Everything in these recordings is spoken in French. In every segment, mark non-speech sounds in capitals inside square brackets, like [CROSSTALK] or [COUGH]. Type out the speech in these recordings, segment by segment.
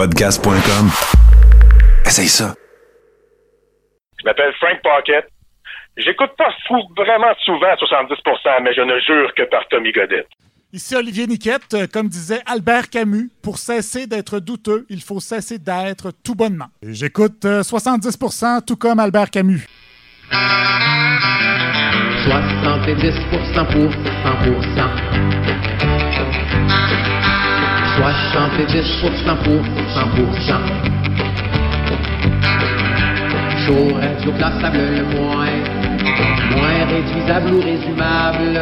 Podcast.com. Essaye ça. Je m'appelle Frank Pocket. J'écoute pas fou vraiment souvent 70%, mais je ne jure que par Tommy Godette. Ici Olivier Niquette, euh, comme disait Albert Camus, pour cesser d'être douteux, il faut cesser d'être tout bonnement. J'écoute euh, 70% tout comme Albert Camus. 70% pour 100%. 70% pour 100%. Chaud, radio classable le moins. Moins réduisable ou résumable.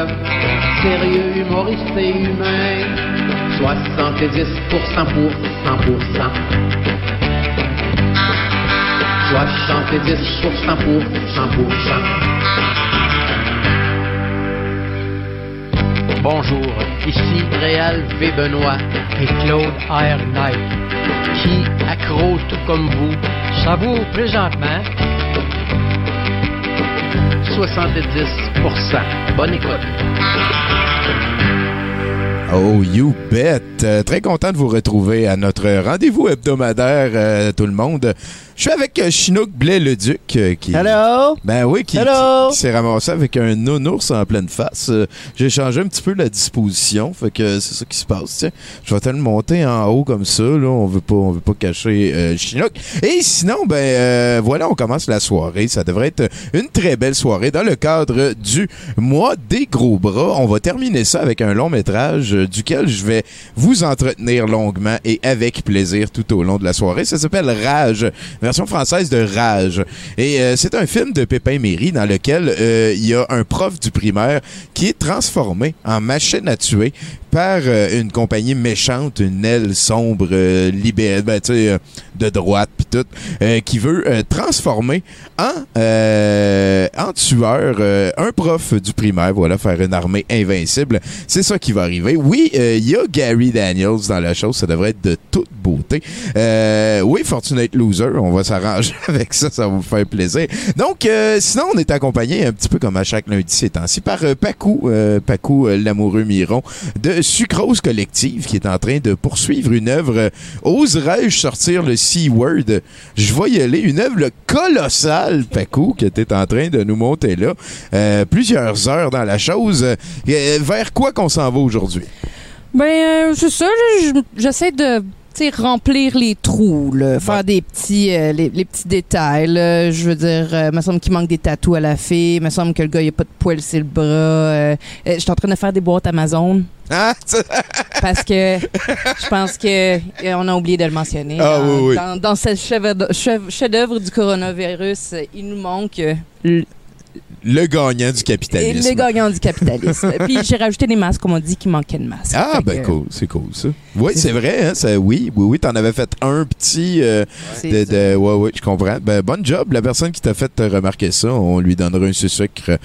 Sérieux, humoriste et humain. 70% pour 100%. 70% pour 100%. Bonjour, ici Réal V. Benoît et Claude R. Qui, accro tout comme vous, savoure présentement 70%. Bonne écoute. Oh, you bet! Euh, très content de vous retrouver à notre rendez-vous hebdomadaire, euh, tout le monde. Je suis avec euh, Chinook Blais-le-Duc, euh, qui... Hello? Ben oui, qui, Hello? qui- qui s'est ramassé avec un nounours en pleine face. Euh, J'ai changé un petit peu la disposition, fait que c'est ça qui se passe. Tiens, je vais te le monter en haut comme ça. Là, on veut pas, on veut pas cacher euh, Chinook. Et sinon, ben euh, voilà, on commence la soirée. Ça devrait être une très belle soirée dans le cadre du mois des gros bras. On va terminer ça avec un long métrage euh, duquel je vais vous entretenir longuement et avec plaisir tout au long de la soirée. Ça s'appelle Rage, version française de Rage. Et euh, c'est un film de Pépin Méry dans lequel euh, il y a un prof du primaire qui est transformé en machine à tuer par euh, une compagnie méchante, une aile sombre, euh, libérée, ben, euh, de droite puis tout, qui veut transformer en, en tueur un prof du primaire, voilà, faire une armée invincible. C'est ça qui va arriver. Oui, il y a Gary Daniels dans la chose, ça devrait être de toute beauté. Oui, Fortunate Loser, on va s'arranger [LAUGHS] avec ça, ça vous faire plaisir. Donc, euh, sinon, on est accompagné un petit peu comme à chaque lundi ces temps-ci par euh, Pacou, euh, Pacou, euh, l'amoureux Miron de Sucrose Collective qui est en train de poursuivre une œuvre. Oserais-je sortir le C-word? Je vais y aller. Une œuvre colossale, Pacou, tu es en train de nous monter là. Plusieurs heures dans la chose. Vers quoi qu'on s'en va aujourd'hui? Ben, c'est ça, j'essaie de remplir les trous, là, faire des petits, euh, les, les petits détails. là. Je veux dire, euh, me semble qu'il manque des tatous à la fille, me semble que le gars, il a pas de poils sur le bras. euh, euh, je suis en train de faire des boîtes Amazon Ah, [LAUGHS] parce que je pense que on a oublié de le mentionner. Ah, dans, oui, oui. dans, dans ce chef- chef- chef-d'œuvre du coronavirus, il nous manque le, gagnant du et capitalisme. le gagnant du capitalisme. [LAUGHS] Puis j'ai rajouté des masques, on m'a dit qu'il manquait de masques. Ah, ben que, cool, c'est cool ça. Oui, c'est vrai, hein, ça, oui, oui, oui, t'en avais fait un petit euh, de, de- ouais, ouais, je comprends. Ben, bon job, la personne qui t'a fait remarquer ça, on lui donnera un sucre.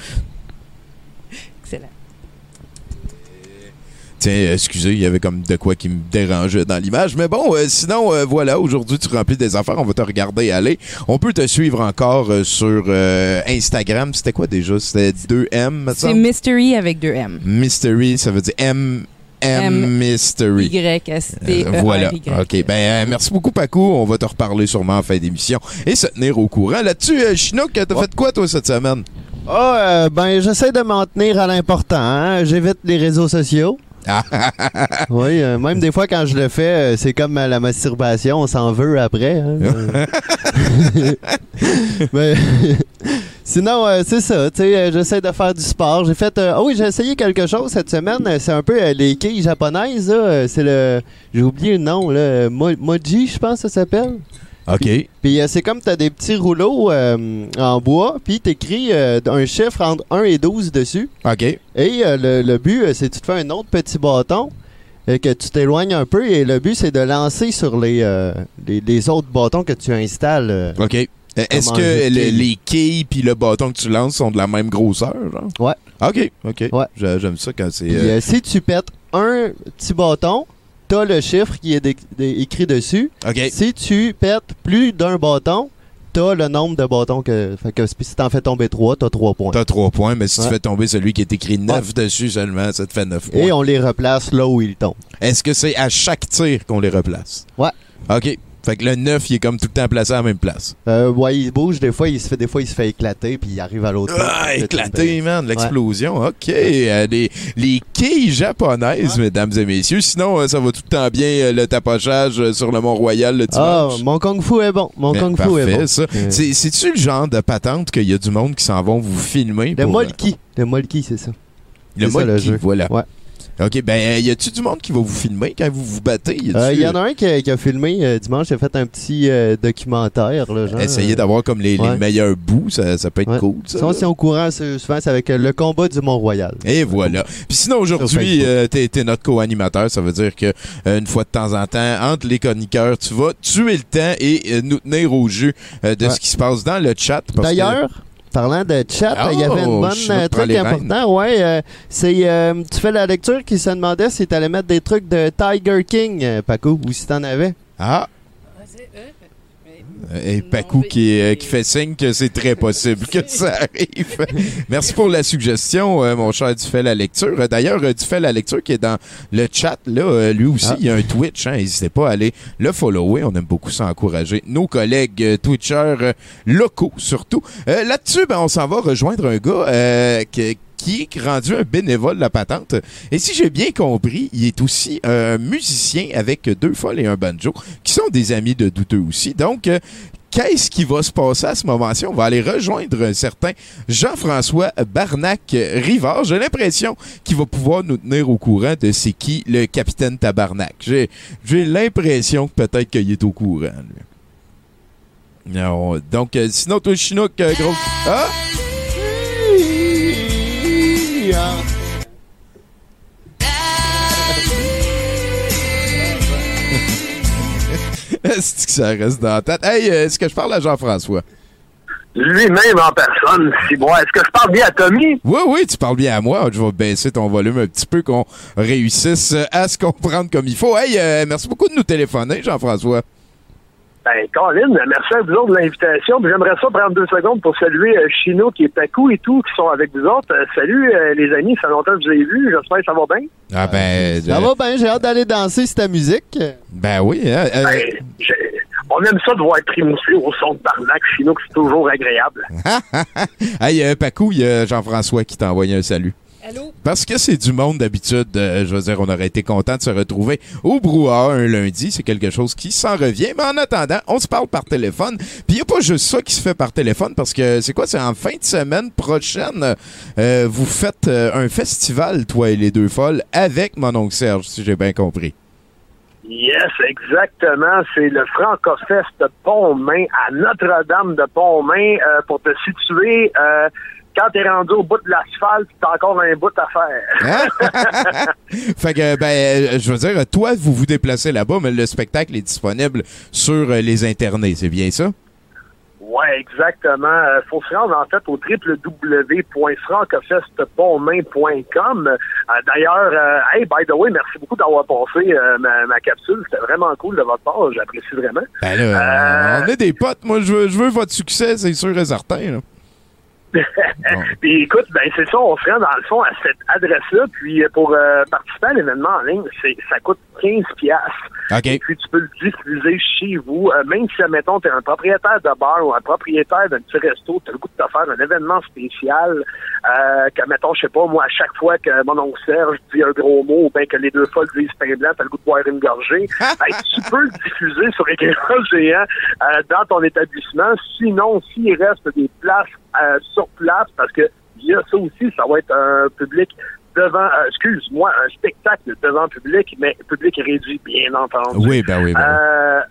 Tiens, excusez, il y avait comme de quoi qui me dérangeait dans l'image. Mais bon, euh, sinon, euh, voilà, aujourd'hui, tu remplis des affaires. On va te regarder aller. On peut te suivre encore euh, sur euh, Instagram. C'était quoi déjà? C'était 2M, me C'est? Mystery avec deux M. Mystery, ça veut dire M... M, Mystery. Y-S-T-E-R-Y. Euh, voilà. OK. Ben, euh, merci beaucoup, Paco. On va te reparler sûrement en fin d'émission et se tenir au courant. Là-dessus, euh, Chinook, t'as fait quoi, toi, cette semaine? Ah, euh, ben, j'essaie de m'en tenir à l'important. hein. J'évite les réseaux sociaux. [LAUGHS] oui, euh, même des fois, quand je le fais, euh, c'est comme la masturbation, on s'en veut après. hein. [LAUGHS] Mais- [LAUGHS] Sinon, euh, c'est ça, tu sais, j'essaie de faire du sport. J'ai fait, ah oui, j'ai essayé quelque chose cette semaine. C'est un peu les quilles japonaises, C'est le, j'ai oublié le nom, là. Mo- Moji, je pense que ça s'appelle. OK. Puis euh, c'est comme tu as des petits rouleaux euh, en bois, puis tu écris un chiffre entre 1 et 12 dessus. OK. Et euh, le, le but, euh, c'est que tu te fais un autre petit bâton, et que tu t'éloignes un peu, et le but, c'est de lancer sur les, euh, les, les autres bâtons que tu installes. euh. OK. Euh, Est-ce que le- les quilles puis le bâton que tu lances sont de la même grosseur? Genre? Ouais. OK. OK. Ouais. J'a- J'aime ça quand c'est. Puis euh, euh, si tu pètes un petit bâton, t'as le chiffre qui est dé- dé- écrit dessus. OK. Si tu pètes plus d'un bâton, t'as le nombre de bâtons que. Fait que si t'en fais tomber trois, t'as trois points. T'as trois points, mais si tu fais tomber celui qui est écrit 9 dessus seulement, ça te fait 9 points. Et on les replace là où ils tombent. Est-ce que c'est à chaque tir qu'on les replace? Ouais. OK. Fait que le 9, il est comme tout le temps placé à la même place. Euh, ouais, il bouge, des fois, il se fait, des fois, il se fait éclater, puis il arrive à l'autre Ah, éclaté, man, l'explosion. OK. Euh, les, les quilles japonaises, mesdames et messieurs. Sinon, euh, ça va tout le temps bien, euh, le tapochage sur le Mont-Royal le Ah, dimanche. mon kung fu est bon. Mon Mais kung fu parfait, est bon. ça. C'est- C'est-tu le genre de patente qu'il y a du monde qui s'en vont vous filmer? Le pour, Molki. Le Molki, c'est ça. Le Molki, voilà. Ouais. OK, ben, euh, y a-tu du monde qui va vous filmer quand vous vous battez? Y Euh, Il y en a un qui a, qui a filmé euh, dimanche, il a fait un petit euh, documentaire. Là, genre, Essayez d'avoir comme les, meilleurs bouts, ça, ça peut être ouais. cool. Ça, si on courant, c'est- souvent, c'est avec le combat du Mont-Royal. Et voilà. Puis sinon, aujourd'hui, t'es notre co-animateur. Ça veut dire que une fois de temps en temps, entre les chroniqueurs, tu vas tuer le temps et nous tenir au jus euh, de Ouais. ce qui se passe dans le chat. D'ailleurs, parlant de chat, Oh, il y avait une bonne euh, prends truc important. Ouais, euh, c'est euh, tu fais la lecture qui se demandait si tu allais mettre des trucs de Tiger King, euh, Paco, ou si t'en avais. Ah, et Paco qui, euh, qui fait signe que c'est très possible que [LAUGHS] ça arrive. Merci pour la suggestion, euh, mon cher Du fait la lecture. Euh, D'ailleurs, euh, Du fait la lecture qui est dans le chat, là, euh, lui aussi, Ah. il y a un Twitch. Hein, N'hésitez pas à aller le follower. On aime beaucoup s'encourager. Nos collègues euh, Twitchers euh, locaux, surtout. Euh, Là-dessus, ben, on s'en va rejoindre un gars euh, qui qui est rendu un bénévole de la patente. Et si j'ai bien compris, il est aussi un musicien avec deux folles et un banjo, qui sont des amis de douteux aussi. Donc, euh, Qu'est-ce qui va se passer à ce moment-ci? On va aller rejoindre un certain Jean-François Barnac-Rivard. J'ai l'impression qu'il va pouvoir nous tenir au courant de c'est qui le capitaine Tabarnak. J'ai, l'impression que peut-être qu'il est au courant. lui. Donc, euh, sinon, toi, Chinook, euh, gros... Ah! [LAUGHS] Est-ce que ça reste dans la tête? Hey, euh, est-ce que je parle à Jean-François? Lui-même en personne, si bon. Est-ce que je parle bien à Tommy? Oui, oui, tu parles bien à moi. Je vais baisser ton volume un petit peu, qu'on réussisse à se comprendre comme il faut. Hey, euh, merci beaucoup de nous téléphoner, Jean-François. Ben, Colin, merci à vous autres de l'invitation. J'aimerais ça prendre deux secondes pour saluer euh, Chino qui est Paco et tout, qui sont avec vous autres. Euh, salut, euh, les amis, ça fait longtemps que je vous ai vus. J'espère que ça va bien. Ah ben, Ça va bien, j'ai hâte d'aller danser sur ta musique. ben oui. hein, euh, Ben, on aime ça de voir être émoussé au son de Barnac, Chino, que c'est toujours agréable. [LAUGHS] hey, euh, Pacou, il y a Jean-François qui t'a envoyé un salut. Allô? Parce que c'est du monde d'habitude, euh, je veux dire, on aurait été content de se retrouver au brouhaha un lundi. C'est quelque chose qui s'en revient. Mais en attendant, on se parle par téléphone. Puis il n'y a pas juste ça qui se fait par téléphone parce que c'est quoi? C'est en fin de semaine prochaine, euh, vous faites euh, un festival, toi et les deux folles, avec mon oncle Serge, si j'ai bien compris. Yes, exactement. C'est le Francofest de Pont-Main à Notre-Dame de Pont-Main. Euh, pour te situer, euh, quand t'es rendu au bout de l'asphalte, t'as encore un bout à faire. Hein? [LAUGHS] fait que, ben, euh, je veux dire, toi, vous vous déplacez là-bas, mais le spectacle est disponible sur euh, les internets, c'est bien ça? Ouais, exactement. Euh, faut se rendre en fait au www.francofestpontmain.com. Euh, D'ailleurs, euh, hey, by the way, merci beaucoup d'avoir passé euh, ma, ma capsule. C'était vraiment cool de votre part. J'apprécie vraiment. Ben là, on est des potes. Moi, je veux, je veux votre succès, c'est sûr et certain. là. [LAUGHS] Puis écoute, ben c'est ça, on se rend dans le fond à cette adresse-là. Puis euh, pour euh, participer à l'événement en ligne, c'est ça coûte 15 piastres. OK. Et puis tu peux le diffuser chez vous. Euh, même si, admettons, tu es un propriétaire de bar ou un propriétaire d'un petit resto, tu as le goût de te faire un événement spécial. Euh, que, mettons, je sais pas, moi, à chaque fois que mon oncle Serge dit un gros mot ou bien que les deux folles disent pain blanc, t'as le goût de boire une gorgée, [LAUGHS] ben, tu peux le diffuser sur écran géant euh, dans ton établissement. Sinon, s'il reste des places euh, sur place, parce que il y a ça aussi, ça va être un public devant, euh, excuse-moi, un spectacle devant public, mais public réduit, bien entendu. Oui, ben oui, ben. Euh,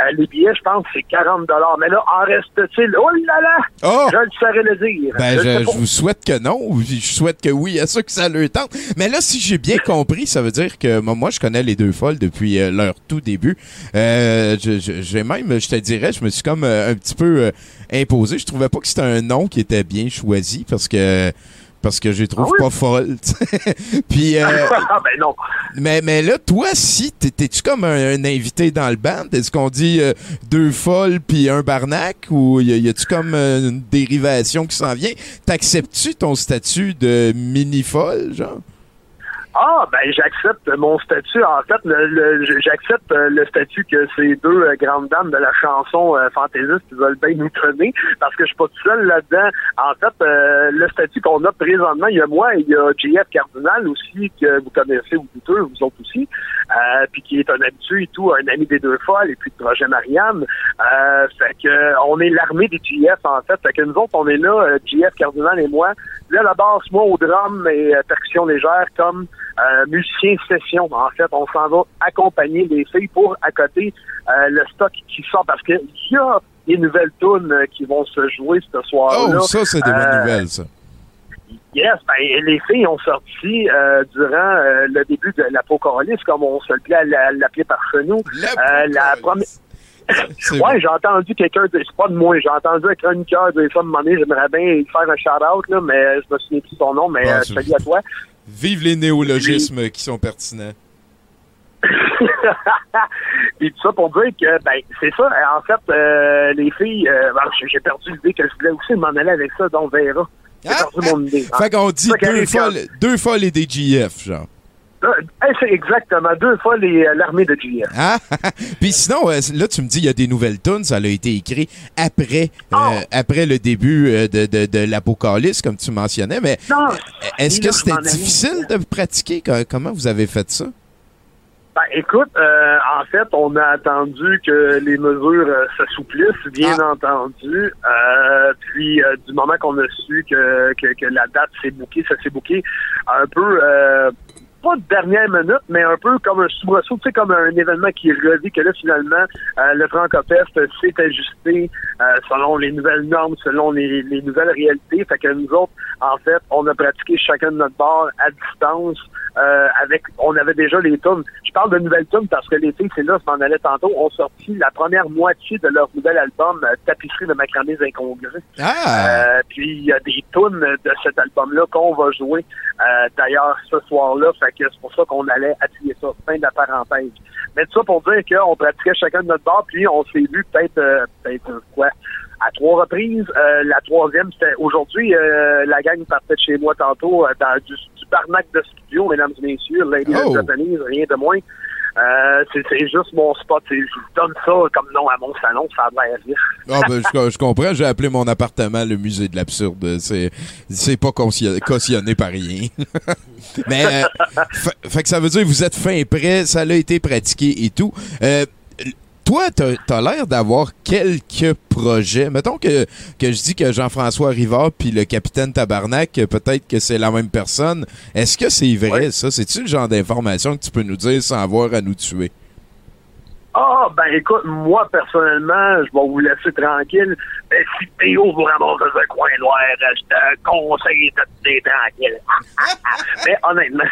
euh, les billets, je pense, c'est 40 Mais là, en reste-t-il? Oh là là! Oh! Je le saurais le dire. Ben, Je je, vous souhaite que non. Je souhaite que oui, à ça que ça le tente. Mais là, si j'ai bien compris, ça veut dire que moi, moi, je connais les deux folles depuis euh, leur tout début. Euh, j'ai même, je te dirais, je me suis comme un petit peu euh, imposé. Je trouvais pas que c'était un nom qui était bien choisi parce que parce que je les trouve Ah oui? pas. [LAUGHS] Puis euh, [LAUGHS] ah ben non. mais, mais là, toi, si, t'es- t'es-tu comme un, un invité dans le band? Est-ce qu'on dit euh, deux folles puis un barnac? Ou y, a-tu comme euh, une dérivation qui s'en vient? T'acceptes-tu ton statut de mini-folle, genre? Ah, ben j'accepte mon statut. En fait, le, j'accepte euh, le statut que ces deux euh, grandes dames de la chanson euh, fantaisiste veulent bien nous donner, parce que je suis pas tout seul là-dedans. En fait, euh, le statut qu'on a présentement, il y a moi et il y a JF Cardinal aussi, que vous connaissez, vous douteux, vous autres aussi, euh, puis qui est un habitué et tout, un ami des deux folles, et puis de projet Marianne. Fait que on est l'armée des JF, en fait. Fait que nous autres, on est là, JF Cardinal et moi, là, la basse, moi, au drum et percussion légère, comme euh, musicien session. En fait, on s'en va accompagner les filles pour à côté euh, le stock qui sort parce que il y a des nouvelles tunes euh, qui vont se jouer ce soir-là. Oh, ça, c'est des bonnes Euh, nouvelles, ça. Yes, ben, les filles ont sorti euh, durant euh, le début de l'apocalypse, comme on se le plaît à la- l'appeler par chez nous. Euh, la première. [LAUGHS] [LAUGHS] Ouais, j'ai entendu quelqu'un, de- c'est pas de moi, j'ai entendu un chroniqueur moment donné, j'aimerais bien lui faire un shout-out, là, mais je me souviens plus son nom, mais salut à toi. Vive les néologismes qui sont pertinents. [LAUGHS] Puis tout ça pour dire que, ben, c'est ça. En fait, euh, les filles, euh, ben, j'ai- perdu l'idée que je voulais aussi m'en aller avec ça, donc on verra. J'ai Ah! perdu mon idée. Fait qu'on dit deux fois, deux fois les DGF, genre. Euh, hey, c'est exactement deux fois euh, l'armée de JF. Ah! [LAUGHS] Puis sinon, euh, là, tu me dis, il y a des nouvelles tunes, ça a été écrit après, euh, Oh! après le début de, de, de l'apocalypse, comme tu mentionnais, mais est-ce que c'était difficile de pratiquer? Co- Comment vous avez fait ça? Ben, écoute, euh, en fait, on a attendu que les mesures euh, s'assouplissent, bien Ah. entendu. Euh, puis, du moment qu'on a su que, que, que la date s'est bouquée, ça s'est bouqué un peu, pas de dernière minute, mais un peu comme un soubresaut, tu sais, comme un événement qui revit, que là, finalement, euh, le Francopest s'est ajusté euh, selon les nouvelles normes, selon les, les nouvelles réalités. Fait que nous autres, en fait, on a pratiqué chacun de notre bord à distance. euh, avec, on avait déjà les tunes. Je parle de nouvelles tunes parce que les filles, c'est là, je m'en allais tantôt, ont sorti la première moitié de leur nouvel album, euh, Tapisserie de macramés incongrus. Ah! Euh, puis il y a des tunes de cet album-là qu'on va jouer euh, d'ailleurs ce soir-là. Fait que c'est pour ça qu'on allait appuyer ça. Fin de la parenthèse. Mais tout ça pour dire qu'on pratiquait chacun de notre bord, puis on s'est vu peut-être euh, peut-être euh, quoi à trois reprises. Euh, la troisième, c'était aujourd'hui, euh, la gang partait de chez moi tantôt euh, dans du, du barnac de studio, mesdames et messieurs, Ladies Oh. Japanese, rien de moins. Euh, c'est juste mon spot. Je donne ça comme nom à mon salon, ça a. Ah, ben, je, comprends, j'ai appelé mon appartement le musée de l'absurde. C'est, pas caution- cautionné par rien. [LAUGHS] Mais, euh, fa- fait que ça veut dire que vous êtes fin prêt, ça a été pratiqué et tout. Euh, toi, t'as, l'air d'avoir quelques projets. Mettons que, que je dis que Jean-François Rivard puis le capitaine Tabarnak, peut-être que c'est la même personne. Est-ce que c'est vrai, Ouais. ça? C'est-tu le genre d'information que tu peux nous dire sans avoir à nous tuer? Ah, ben écoute, moi, personnellement, je vais vous laisser tranquille. Ben, si Théo vous ramasse dans un coin noir, je te conseille de te tenir tranquille. [LAUGHS] mais honnêtement,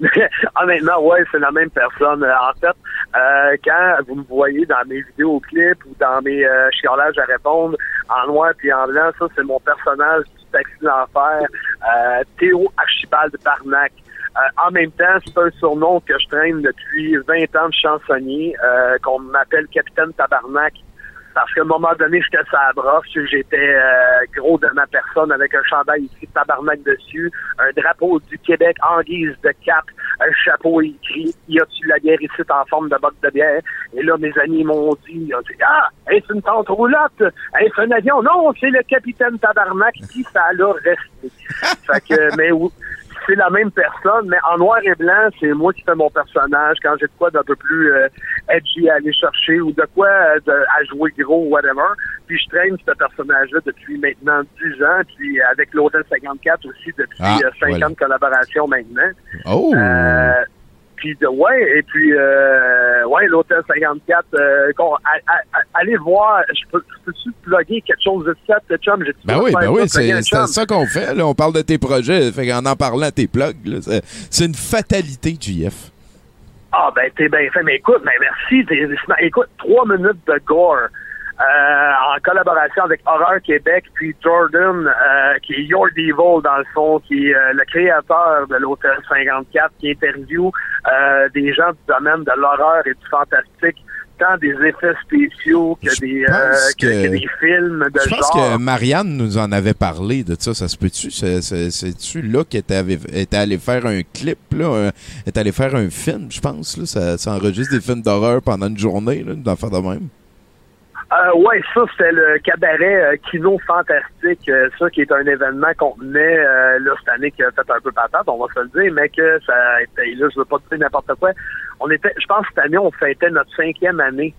mais [LAUGHS] honnêtement, ouais, c'est la même personne. En fait, euh, quand vous me voyez dans mes vidéoclips ou dans mes euh, à répondre en noir puis en blanc, ça, c'est mon personnage du taxi d'enfer, euh, Théo Archibald Barnac. Euh, en même temps, c'est un surnom que je traîne depuis 20 ans de chansonnier, euh, qu'on m'appelle Capitaine Tabarnak. Parce qu'à un moment donné, j'étais sa brosse, j'étais euh, gros de ma personne avec un chandail écrit Tabarnak dessus, un drapeau du Québec en guise de cap, un chapeau écrit Y a-tu la guerre ici en forme de botte de bière? Et là, mes amis m'ont dit, ont dit Ah, est-ce une tente roulotte? Est-ce un avion? Non, c'est le capitaine Tabarnak, puis ça l'a resté. fait que, mais oui, c'est la même personne, mais en noir et blanc, c'est moi qui fais mon personnage. Quand j'ai de quoi d'un peu plus euh, edgy à aller chercher ou de quoi euh, de- à jouer gros ou whatever, puis je traîne ce personnage-là depuis maintenant 10 ans, puis avec l'Hôtel 54 aussi depuis Ah, euh, 5 voilà. ans de collaboration maintenant. Oh! Puis ouais, et puis euh, ouais, l'hôtel 54, euh, a- allez voir, je peux peux-tu plugger quelque chose de ça, chum? J'ai Ben oui, ben oui, c'est c'est ça qu'on fait. Là. On parle de tes projets. Fait qu'en en parlant, tes plugs, c'est- c'est une fatalité, JF. Ah, ben, t'es bien fait. Mais écoute, ben, merci. Écoute, trois minutes de gore. Euh, en collaboration avec Horreur Québec, puis Jordan, euh, qui est Your Devil, dans le fond, qui est euh, le créateur de l'Hôtel 54, qui interview euh, des gens du domaine de l'horreur et du fantastique tant des effets spéciaux que des, euh, que, que- que des films de Je pense genre. que Marianne nous en avait parlé de ça. Ça se peut-tu? C'est- c'est- C'est-tu là qu'elle était, allée faire un clip, là? est allée faire un film, je pense. Là. Ça, ça enregistre des films d'horreur pendant une journée, là, d'en faire de même. Euh, ouais, ça, c'était le cabaret euh, Kino Fantastique. euh, ça, qui est un événement qu'on tenait euh, là, cette année qui a fait un peu patate, on va se le dire, mais que ça a été, là, je veux pas dire n'importe quoi. On était, je pense que cette année, on fêtait notre cinquième année.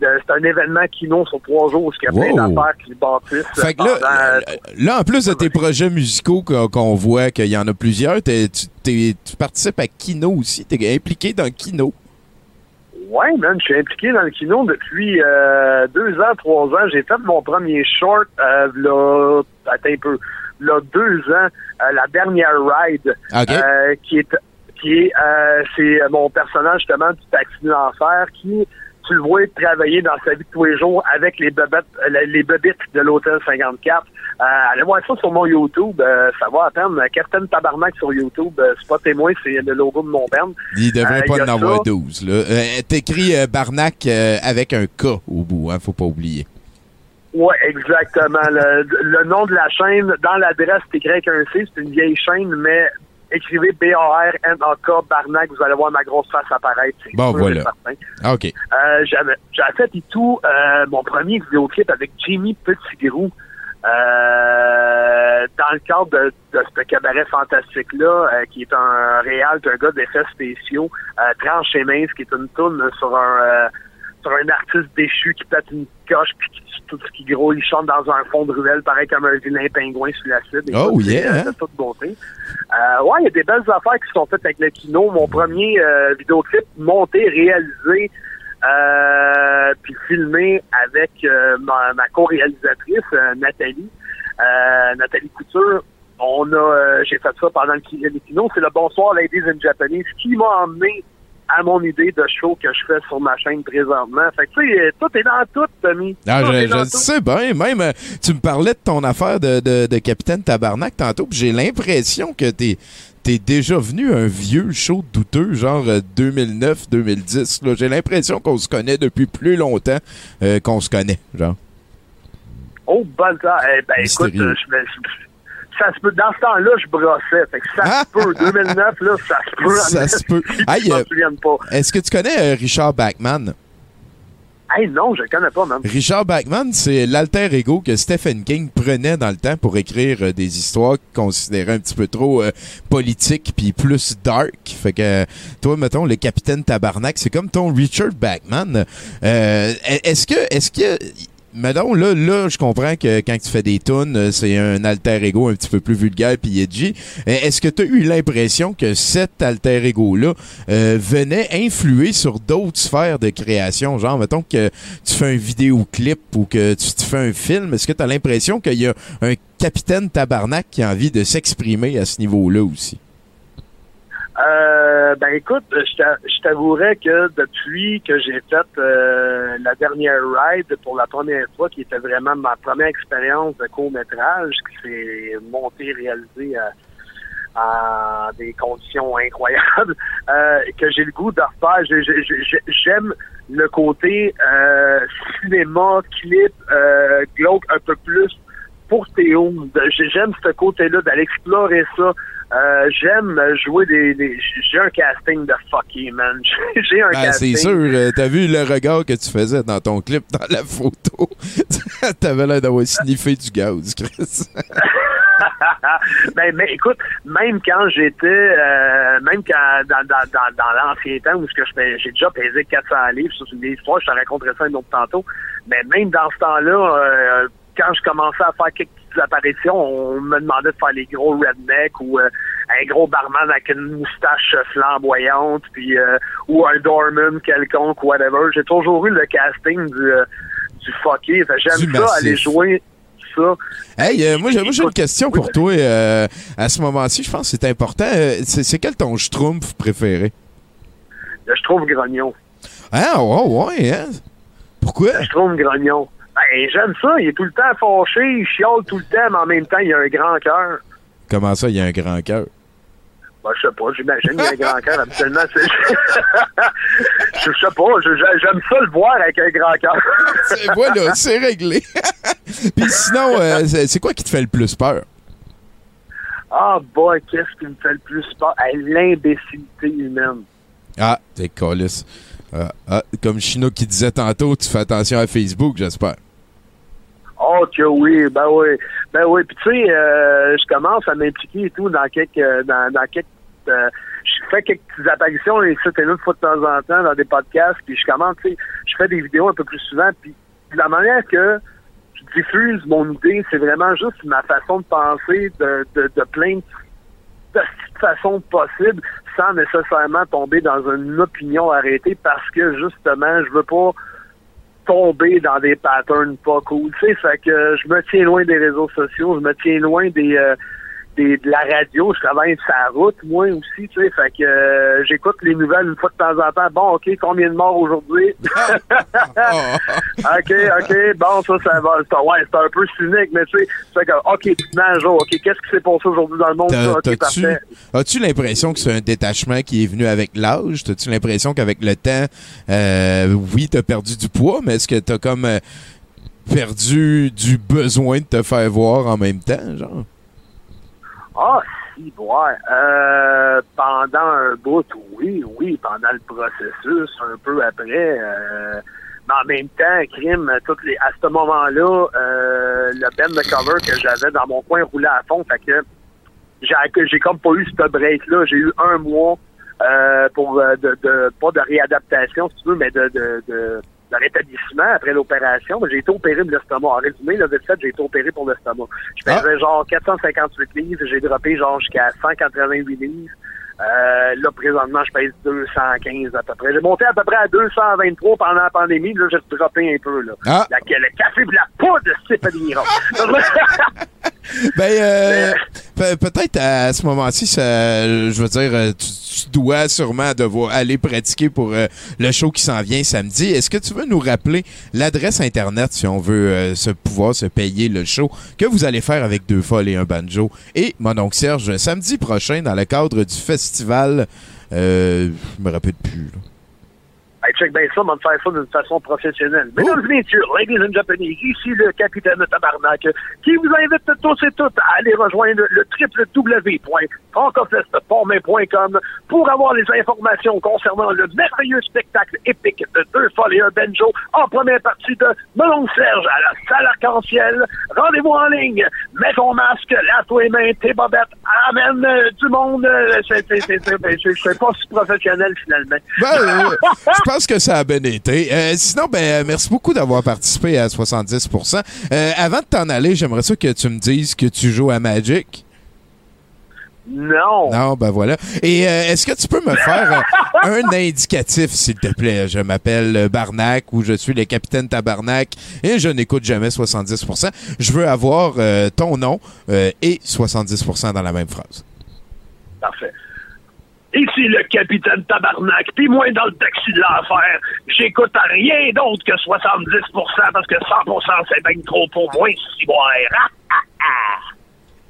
C'est un événement Kino sur trois jours, ce qui a plein Wow. d'affaires qui se bâtissent. Fait que pendant- là, là, en plus de tes projets musicaux qu'on voit qu'il y en a plusieurs, t'es- tu, t'es- tu participes à Kino aussi. Tu es impliqué dans Kino. Ouais, man, je suis impliqué dans le kino depuis euh, deux ans, trois ans. J'ai fait mon premier short, euh, là, attends un peu, là, deux ans, euh, la dernière ride, euh, qui est, qui est, euh, c'est mon personnage justement du taxi de l'enfer qui, tu le vois travailler dans sa vie de tous les jours avec les bebettes, euh, les bebites de l'hôtel 54. Euh, allez voir ça sur mon YouTube, euh, ça va attendre. Captain Tabarnak sur YouTube, euh, c'est pas témoin, c'est le logo de mon band. Il devrait pas en avoir ça. 12. Là. T'écris Barnac avec un K au bout, hein, faut pas oublier. Ouais, exactement. Le, le nom de la chaîne, dans l'adresse, c'est écrit avec un C, c'est une vieille chaîne, mais écrivez B-A-R-N-A-K, Barnac, vous allez voir ma grosse face apparaître. Bon, voilà. Ah, OK. Euh, j'avais, fait et tout euh, mon premier vidéoclip avec Jimmy Petitgrou euh, dans le cadre de, de ce cabaret fantastique-là, euh, qui est un réal, un gars d'effets spéciaux, euh, Tranche et mince, qui est une tourne sur un euh, sur un artiste déchu qui pète une coche puis qui tout ce qui gros, il chante dans un fond de ruelle, pareil comme un vilain pingouin sous l'acide. Oh, yeah, c'est toute beauté. Euh, ouais, il y a des belles affaires qui sont faites avec le kino. Mon premier euh, vidéoclip monté, réalisé, euh, puis filmé avec euh, ma, ma co-réalisatrice, euh, Nathalie. Nathalie Couture. On a, j'ai fait ça pendant le, le kino. C'est le Bonsoir Ladies in Japanese qui m'a emmené à mon idée de show que je fais sur ma chaîne présentement. Fait que, tu sais, tout est dans tout, Tommy. Ah, Tout je, je sais bien. Même, euh, tu me parlais de ton affaire de, de, de Capitaine Tabarnak tantôt, puis j'ai l'impression que t'es t'es déjà venu un vieux show douteux, genre euh, 2009-2010. là. J'ai l'impression qu'on se connaît depuis plus longtemps euh, qu'on se connaît, genre. Oh. Eh ben, écoute, euh, je me- ça se peut. Dans ce temps-là, je brossais. Fait que ça se peut. 2009, là, ça se peut. Ça se peut. [LAUGHS] Je m'en euh, souviens pas. Est-ce que tu connais euh, Richard Bachman? Hey, non, je le connais pas, man. Richard Bachman, c'est l'alter ego que Stephen King prenait dans le temps pour écrire euh, des histoires qu'il considérait un petit peu trop euh, politiques puis plus dark. Fait que toi, mettons, le capitaine Tabarnak, c'est comme ton Richard Bachman. Euh, est-ce que, est-ce que, mettons, là, là, je comprends que quand tu fais des tunes, euh, c'est un alter ego un petit peu plus vulgaire puis edgy. Euh, Est-ce que tu as eu l'impression que cet alter ego-là euh, venait influer sur d'autres sphères de création? Genre, mettons que tu fais un vidéoclip ou que tu, fais un film, est-ce que tu l'impression qu'il y a un capitaine tabarnak qui a envie de s'exprimer à ce niveau-là aussi? Euh, ben écoute, je t'a- je t'avouerais que depuis que j'ai fait euh, la dernière ride pour la première fois, qui était vraiment ma première expérience de court-métrage, qui s'est monté, réalisé à, à des conditions incroyables, [LAUGHS] euh, que j'ai le goût de refaire. J'ai- j'ai- j'ai- J'aime le côté euh, cinéma, clip, euh, glauque un peu plus pour Théo. J'aime ce côté-là, d'aller explorer ça. Euh, j'aime jouer des, des- j'ai un casting de fucky man [LAUGHS] j'ai un c'est casting sûr, euh, t'as vu le regard que tu faisais dans ton clip, [LAUGHS] dans la photo. [LAUGHS] T'avais l'air d'avoir sniffé du gaz, Chris. ben, mais écoute, même quand j'étais, euh, même quand dans, dans, dans, dans l'ancien temps où j'ai déjà pesé 400 livres, ça c'est une histoire, je te raconterai ça un autre tantôt. Mais même dans ce temps-là, euh, quand je commençais à faire quelques apparitions, on me demandait de faire les gros rednecks ou euh, un gros barman avec une moustache flamboyante, puis euh, ou un doorman quelconque, whatever. J'ai toujours eu le casting du, euh, du fucké. J'aime ça, aller jouer ça. Hey, euh, moi, j'ai une question pour toi. euh, à ce moment-ci, je pense que c'est important. Euh, c'est quel ton schtroumpf préféré? Je trouve grognon. Ah, ouais, ouais, hein? Pourquoi? Je trouve grognon. Ben, j'aime ça. Il est tout le temps fâché, il chiale tout le temps, mais en même temps, il a un grand cœur. Comment ça, il a un grand cœur? Ben, je sais pas, j'imagine, il y a un grand cœur, habituellement, c'est... [LAUGHS] je sais pas, j'aime ça le voir avec un grand cœur. [LAUGHS] C'est- voilà, c'est réglé. [LAUGHS] Puis sinon, euh, c'est quoi qui te fait le plus peur? Ah, boy, qu'est-ce qui me fait le plus peur? L'imbécilité humaine. Ah, t'es colisse. Ah, ah, comme Chino qui disait tantôt, tu fais attention à Facebook, j'espère. Oh que oui, ben oui. Ben oui, puis tu sais, euh, je commence à m'impliquer et tout dans quelques euh, dans, dans quelques euh, je fais quelques petites apparitions et ça, une fois de temps en temps dans des podcasts, puis je commence, tu sais, je fais des vidéos un peu plus souvent, puis de la manière que je diffuse mon idée, c'est vraiment juste ma façon de penser de, de, de plein de façon possible sans nécessairement tomber dans une opinion arrêtée parce que justement, je veux pas tomber dans des patterns pas cool. Tu sais, fait que je me tiens loin des réseaux sociaux, je me tiens loin des, euh, des de la radio, je travaille sur la route, moi aussi, tu sais, fait que euh, j'écoute les nouvelles une fois de temps en temps. Bon, OK, combien de morts aujourd'hui? [LAUGHS] [LAUGHS] OK, OK, bon, ça, ça va. Ouais, c'est un peu cynique, mais tu sais, c'est que, OK, à jour. OK, qu'est-ce qui s'est passé aujourd'hui dans le monde? OK, parfait. as-tu l'impression que c'est un détachement qui est venu avec l'âge? T'as-tu l'impression qu'avec le temps, euh, oui, t'as perdu du poids, mais est-ce que t'as comme euh, perdu du besoin de te faire voir en même temps, genre? Ah, si, ouais. Euh, pendant un bout, oui, oui, pendant le processus, un peu après. euh, mais en même temps, crime, toutes les, à ce moment-là, euh, le band de cover que j'avais dans mon coin roulait à fond, fait que j'ai que j'ai comme pas eu ce break-là. J'ai eu un mois euh, pour euh, de, de pas de réadaptation, si tu veux, mais de, de, de, de rétablissement après l'opération. Mais J'ai été opéré de l'estomac. En résumé, là, de fait, j'ai été opéré pour l'estomac. Je pesais genre 458 livres, j'ai droppé genre jusqu'à 188 livres. Euh, là, présentement, je pèse 215 à peu près. J'ai monté à peu près à 223 pendant la pandémie. Là, j'ai droppé un peu. Là. Ah. La- le café et la poudre, c'est pas des Ben, euh, pe- peut-être à ce moment-ci, je veux dire, euh, tu, dois sûrement devoir aller pratiquer pour euh, le show qui s'en vient samedi. Est-ce que tu veux nous rappeler l'adresse Internet si on veut euh, se pouvoir se payer le show que vous allez faire avec deux folles et un banjo et mon oncle Serge samedi prochain dans le cadre du festival, je me rappelle plus. là. Hey, check bien ça, on va faire ça d'une façon professionnelle. Mesdames et messieurs, ladies and Japanese, ici le capitaine de Tabarnak, qui vous invite tous et toutes à aller rejoindre le www.francofestportmain.com pour avoir les informations concernant le merveilleux spectacle épique de Deux Folles et un Benjo en première partie de Melon Serge à la salle arc-en-ciel. Rendez-vous en ligne, mets ton masque, lave-toi les mains, tes bobettes, amène euh, du monde. euh, c'est- pas si professionnel finalement. Ben, euh, [LAUGHS] pense que ça a bien été. Euh, sinon, ben, euh, merci beaucoup d'avoir participé à 70%. Euh, avant de t'en aller, j'aimerais ça que tu me dises que tu joues à Magic. Non. Non, ben voilà. Et euh, est-ce que tu peux me faire euh, [LAUGHS] un indicatif, s'il te plaît? Je m'appelle Barnac ou je suis le capitaine Tabarnak et je n'écoute jamais 70%. Je veux avoir euh, ton nom et 70% dans la même phrase. Parfait. Ici le capitaine Tabarnak, puis moi dans le taxi de l'enfer, j'écoute à rien d'autre que 70% parce que 100% c'est bien trop pour moi, si. Ah, ah, ah.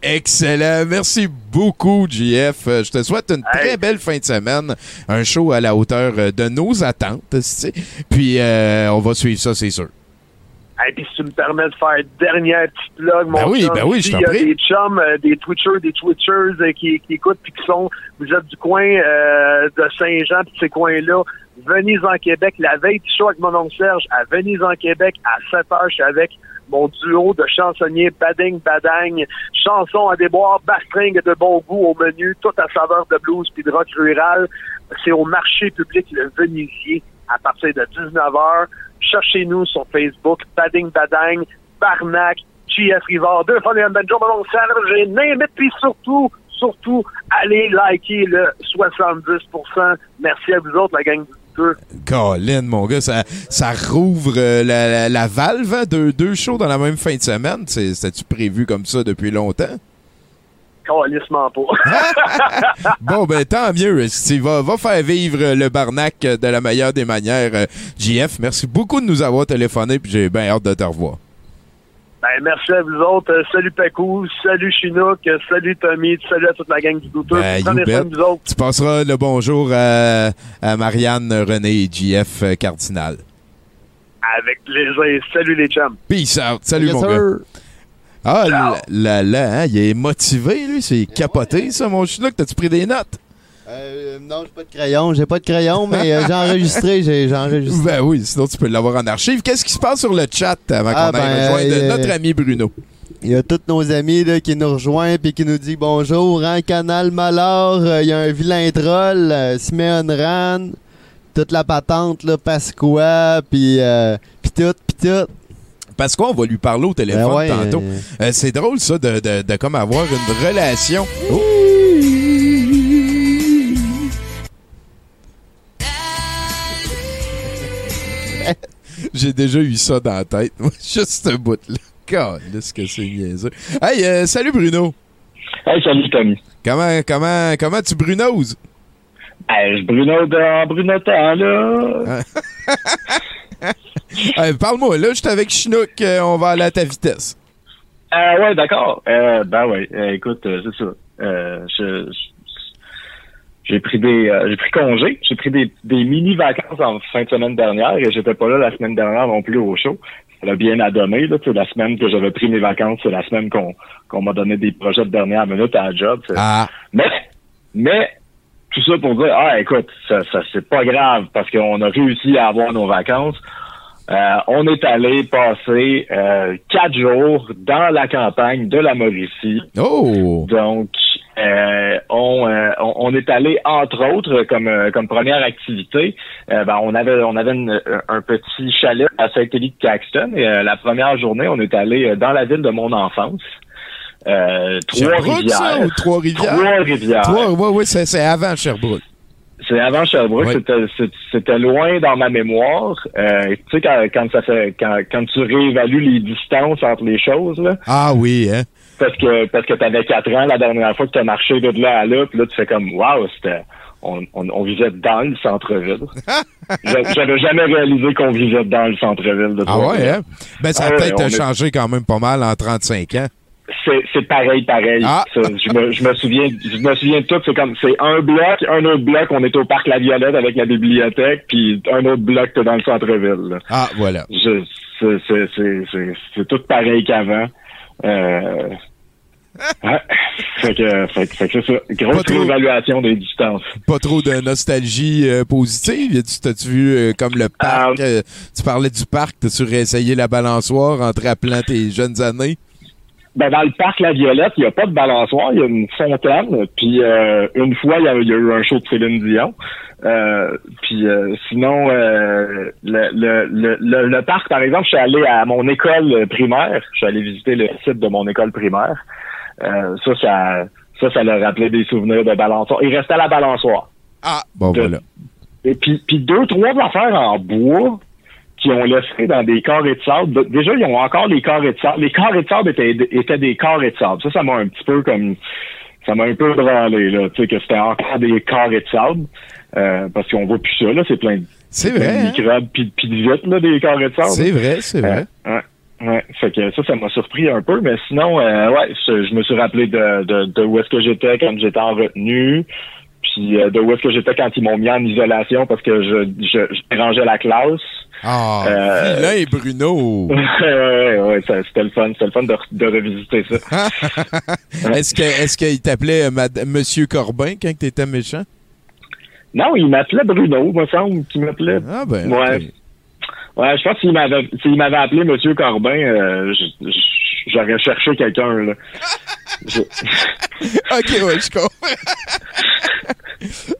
Excellent. Merci beaucoup, JF. Euh, Je te souhaite une très belle fin de semaine. Un show à la hauteur euh, de nos attentes. tu sais. Puis, euh, on va suivre ça, c'est sûr. Et puis si tu me permets de faire dernière petite plug, mon Ben oui, chum, ben oui, je t'en y a des chums, euh, des Twitchers, des Twitchers euh, qui, qui écoutent puis qui sont, vous êtes du coin euh, de Saint-Jean puis ces coins-là, venez en Québec. La veille du show avec mon oncle Serge, à Venise en Québec, à 7 heures, je suis avec mon duo de chansonniers Bading Badang, chansons à déboire, bastringue de bon goût au menu, tout à saveur de blues puis de rock rural. C'est au marché public Le Venisier à partir de 19h. Cherchez-nous sur Facebook, Bading Badang, Barnac, GF Rivard, deux fois les Benjo, mon oncle Serge, Name puis surtout, surtout, allez liker le 70%. Merci à vous autres, la gang du. Colin, mon gars, ça, ça rouvre euh, la, la- la valve, hein, deux, deux shows dans la même fin de semaine. C'était-tu prévu comme ça depuis longtemps? Calissement pas. [LAUGHS] Bon, ben tant mieux. Va, va faire vivre le Barnac de la meilleure des manières. Euh, JF, merci beaucoup de nous avoir téléphoné, puis j'ai bien hâte de te revoir. Ben, merci à vous autres. Euh, salut Pacou, salut Chinook, euh, salut Tommy, salut à toute la gang du douteux. Ben, vous autres. Tu passeras le bonjour à, à Marianne, René et JF Cardinal. Avec plaisir. Salut les chums. Peace out. Salut, Yes, mon sir. gars. Ah, là, là, là, hein, il est motivé, lui. C'est capoté, ça, mon chinook. T'as-tu pris des notes? Euh, non, j'ai pas de crayon. J'ai pas de crayon, mais euh, j'ai [LAUGHS] enregistré. J'ai enregistré. Ben oui, sinon tu peux l'avoir en archive. Qu'est-ce qui se passe sur le chat avant Ah, qu'on aille ben, rejoindre euh, notre ami Bruno? Il y a tous nos amis là, qui nous rejoignent puis qui nous disent bonjour, hein, Canal Malheur, il y a un vilain troll, Simeon Ran, toute la patente, là, Pasqua, puis tout, pis tout. Parce qu'on va lui parler au téléphone Ben ouais, tantôt. euh, Euh, c'est drôle, ça, de, de, de comme avoir une relation. Oh! [LAUGHS] J'ai déjà eu ça dans la tête. [LAUGHS] Juste ce bout-là. God, ce que c'est niaiseux. Hey, euh, salut Bruno. Hey, salut Tommy. Comment, comment, comment tu brunoses? Hey, je Bruno de, en Brunotant, là. [LAUGHS] [LAUGHS] Euh, Parle-moi, là, je suis avec Chinook, euh, on va aller à ta vitesse. Euh, ouais, d'accord. Euh, ben ouais, euh, écoute, c'est ça. Je, j'ai pris des euh, j'ai pris congé, j'ai pris des, des mini vacances en fin de semaine dernière et j'étais pas là la semaine dernière non plus au show. Ça l'a bien à donner, là. La semaine que j'avais pris mes vacances, c'est la semaine qu'on qu'on m'a donné des projets de dernière minute à la job. Ah, Mais, mais, tout ça pour dire, ah, écoute, ça, ça c'est pas grave parce qu'on a réussi à avoir nos vacances. Euh, on est allé passer euh, quatre jours dans la campagne de la Mauricie. oh! Donc, euh, on, euh, on, on est allé entre autres comme comme première activité, euh, ben, on avait on avait une- un petit chalet à Saint-Élie de Caxton et euh, la première journée on est allé dans la ville de mon enfance, euh, Trois-Rivières. Trois-Rivières? Trois-Rivières. Trois, ouais, ouais, c'est c'est avant Sherbrooke. C'est avant Sherbrooke, Oui. c'était loin dans ma mémoire. Euh, tu sais quand, quand ça fait quand, quand tu réévalues les distances entre les choses là, Ah oui, hein? parce que parce que t'avais quatre ans la dernière fois que t'as marché de là à là, puis là tu fais comme waouh, c'était on, on, on vivait dans le centre-ville. [LAUGHS] J'a- J'avais jamais réalisé qu'on vivait dans le centre-ville de Ah ouais, hein? Ben, ça a Ah ouais, peut-être est- changé quand même pas mal en 35 ans. C'est, c'est pareil, pareil. Ah. Ça, je, me, je me souviens, je me souviens de tout. C'est comme, c'est un bloc, un autre bloc. On est au parc La Violette avec la bibliothèque, puis un autre bloc t'es dans le centre-ville. Ah, voilà. C'est, c'est, c'est, c'est, c'est tout pareil qu'avant. Euh, ouais. Fait que, fait, que- fait que c'est ça. Grosse trop. réévaluation des distances. Pas trop de nostalgie euh, positive. T'as-tu vu euh, comme le parc? euh, tu parlais du parc, t'as-tu réessayé la balançoire en te rappelant tes jeunes années? Ben, dans le parc La Violette, il n'y a pas de balançoire, il y a une fontaine. Puis euh, une fois, il y, a il y a eu un show de Céline Dion. Euh, puis euh, sinon, euh, le, le, le, le, le parc, par exemple, je suis allé à mon école primaire. Je suis allé visiter le site de mon école primaire. Euh, ça, ça, ça, ça leur rappelait des souvenirs de balançoire. Il restait à la balançoire. Ah, bon, De- voilà. Et puis, puis deux, trois affaires en bois qui ont laissé dans des carrés de sable. Déjà, ils ont encore les carrés de sable. Les carrés de sable étaient, étaient des carrés de sable. Ça, ça m'a un petit peu comme... Ça m'a un peu branlé, là, tu sais, que c'était encore des carrés de sable. Euh, parce qu'on voit plus ça, là. C'est plein de, C'est plein vrai, de hein? microbes puis, de vitres, là, des carrés de sable. C'est vrai, c'est vrai. Euh, ouais. Ouais, fait que ça, ça m'a surpris un peu, mais sinon, euh, ouais, je, je me suis rappelé de, de, de où est-ce que j'étais quand j'étais en retenue, puis euh, de où est-ce que j'étais quand ils m'ont mis en isolation parce que je, je, je dérangeais la classe. Ah, Euh, vilain Bruno! [LAUGHS] ouais, ouais, ça- c'était le fun, c'était le fun de, de revisiter ça. [LAUGHS] est-ce que est-ce qu'il t'appelait euh, Monsieur Corbin quand t'étais méchant? Non, il m'appelait Bruno, me semble qu'il m'appelait. Ah ben, Ouais. Ouais, je pense qu'il m'avait s'il m'avait appelé Monsieur Corbin, euh, j'aurais cherché quelqu'un là. Je- [LAUGHS] OK, ouais, je comprends.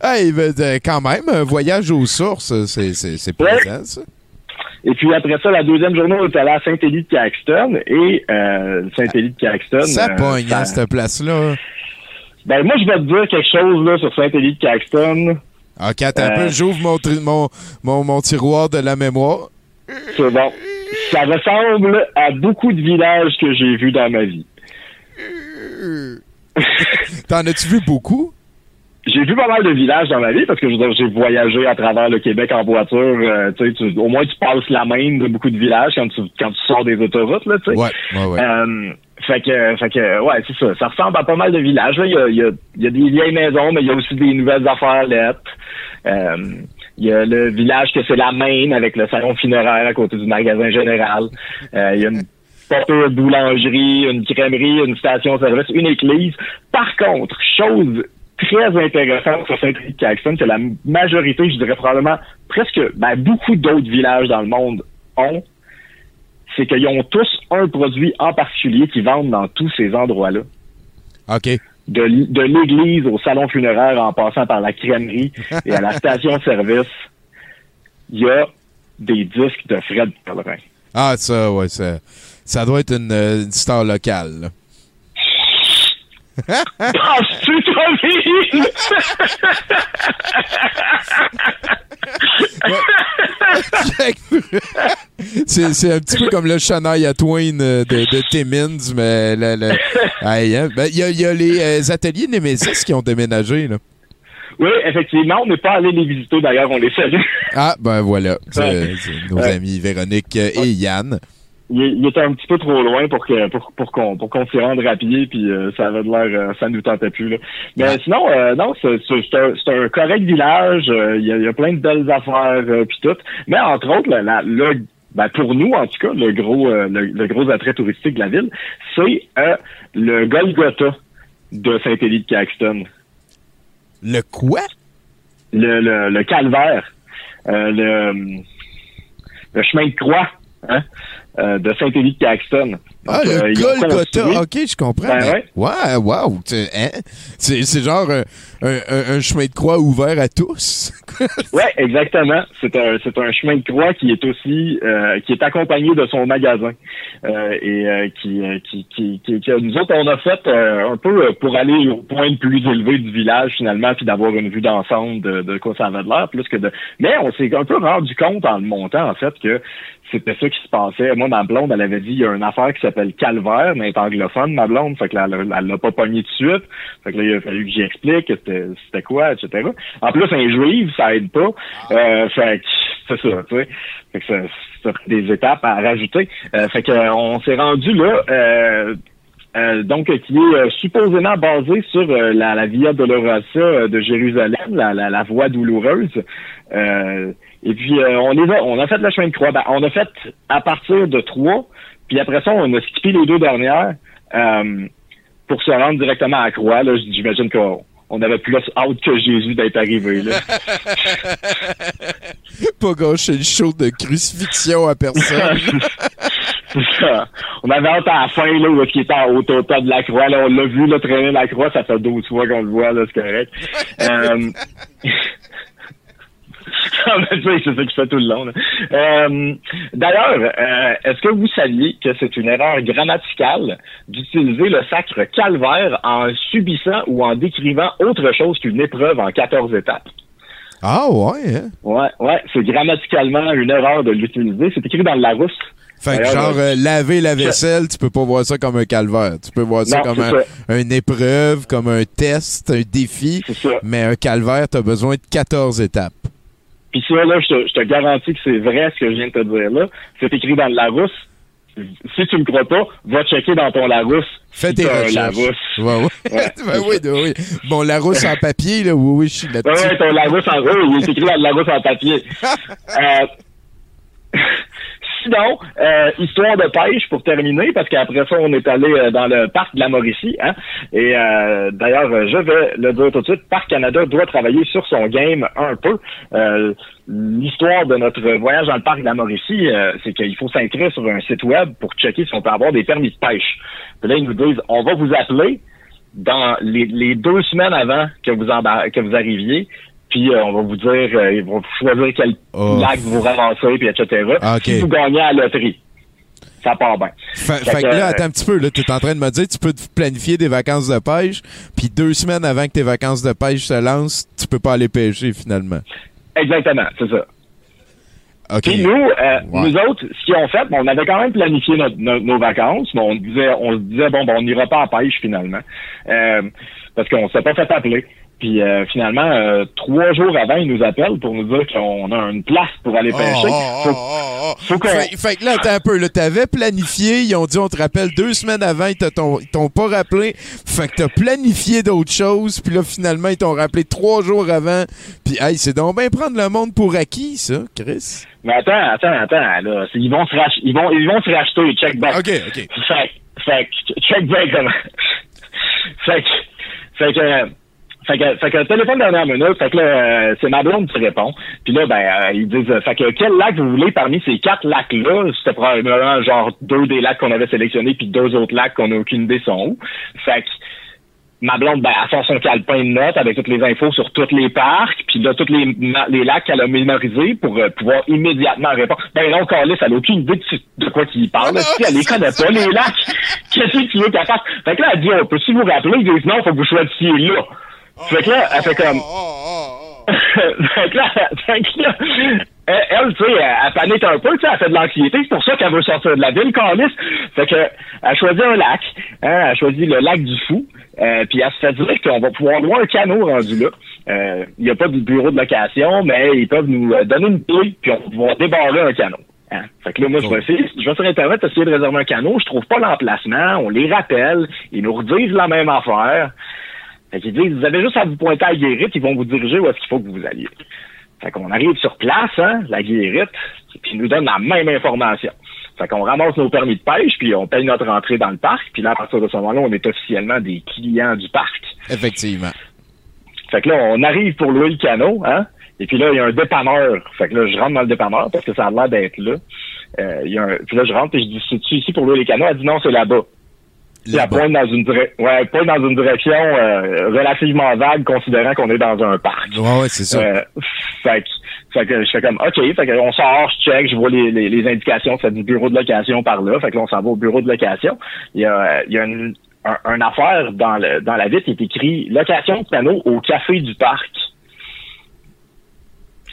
hey, ben, euh, quand même, un voyage aux sources, c'est, c'est, c'est plaisant, ça. Et puis après ça, la deuxième journée, on est allé à Saint-Élie de Caxton et euh, Saint-Élie de Caxton. Ça euh, pogne, ça- hein, cette place-là. Ben moi, je vais te dire quelque chose là sur Saint-Élie de Caxton. OK, attends un Euh. peu, j'ouvre mon, mon, mon, mon tiroir de la mémoire. C'est bon. Ça ressemble à beaucoup de villages que j'ai vus dans ma vie. [LAUGHS] T'en as-tu vu beaucoup? J'ai vu pas mal de villages dans ma vie parce que je veux dire, j'ai voyagé à travers le Québec en voiture. euh, tu sais, tu- au moins tu passes la main de beaucoup de villages quand tu quand tu sors des autoroutes là, tu sais. Ouais, ouais, ouais. Euh, fait que, fait que, ouais, c'est ça. Ça ressemble à pas mal de villages. Il y a, il y a, y a des vieilles maisons, mais il y a aussi des nouvelles affaires lettres. Euh, il y a le village que c'est la Maine avec le salon funéraire à côté du magasin général. Euh, il y a une porte boulangerie, une crèmerie, une station-service, une église. Par contre, chose très intéressante sur Saint-Caxton, que la majorité, je dirais probablement presque ben, beaucoup d'autres villages dans le monde ont, c'est qu'ils ont tous un produit en particulier qu'ils vendent dans tous ces endroits-là. OK. De, l'église au salon funéraire en passant par la crèmerie et à la [LAUGHS] station-service, il y a des disques de Fred Pellerin. Ah, ça, ouais, ça, ça doit être une, euh, une star locale. là. C'est [LAUGHS] toi, c'est, c'est un petit peu comme le Shania Twain euh, de, de Timmins, mais le- le- Aïe, hein. Ben, il y, a, il y a les euh, ateliers Nemesis qui ont déménagé. Là. Oui, effectivement, on n'est pas allé les visiter d'ailleurs, on les salue. Ah, ben voilà. C'est, c'est nos amis Véronique euh, et Yann. Il, il était un petit peu trop loin pour que pour, pour qu'on pour qu'on s'y rende à pied, puis euh, ça avait de l'air, euh, ça nous tentait plus. Là. Mais Ouais. sinon, euh, non, c'est c'est- un, c'est un correct village. euh, Il y, a, il y a plein de belles affaires euh, puis tout. Mais entre autres, la, ben, pour nous en tout cas, le gros euh, le, le gros attrait touristique de la ville, c'est euh, le Golgotha de Saint-Élie de Caxton. Le quoi? le, le, le calvaire, euh, le, le chemin de croix hein, euh, de Saint-Élie de Caxton. Ah, euh, le ont Golgotha. OK, je comprends. Ben ouais. Ouais, wow. hein? C'est, c'est genre un, un- un- chemin de croix ouvert à tous. [LAUGHS] Ouais, exactement. C'est un c'est un chemin de croix qui est aussi euh, qui est accompagné de son magasin Euh, et euh, qui, euh, qui, qui, qui, nous autres on a fait euh, un peu euh, pour aller au point le plus élevé du village finalement puis d'avoir une vue d'ensemble de, de quoi ça avait de l'air plus que de mais on s'est un peu rendu compte en le montant en fait que c'était ça qui se passait. Moi, ma blonde, elle avait dit, il y a une affaire qui s'appelle Calvaire, mais elle est anglophone, ma blonde, fait que là, elle l'a pas pogné tout de suite. Fait que là, il a fallu que j'y explique que c'était quoi, etc. En plus, un juif, ça aide pas. Euh, fait que c'est ça, tu sais. Fait que ça, ça fait des étapes à rajouter. Euh, fait que on s'est rendu là, euh, euh, donc qui est euh, supposément basé sur euh, la, la Via Dolorosa euh, de Jérusalem, la, la, la voie douloureuse. Et puis euh, on les a, on a fait le chemin de croix. Ben, on a fait à partir de trois, puis après ça on a skippé les deux dernières euh, pour se rendre directement à la croix. Là, j'imagine qu'on on avait plus hâte que Jésus d'être arrivé. Là. [LAUGHS] pas gauche, c'est le show de crucifixion à personne. [LAUGHS] Ça. On avait hâte à la fin, là, où est-ce qu'il était au top de la croix, là. On l'a vu, là, traîner la croix. Ça fait 12 fois qu'on le voit, là, c'est correct. [LAUGHS] euh... C'est ça qu'il fait tout le long. Euh, D'ailleurs, euh, est-ce que vous saviez que c'est une erreur grammaticale d'utiliser le sacre calvaire en subissant ou en décrivant autre chose qu'une épreuve en 14 étapes? ah ouais, hein? Ouais, ouais, c'est grammaticalement une erreur de l'utiliser. C'est écrit dans le Larousse. Fait que genre, euh, laver la vaisselle, tu peux pas voir ça comme un calvaire. Tu peux voir ça Non, comme un, ça. une épreuve, comme un test, un défi. C'est ça. Mais un calvaire, t'as besoin de 14 étapes. Puis ça, là, je te, je te garantis que c'est vrai ce que je viens de te dire là. C'est écrit dans le Larousse. Si tu me crois pas, va checker dans ton Larousse. Fais tes recherches. Larousse. Ouais, ouais. [LAUGHS] Ouais, [LAUGHS] ben oui, oui. Bon, la rousse en papier, là, oui, oui, je suis là-dessus. ouais, ton Larousse en gros, il est écrit dans le Larousse en papier. [LAUGHS] Euh, Sinon, euh, histoire de pêche pour terminer, parce qu'après ça, on est allé euh, dans le parc de la Mauricie. Hein? Et euh, d'ailleurs, je vais le dire tout de suite, Parc Canada doit travailler sur son game un peu. L'histoire de notre voyage dans le parc de la Mauricie, c'est qu'il faut s'inscrire sur un site web pour checker si on peut avoir des permis de pêche. Puis là, ils nous disent, on va vous appeler dans les, deux semaines avant que vous que vous arriviez, puis euh, on va vous dire, euh, ils vont choisir quel Oh. lac vous ramassez, puis etc. Ah, ok. Si vous gagnez à la loterie. Ça part bien. Fait, Fait fait que là, attends un petit peu, là, t'es en train de me dire, tu peux te planifier des vacances de pêche, puis deux semaines avant que tes vacances de pêche se lancent, tu peux pas aller pêcher, finalement. Exactement, c'est ça. OK. Puis nous, euh, nous autres, ce qu'ils ont fait, bon, on avait quand même planifié notre- nos, nos vacances, mais on disait, on se disait bon, bon, on n'ira pas en pêche finalement, euh, parce qu'on s'est pas fait appeler. Puis euh, finalement, euh, trois jours avant, il nous appelle pour nous dire qu'on a une place pour aller pêcher. oh, Faut- oh, oh, oh. faut qu'on- Fait, fait que là, attends un peu. Là, t'avais planifié. Ils ont dit, on te rappelle deux semaines avant. Ils t'ont- ils t'ont pas rappelé. Fait que t'as planifié d'autres choses. Puis là, finalement, ils t'ont rappelé trois jours avant. Puis, hey, c'est donc bien prendre le monde pour acquis, ça, Chris. Mais attends, attends, attends, là. Ils vont se rach- ils vont, ils vont se racheter, check back. OK, OK. Fait, fait que, check comment? [LAUGHS] fait que, fait que, fait que, fait que, téléphone dernière minute, fait que là, euh, c'est ma blonde qui répond. Puis là, ben, euh, ils disent, euh, fait que quel lac vous voulez parmi ces quatre lacs-là? C'était probablement genre deux des lacs qu'on avait sélectionnés, puis deux autres lacs qu'on a aucune idée sont où. Fait que, ma blonde, ben, elle sort son calepin de notes avec toutes les infos sur tous les parcs, puis là, tous les, les lacs qu'elle a mémorisés pour euh, pouvoir immédiatement répondre. Ben non, Carlis, elle a aucune idée de, de quoi qu'il parle. Si elle les connaît pas, les lacs, [LAUGHS] qu'est-ce que tu veux qu'elle fasse? Fait que là, elle dit, on peut-tu vous rappeler? Ils disent, non, faut que vous choisissiez là. Fait que là, elle fait comme... [LAUGHS] fait que là, fait que là, elle, elle, tu sais, elle, elle panique un peu, tu sais, elle fait de l'anxiété. C'est pour ça qu'elle veut sortir de la ville, Carlis. Fait que, elle choisit un lac. Hein, elle choisit le lac du Fou. Euh, puis elle se fait dire qu'on va pouvoir louer un canot rendu là. Euh, Il n'y a pas de bureau de location, mais ils peuvent nous euh, donner une clé, puis on va pouvoir débarrer un canot. Hein? Fait que là, moi, je vais essayer, je vais sur Internet essayer de réserver un canot, je trouve pas l'emplacement, on les rappelle, ils nous redisent la même affaire. Fait qu'ils disent, vous avez juste à vous pointer à la guérite, ils vont vous diriger où est-ce qu'il faut que vous alliez. Fait qu'on arrive sur place, hein, la guérite, puis ils nous donnent la même information. Fait qu'on ramasse nos permis de pêche, puis on paye notre entrée dans le parc, puis là, à partir de ce moment-là, on est officiellement des clients du parc. Effectivement. Fait que là, on arrive pour louer le canot, hein, et puis là, il y a un dépanneur. Fait que là, je rentre dans le dépanneur parce que ça a l'air d'être là. Euh, il y a un... Puis là, je rentre et je dis, c'est-tu ici pour louer les canots? Elle dit non, c'est là-bas. Puis elle pointe dans une ouais, pointe dans une direction euh, relativement vague, considérant qu'on est dans un parc. Ouais, ouais, c'est ça. Euh, fait, que, fait que je fais comme OK, fait que on sort, je check, je vois les, les, les indications, c'est du bureau de location par là. Fait que là, on s'en va au bureau de location. Il y a, il y a une, un, une affaire dans le dans la vitre qui est écrit location de panneau au café du parc.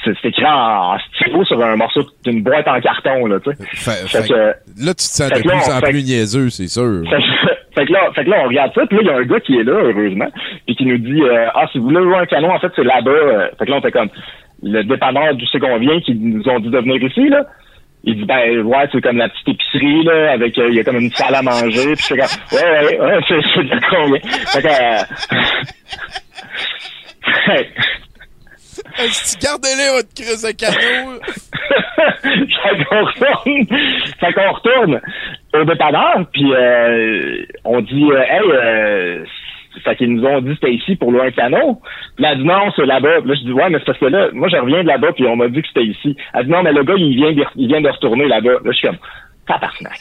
C'est écrit en, en stylo sur un morceau d'une boîte en carton, là, tu sais. Fait- Fait fait- que, là, tu te sens de plus en plus niaiseux, c'est sûr. [LAUGHS] fait, fait que là, fait que là, on regarde ça, puis là, il y a un gars qui est là, heureusement, puis qui nous dit euh, Ah, si vous voulez voir un canon, en fait, c'est là-bas. Fait que là, on fait comme le dépanneur du second vient qui nous ont dit de venir ici, là. Il dit ben ouais, c'est comme la petite épicerie là, avec euh, il y a comme une salle à manger, puis fais comme Ouais, ouais, ouais, [LAUGHS] c'est c'est de combien. Fait que euh, [LAUGHS] gardez-les votre crise de canot? [LAUGHS] fait qu'on retourne, fait qu'on retourne au dépanneur, puis euh, on dit euh, hey, euh, fait qu'ils nous ont dit c'était ici pour louer un canot. Puis là, elle dit non, c'est là-bas. Puis là, je dis ouais, mais c'est parce que là, moi je reviens de là-bas, puis on m'a dit que c'était ici. Elle dit non, mais le gars, il vient de, il vient de retourner là-bas. Là, je suis comme tabarnak.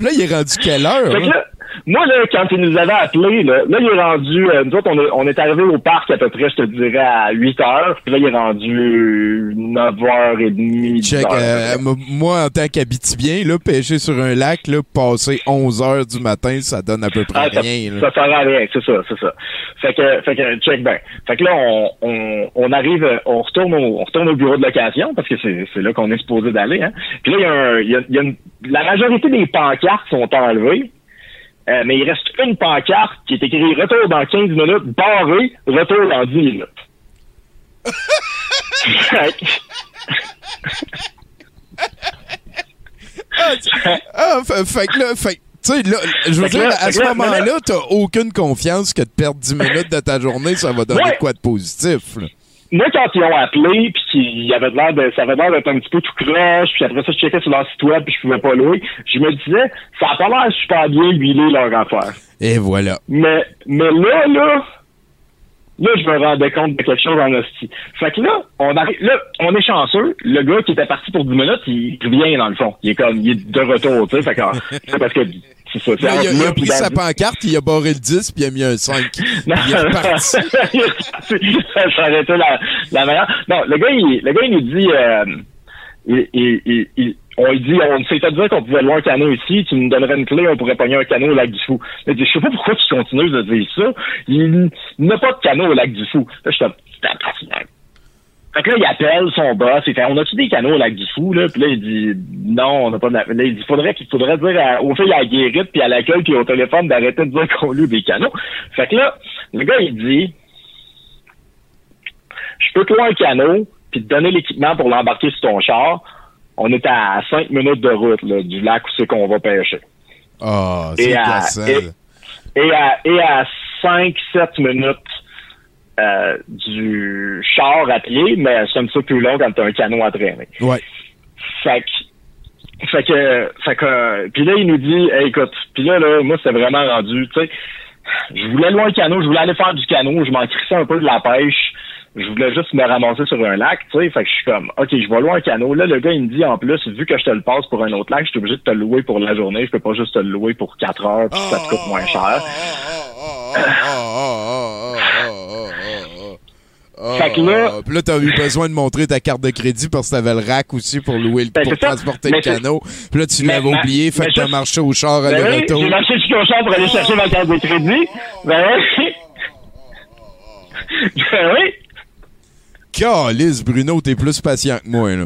Là, il est rendu quelle heure? Fait que hein? là, moi, là, quand ils nous avaient appelés, là, là il est rendu, euh, nous autres, on est, on est arrivé au parc à peu près, je te dirais, à 8 heures. Puis là, il est rendu 9h30. 10 Check, euh, m- moi, en tant qu'habitibien, là, pêcher sur un lac, là, passer 11 heures du matin, ça donne à peu près Ah, ça, rien. là. ça sert à rien, c'est ça, c'est ça. Fait que, fait que, check bien. Fait que là, on, on, on arrive, euh, on retourne au, on retourne au bureau de location parce que c'est, c'est là qu'on est supposé d'aller, hein. Puis là, il y a un, il y a, il y a une- la majorité des pancartes sont enlevées. Euh, mais il reste une pancarte qui est écrite retour dans 15 minutes, barré, retour dans 10 minutes. Fait que- Ah, ah, fait, fait que là, fait, tu sais, là, je veux dire, à ce moment-là, t'as aucune confiance que de perdre 10 minutes de ta journée, ça va donner Ouais. quoi de positif, là. Moi, quand ils ont appelé, puis qu'il y avait l'air de, ça avait l'air d'être un petit peu tout croche, puis après ça, je checkais sur leur site web, puis je pouvais pas louer, je me disais, ça a pas l'air super bien huilé leur affaire. Et voilà. Mais, mais là, là, là, je me rendais compte de quelque chose en hostie. Fait que là, on arrive, là, on est chanceux. Le gars qui était parti pour 10 minutes, il revient dans le fond. Il est comme, il est de retour, tu sais. Fait que, [LAUGHS] c'est parce que, c'est ça. il, a, il a pris sa pancarte, il a barré le 10, puis il a mis un 5. [LAUGHS] non, [LAUGHS] il est reparti. Ça aurait été la, la meilleure. Non, le gars, il, le gars, il nous dit, euh, il, il, il- on lui dit, on s'est fait dire qu'on pouvait louer un canot ici, tu nous donnerais une clé, on pourrait pogner un canot au lac du Fou. Dit, je sais pas pourquoi tu continues de dire ça. Il, n'a pas de canot au lac du Fou. Là, je suis comme, tabarnak. Fait que là, il appelle son boss, il fait, on a-tu des canaux au lac du Fou, là? Puis là, il dit, non, on n'a pas de... Là, il dit, faudrait qu'il faudrait dire à- aux filles à la guérite, puis à l'accueil, puis au téléphone, d'arrêter de dire qu'on loue des canaux. Fait que là, le gars, il dit, je peux te louer un canot, puis te donner l'équipement pour l'embarquer sur ton char. On est à 5 minutes de route, là, du lac où c'est qu'on va pêcher. Ah, Et c'est à- glaçant. et- Et à, et à 5-7 minutes euh, du char à pied, mais c'est un petit peu plus long quand t'as un canot à traîner. Ouais. Fait que, fait que, fait que, puis là, il nous dit, hey, écoute, puis là, là, moi, c'était vraiment rendu, tu sais, je voulais louer un canot, je voulais aller faire du canot, je m'en crissais un peu de la pêche, je voulais juste me ramasser sur un lac, tu sais, fait que je suis comme, ok, je vais louer un canot. Là, le gars, il me dit, en plus, vu que je te le passe pour un autre lac, je suis obligé de te louer pour la journée, je peux pas juste te le louer pour 4 heures, puis ça te coûte moins cher. Fait que là- Ah, Puis là, t'as eu besoin de montrer ta carte de crédit parce que t'avais le rack aussi pour louer le, Ben, pour transporter le canot. Puis là, tu l'avais oublié, fait que t'as marché au char à Ben retour. j'ai marché jusqu'au champ pour aller chercher ma carte de crédit. Ben oui. Ben oui. Calice, Bruno, t'es plus patient que moi, là.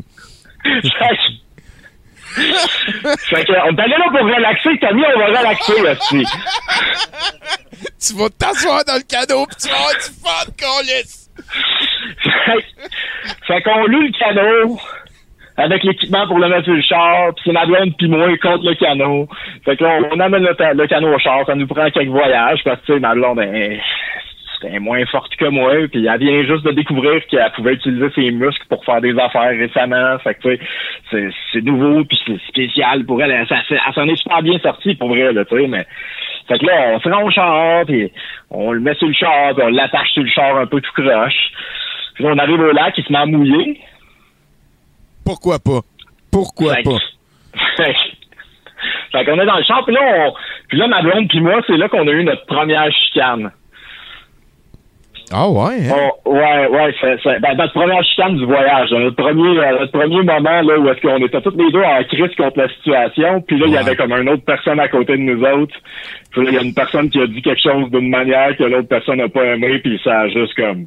Fait que- on allé là pour relaxer, Tommy, on va relaxer, là, dessus Tu vas t'asseoir dans le canot pis tu vas avoir du fun, calice! Fait, qu'on loue le canot avec l'équipement pour le mettre sur le char, puis c'est ma blonde puis moi contre le canot. Fait que là, on, on amène le, canot au char, ça nous prend quelques voyages, parce que tu sais, ma blonde est, est moins forte que moi, puis elle vient juste de découvrir qu'elle pouvait utiliser ses muscles pour faire des affaires récemment. Fait que tu sais, c'est, c'est nouveau, puis c'est spécial pour elle. Elle, elle s'en est super bien sortie pour vrai, là, tu sais, mais... Fait que là, on se rend au char, puis on le met sur le char, puis on l'attache sur le char un peu tout croche. Puis là, on arrive au lac, il se met à mouiller. Pourquoi pas? Pourquoi Fait pas? [LAUGHS] Fait qu'on est dans le champ, puis là, on, puis là, ma blonde puis moi, c'est là qu'on a eu notre première chicane. Ah ouais, hein? On- ouais, ouais, c'est, c'est- ben, notre première chicane du voyage. Notre premier, euh, notre premier moment, là, où est-ce qu'on était tous les deux en crise contre la situation, puis là, il y avait comme une autre personne à côté de nous autres. Puis là, il y a une personne qui a dit quelque chose d'une manière que l'autre personne n'a pas aimé, puis ça a juste comme...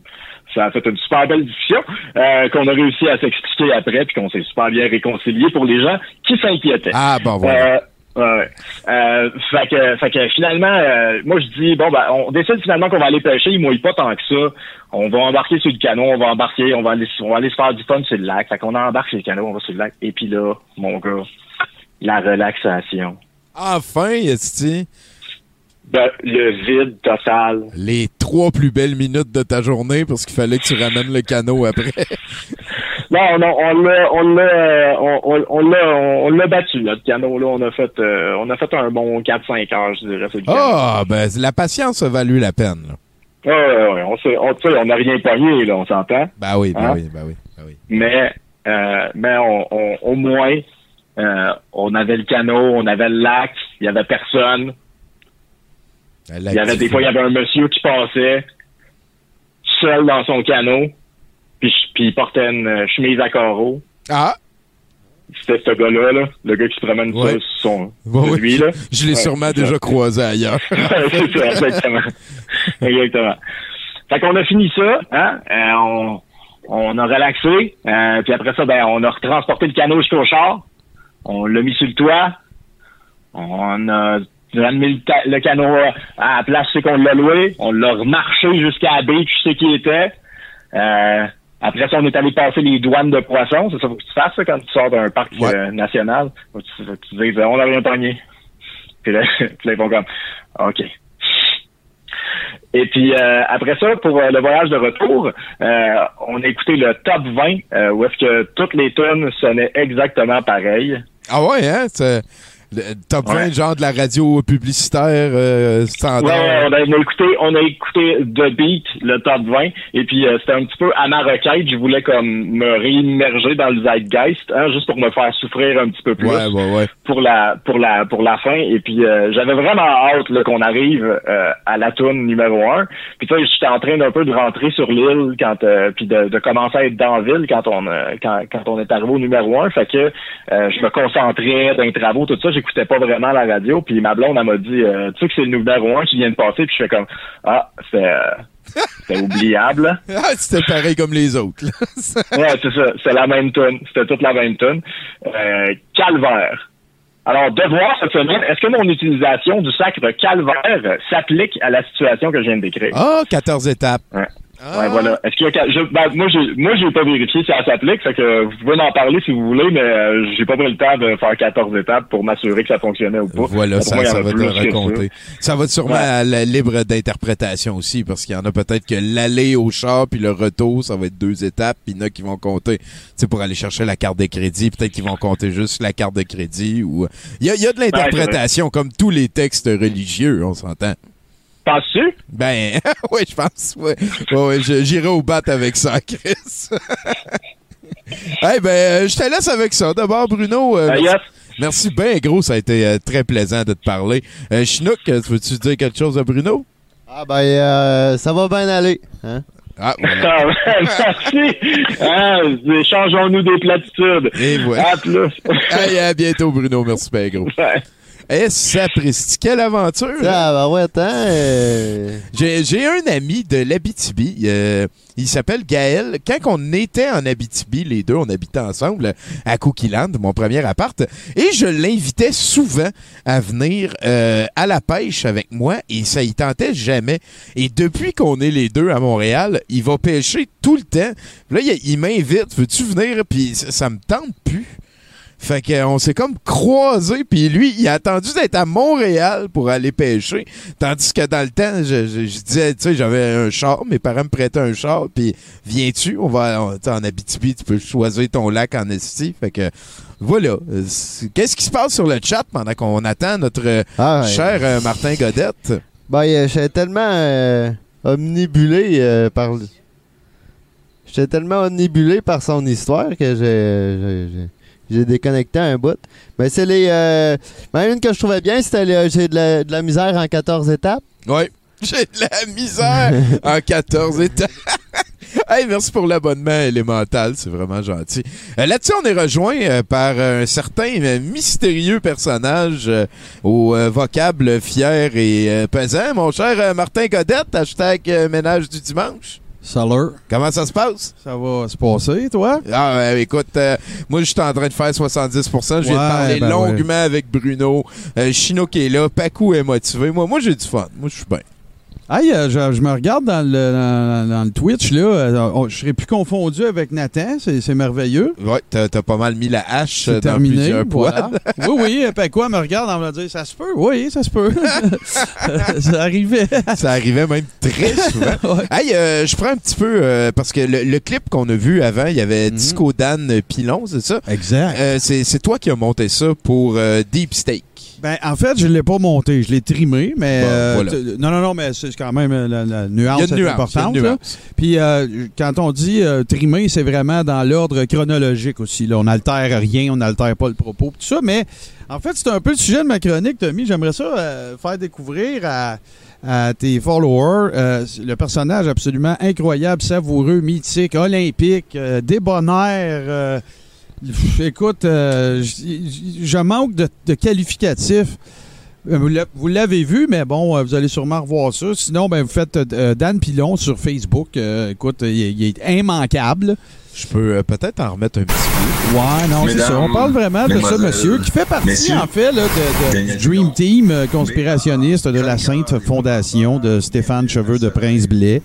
Ça a fait une super belle discussion euh, qu'on a réussi à s'expliquer après, puis qu'on s'est super bien réconcilié pour les gens qui s'inquiétaient. Ah, bon, voilà. Euh, ouais. Euh, fait que, finalement, euh, moi je dis bon ben on décide finalement qu'on va aller pêcher, il mouille pas tant que ça. On va embarquer sur le canot, on va embarquer, on va aller, on va aller se faire du fun sur le lac. Fait qu'on embarque sur le canot, on va sur le lac. Et puis là, mon gars, la relaxation. Enfin, Esti, Ben, le vide total. les trois plus belles minutes de ta journée parce qu'il fallait que tu ramènes le canot après. [LAUGHS] Non, non, on l'a, on l'a, on, on, l'a, on, l'a battu, notre canot, là. On a fait, euh, on a fait un bon 4-5 heures, je dirais, le. Ah, ben, la patience a valu la peine, là. Ouais, ouais, ouais, on s'est, on, on n'a rien pogné, là, on s'entend. Ben oui, ben Hein? oui, ben oui, ben oui. Mais, euh, mais on, on- au moins, euh, on avait le canot, on avait le lac, il y avait personne. Il y avait des fois, il y avait un monsieur qui passait seul dans son canot, puis, puis il portait une euh, chemise à carreaux. Ah! C'était ce gars-là, là, le gars qui se promène Ouais. sur son, Ouais, lui, je- là. [LAUGHS] Je l'ai Ouais, sûrement déjà ça. croisé ailleurs. [LAUGHS] c'est ça, exactement. [LAUGHS] exactement. Fait qu'on a fini ça, hein, euh, on, on a relaxé, euh, puis après ça, ben, on a retransporté le canot jusqu'au char, on l'a mis sur le toit, on a le, ta- le canot à la place c'est qu'on l'a loué, on l'a remarché jusqu'à la baie, tu sais qui était. Euh, après ça, on est allé passer les douanes de poissons. C'est ça faut que tu fasses ça, quand tu sors d'un parc Ouais. euh, national. Faut que tu, faut que tu dises, on n'a rien pogné. [LAUGHS] Puis là, [LAUGHS] puis là, ils font comme, OK. Et puis euh, après ça, pour euh, le voyage de retour, euh, on a écouté le top 20, euh, où est-ce que toutes les tonnes sonnaient exactement pareil. Ah ouais, hein? Le top 20, Ouais. genre de la radio publicitaire euh, standard? ouais, on, a, on a écouté, on a écouté The Beat, le top 20, et puis euh, c'était un petit peu à ma requête, je voulais comme me réimmerger dans le zeitgeist, hein, juste pour me faire souffrir un petit peu plus. ouais, ouais, ouais. pour la pour la pour la fin et puis euh, j'avais vraiment hâte qu'on arrive euh, à la tourne numéro un puis tu sais j'étais en train d'un peu de rentrer sur l'île quand euh, puis de, de commencer à être dans la ville quand on euh, quand, quand on est arrivé au numéro un fait que euh, je me concentrais dans les travaux tout ça j'écoutais pas vraiment la radio, puis ma blonde, elle m'a dit, euh, tu sais que c'est le numéro un qui vient de passer, puis je fais comme, ah, c'est euh, [LAUGHS] c'est oubliable. Ah, c'était pareil comme les autres. [LAUGHS] Ouais, c'est ça. C'est la même tune. C'était toute la même tune. Euh, calvaire. Alors, devoir cette semaine, est-ce que mon utilisation du sacre calvaire s'applique à la situation que je viens de décrire? Ah, 14 étapes. Ouais. Ah. Ouais, voilà. Est-ce qu'il y a je, ben, moi, j'ai, moi, j'ai pas vérifié si ça s'applique, fait que vous pouvez en parler si vous voulez, mais euh, j'ai pas pris le temps de faire 14 étapes pour m'assurer que ça fonctionnait ou pas. Voilà, ça, moi, ça va te que ça. raconter. Ça va être sûrement Ouais. à la libre d'interprétation aussi, parce qu'il y en a peut-être que l'aller au char puis le retour, ça va être deux étapes, puis il y en a qui vont compter, tu sais, pour aller chercher la carte de crédit, peut-être qu'ils vont compter juste la carte de crédit, ou... Il y a, il y a de l'interprétation, comme tous les textes religieux, on s'entend. Penses-tu? Ben, [LAUGHS] oui, je pense, ouais. Ouais, j'irai au bat avec ça, Chris. [LAUGHS] Eh ben, euh, je te laisse avec ça. D'abord, Bruno, euh, Euh, merci, yes. merci bien gros, ça a été euh, très plaisant de te parler. Euh, Chinook, veux-tu dire quelque chose à Bruno? Ah ben, euh, ça va bien aller. Hein? Ah, [LAUGHS] voilà. Ah, Merci. Ah, changeons-nous des platitudes. Et voilà. À plus. Hey, à bientôt, Bruno. Merci bien gros. Ouais. Eh, sapristi, quelle aventure! Ah ben ouais, attends. J'ai j'ai un ami de l'Abitibi. euh, il s'appelle Gaël. Quand on était en Abitibi, les deux, on habitait ensemble à Cookieland, mon premier appart. Et je l'invitais souvent à venir euh, à la pêche avec moi et ça y tentait jamais. Et depuis qu'on est les deux à Montréal, il va pêcher tout le temps. Là, il, il m'invite. Veux-tu venir? Puis ça, ça me tente plus. Fait qu'on s'est comme croisés, puis lui, il a attendu d'être à Montréal pour aller pêcher. Tandis que dans le temps, je, je- je disais, tu sais, j'avais un char, mes parents me prêtaient un char, puis viens-tu? On va on- en Abitibi, tu peux choisir ton lac en esti. Fait que voilà. Qu'est-ce qui se passe sur le chat pendant qu'on attend notre euh, Ah, ouais. cher euh, Martin Godette? Ben, euh, j'étais tellement euh, omnibulé euh, par. J'étais tellement omnibulé par son histoire que j'ai- j'ai déconnecté un bout. Mais c'est les. Euh... une que je trouvais bien, c'était le- j'ai de la, de la misère en 14 étapes. Oui. [LAUGHS] J'ai de la misère [LAUGHS] en 14 étapes. [LAUGHS] hey, merci pour l'abonnement élémental, c'est vraiment gentil. Euh, Là-dessus, on est rejoint euh, par un certain mystérieux personnage euh, au vocable fier et pesant, mon cher Martin Godette, hashtag ménage du dimanche. Salut. Comment ça se passe? Ça va se passer, toi? Ah, ouais, écoute, euh, moi, je suis en train de faire 70%. Je viens Ouais, de parler ben longuement avec Bruno. Euh, Chino qui est là. Paco est motivé. Moi, moi j'ai du fun. Moi, je suis bien. Hey, euh, je, je me regarde dans le, dans, dans le Twitch, là. euh, je serais plus confondu avec Nathan. C'est merveilleux. Ouais, t'as t'as pas mal mis la hache euh, dans terminé. plusieurs voilà. poils. [LAUGHS] oui, oui. euh, quoi me regarde en me dire ça se peut? Oui, ça se peut. [LAUGHS] ça arrivait. Ça arrivait même très [LAUGHS] souvent. Ouais. Hey, euh, je prends un petit peu, euh, parce que le, le clip qu'on a vu avant, il y avait Mhm. Disco Dan Pilon, c'est ça? Exact. Euh, c'est toi qui as monté ça pour Deep Steak. Ben, en fait, je l'ai pas monté. Je l'ai trimé, mais. Bon, euh, voilà. non, non, non, mais c'est quand même euh, la, la nuance, est nuance. importante. là. nuance. Puis euh, quand on dit euh, trimer, c'est vraiment dans l'ordre chronologique aussi. Là. On n'altère rien, on n'altère pas le propos, tout ça. Mais en fait, c'est un peu le sujet de ma chronique, Tommy. J'aimerais ça faire découvrir à, à tes followers le personnage absolument incroyable, savoureux, mythique, olympique, euh, débonnaire. Écoute, euh, je manque de, de qualificatifs. Euh, Vous l'a- vous l'avez vu, mais bon, euh, vous allez sûrement revoir ça. Sinon, ben, vous faites Dan Pilon sur Facebook. Écoute, il est immanquable. Je peux euh, peut-être en remettre un petit peu. Ouais, non, c'est ça. On parle vraiment de ça, mesdemoiselles, monsieur, qui fait partie, messieurs, en fait, là, de, Dream. Team euh, conspirationniste de la Sainte Fondation de Stéphane Cheveux de Prince-Blais.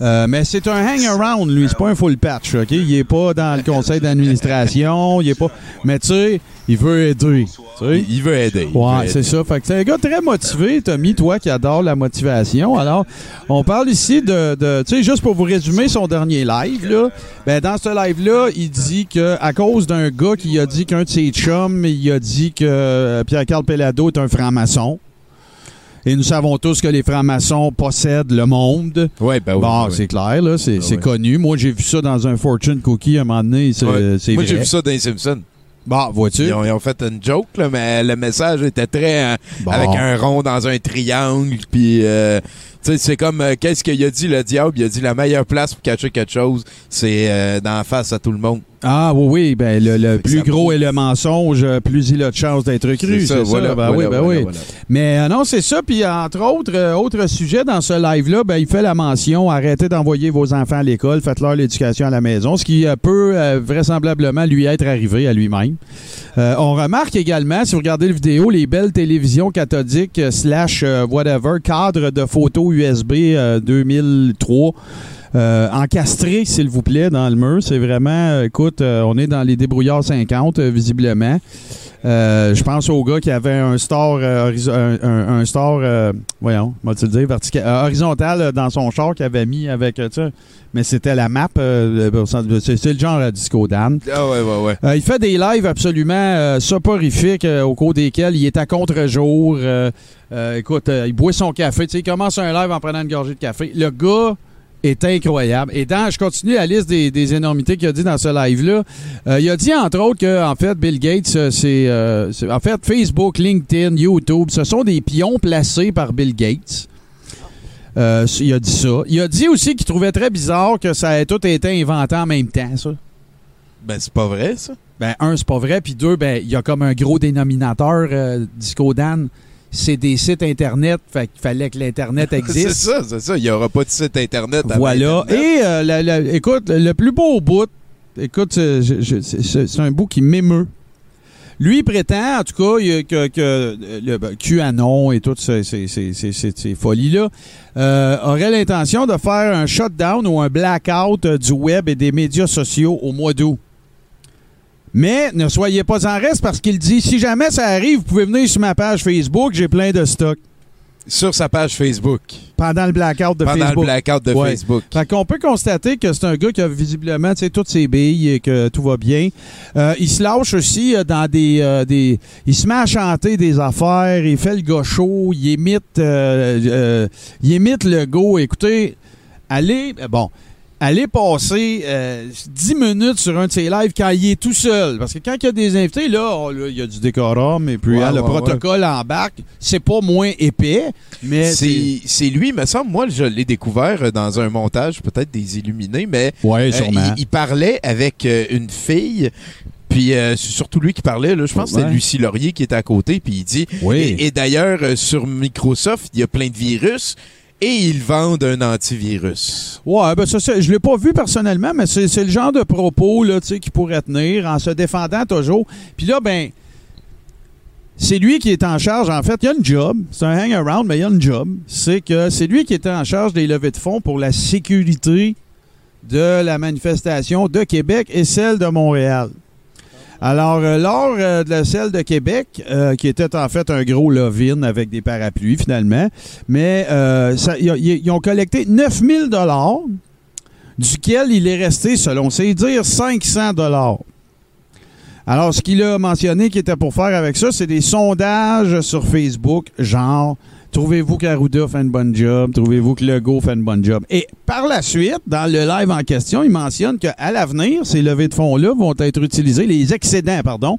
Euh, mais c'est un hang-around, lui. C'est pas un full patch, OK? Il est pas dans le conseil d'administration. Il est pas... Mais tu sais, il veut aider. tu sais. Il, veut aider. Ouais, c'est ça. Fait que c'est un gars très motivé, Tommy, toi qui adore la motivation. Alors, on parle ici de, de- tu sais, juste pour vous résumer son dernier live, là. Ben, dans ce live-là, il dit que à cause d'un gars qui a dit qu'un de ses chums, il a dit que euh, Pierre-Carl Pellado est un franc-maçon. Et nous savons tous que les francs-maçons possèdent le monde. Ouais, ben oui. bon, oui. c'est clair, là, c'est ouais. connu. Moi, j'ai vu ça dans un Fortune Cookie à un moment donné. C'est Ouais. c'est Moi, j'ai vu ça dans les Simpsons. Bon, vois-tu? Ils ont, ils ont fait une joke, là, mais le message était très... euh, Bon. Avec un rond dans un triangle, puis... euh, sais, c'est comme, euh, qu'est-ce qu'il a dit, le diable? Il a dit la meilleure place pour cacher quelque chose, c'est euh, d'en face à tout le monde. Ah oui, oui, ben le, le plus gros est le mensonge, euh, plus il a de chances d'être cru. C'est ça, voilà, ben voilà, oui, ben voilà, oui. voilà. Mais euh, non, c'est ça. Puis entre autres, euh, autre sujet dans ce live-là, ben, il fait la mention arrêtez d'envoyer vos enfants à l'école, faites-leur l'éducation à la maison, ce qui euh, peut vraisemblablement lui être arrivé à lui-même. On remarque également, si vous regardez la vidéo, les belles télévisions cathodiques slash whatever, cadre de photos USB euh, 2003. Euh, encastré, s'il vous plaît, dans le mur. C'est vraiment, euh, écoute, euh, on est dans les débrouillards 50, euh, visiblement. Je pense au gars qui avait un store, un, store, voyons, le dire, vertical, horizontal dans son char qu'il avait mis avec, tu sais, mais c'était la map, c'est le genre à Disco Dan. Ah ouais, ouais, ouais. Euh, il fait des lives absolument euh, soporifiques euh, au cours desquels il est à contre-jour. écoute, il boit son café. Tu sais, il commence un live en prenant une gorgée de café. Le gars est incroyable. Et dans, je continue la liste des, des énormités qu'il a dit dans ce live-là. Euh, il a dit entre autres que en fait Bill Gates, euh, c'est euh, c'est- en fait Facebook, LinkedIn, YouTube, ce sont des pions placés par Bill Gates. Euh, il a dit ça. Il a dit aussi qu'il trouvait très bizarre que ça ait tout été inventé en même temps, ça. Ben, c'est pas vrai, ça. Ben, un, c'est pas vrai. Puis deux, ben, il y a comme un gros dénominateur, Disco Dan. C'est des sites Internet. Fait qu'il fallait que l'Internet [LAUGHS] c'est existe. ça, c'est ça. Il y aura pas de site Internet. avant voilà. Internet. Et, euh, la- la- écoute, le plus beau bout, écoute, c'est- c'est c'est un bout qui m'émeut. Lui il prétend, en tout cas, que, que euh, le ben, QAnon et toutes ces, ces- ces- ces- ces- ces folies-là euh, aurait l'intention de faire un shutdown ou un blackout euh, du web et des médias sociaux au mois d'août. Mais ne soyez pas en reste parce qu'il dit si jamais ça arrive, vous pouvez venir sur ma page Facebook, j'ai plein de stock. Sur sa page Facebook. Pendant le blackout de Pendant Facebook. le blackout de Ouais. Facebook. Fait qu'on peut constater que c'est un gars qui a visiblement toutes ses billes et que tout va bien. Euh, il se lâche aussi euh, dans des, euh, des. Il se met à chanter des affaires, il fait le gars chaud, il imite, euh, il imite le go. Écoutez, allez. Bon. Allez passer euh, 10 minutes sur un de ses lives quand il est tout seul. Parce que quand il y a des invités, là, oh, là, il y a du décorum et puis Ouais, hein, le ouais, protocole embarque. C'est pas moins épais, mais C'est c'est lui, me semble, moi, je l'ai découvert euh, dans un montage, peut-être des Illuminés, mais euh, il, il parlait avec euh, une fille. Puis euh, c'est surtout lui qui parlait, là, je pense que Ouais. c'était Lucie Laurier qui était à côté, puis il dit Oui. Et, et d'ailleurs, euh, sur Microsoft, il y a plein de virus et ils vendent un antivirus. Ouais, ben ça, je l'ai pas vu personnellement, mais c'est le genre de propos là, qu'il pourrait tenir en se défendant toujours. Puis là, ben, c'est lui qui est en charge. En fait, il y a une job. C'est un hang-around, mais il y a une job. C'est que c'est lui qui était en charge des levées de fonds pour la sécurité de la manifestation de Québec et celle de Montréal. Alors, euh, lors euh, de la celle de Québec, euh, qui était en fait un gros love-in avec des parapluies finalement, mais ils ont collecté 9000 dollars, duquel il est resté, selon ses dires, 500 dollars. Alors, ce qu'il a mentionné qu'il était pour faire avec ça, c'est des sondages sur Facebook, genre trouvez-vous qu'Arruda fait une bonne job, trouvez-vous que Legault fait une bonne job? Et par la suite, dans le live en question, il mentionne qu'à l'avenir, ces levées de fonds-là vont être utilisées, les excédents, pardon,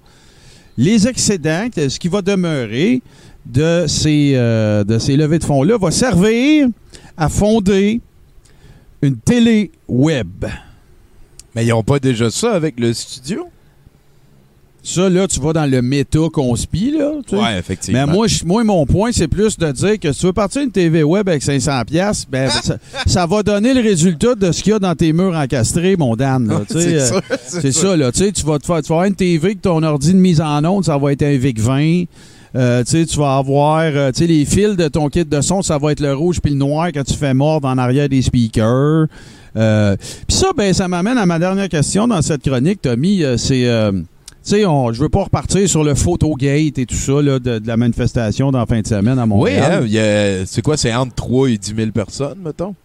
les excédents, ce qui va demeurer de ces, euh, de ces levées de fonds-là, va servir à fonder une télé web. Mais ils n'ont pas déjà ça avec le studio? Ça, là, tu vas dans le méta-conspi, là. tu sais. Ouais, effectivement. Mais moi, je- moi, mon point, c'est plus de dire que si tu veux partir une TV web avec 500$, piastres, ben, ça, ça va donner le résultat de ce qu'il y a dans tes murs encastrés, mon Dan. là, tu sais, [LAUGHS] c'est euh, sûr, C'est ça, là. Tu sais, tu vas te faire, tu vas avoir une TV que ton ordi de mise en onde, ça va être un VIC-20. Euh, tu sais, tu vas avoir, euh, tu sais, les fils de ton kit de son, ça va être le rouge puis le noir quand tu fais mordre en arrière des speakers. Euh, puis ça, ben, ça m'amène à ma dernière question dans cette chronique, Tommy. Euh, c'est, euh, sais, on- je veux pas repartir sur le photogate et tout ça là, de, de la manifestation dans la fin de semaine à Oui, Montréal. hein, y a- c'est quoi? C'est entre 3 et 10 000 personnes, mettons?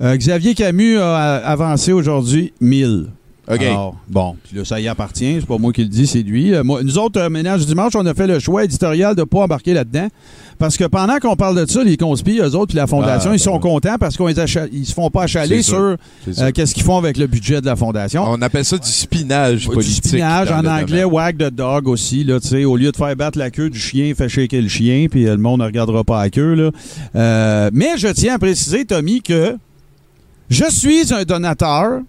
Euh, Xavier Camus a avancé aujourd'hui 1000. OK. Alors, bon, puis là, ça y appartient. C'est pas moi qui le dis, c'est lui. Euh, moi, nous autres, euh, Ménage du Dimanche, on a fait le choix éditorial de pas embarquer là-dedans. Parce que pendant qu'on parle de ça, les conspis, eux autres, puis la Fondation, Ah, ils sont ben contents parce qu'ils ils se font pas achaler sur euh, qu'est-ce qu'ils font avec le budget de la Fondation. On appelle ça du spinage Du politique. spinage dans en anglais, wag the dog aussi. Là, tu sais, au lieu de faire battre la queue du chien, fait shaker le chien, puis le monde ne regardera pas la queue. Là. Euh, mais je tiens à préciser, Tommy, que je suis un donateur.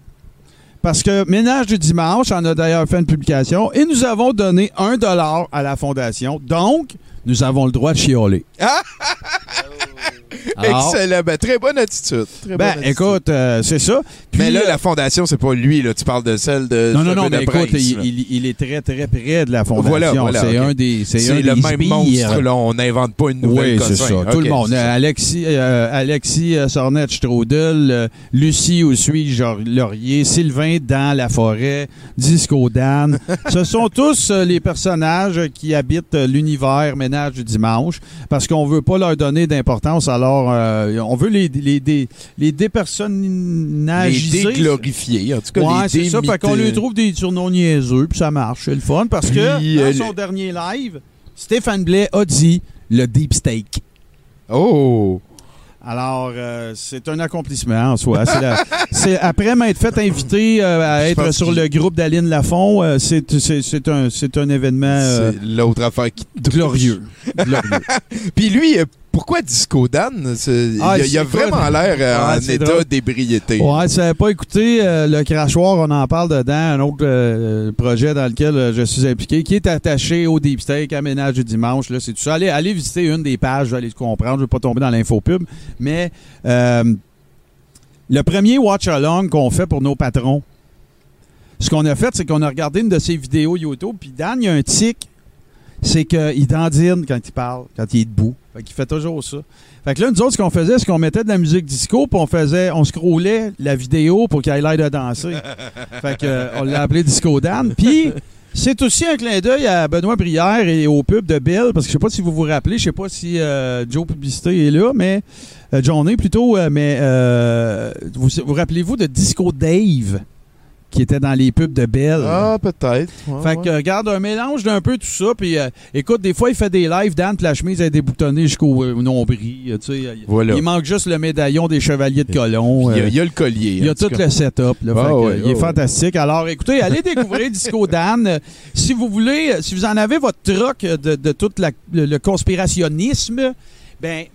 Parce que Ménage du Dimanche en a d'ailleurs fait une publication et nous avons donné un dollar à la fondation. Donc, nous avons le droit de chialer. [LAUGHS] [LAUGHS] [LAUGHS] Alors, Excellent. Ben, très bonne attitude. Très ben, bonne attitude. écoute, euh, c'est ça. Puis, mais là, euh, la fondation, c'est pas lui. Là. Tu parles de celle de. Non, non, non, mais écoute, il, là. il- il est très, très près de la fondation. Voilà, voilà, c'est un des. C'est le des même sbires. monstre. Là. On n'invente pas une nouvelle Oui, c'est ça. Tout le monde. Alexis, euh, Alexis euh, Sornet-Strudel, euh, Lucie suis Laurier, Sylvain dans la forêt, Disco Dan. [LAUGHS] Ce sont tous les personnages qui habitent l'univers Ménage du dimanche parce qu'on veut pas leur donner d'importance. Alors, euh, on veut les, les, les, les. Les déglorifier. En tout cas, Ouais, c'est ça. Fait qu'on lui trouve des surnoms niaiseux, puis ça marche. C'est le fun. Parce que Puis, dans euh, son dernier live, Stéphane Blais a dit le deep steak. Oh! Alors, euh, c'est un accomplissement en soi. C'est [LAUGHS] après m'être fait inviter euh, à être sur le groupe d'Aline Lafont, euh, c'est un, c'est un événement C'est l'autre affaire qui glorieux. [LAUGHS] glorieux. Puis lui, pourquoi Disco Dan? Ah, il, a- il a vraiment l'air euh, Ouais, en c'est état d'ébriété. Ouais, si pas écouté euh, le crachoir, on en parle dedans, un autre euh, projet dans lequel euh, je suis impliqué, qui est attaché au Deep Steak, aménage du dimanche. Là, c'est tout ça. Allez, allez visiter une des pages, vous allez comprendre. Je ne vais pas tomber dans l'infopub. Mais le premier watch along qu'on fait pour nos patrons, ce qu'on a fait, c'est qu'on a regardé une de ses vidéos YouTube, puis Dan, il y a un tic, c'est qu'il dandine quand il parle, quand il est debout. Fait qu'il fait toujours ça. Fait que là, nous autres, ce qu'on faisait, c'est qu'on mettait de la musique disco, puis on faisait, on scrollait la vidéo pour qu'il ait l'air de danser. [LAUGHS] fait que, euh, on l'a appelé Disco Dan. Puis, c'est aussi un clin d'œil à Benoît Brière et au pub de Bill, parce que je sais pas si vous vous rappelez, je sais pas si euh, Joe Publicité est là, mais euh, Johnny plutôt, euh, mais euh, vous vous rappelez-vous de Disco Dave, qui était dans les pubs de Bell? Ah, peut-être. Ouais, Fait que, regarde, un mélange d'un peu tout ça. Puis, euh, écoute, des fois, il fait des lives. Dan, puis la chemise est déboutonnée jusqu'au euh, nombril. tu sais, Voilà. Il manque juste le médaillon des chevaliers de Colomb. il, y a, euh, il y a le collier. il y a tout le setup. Là, Ah Fait que, ouais, il est fantastique. Alors, écoutez, allez [LAUGHS] découvrir Disco Dan. Si vous voulez, si vous en avez votre truc de, de tout la- le, le conspirationnisme, ben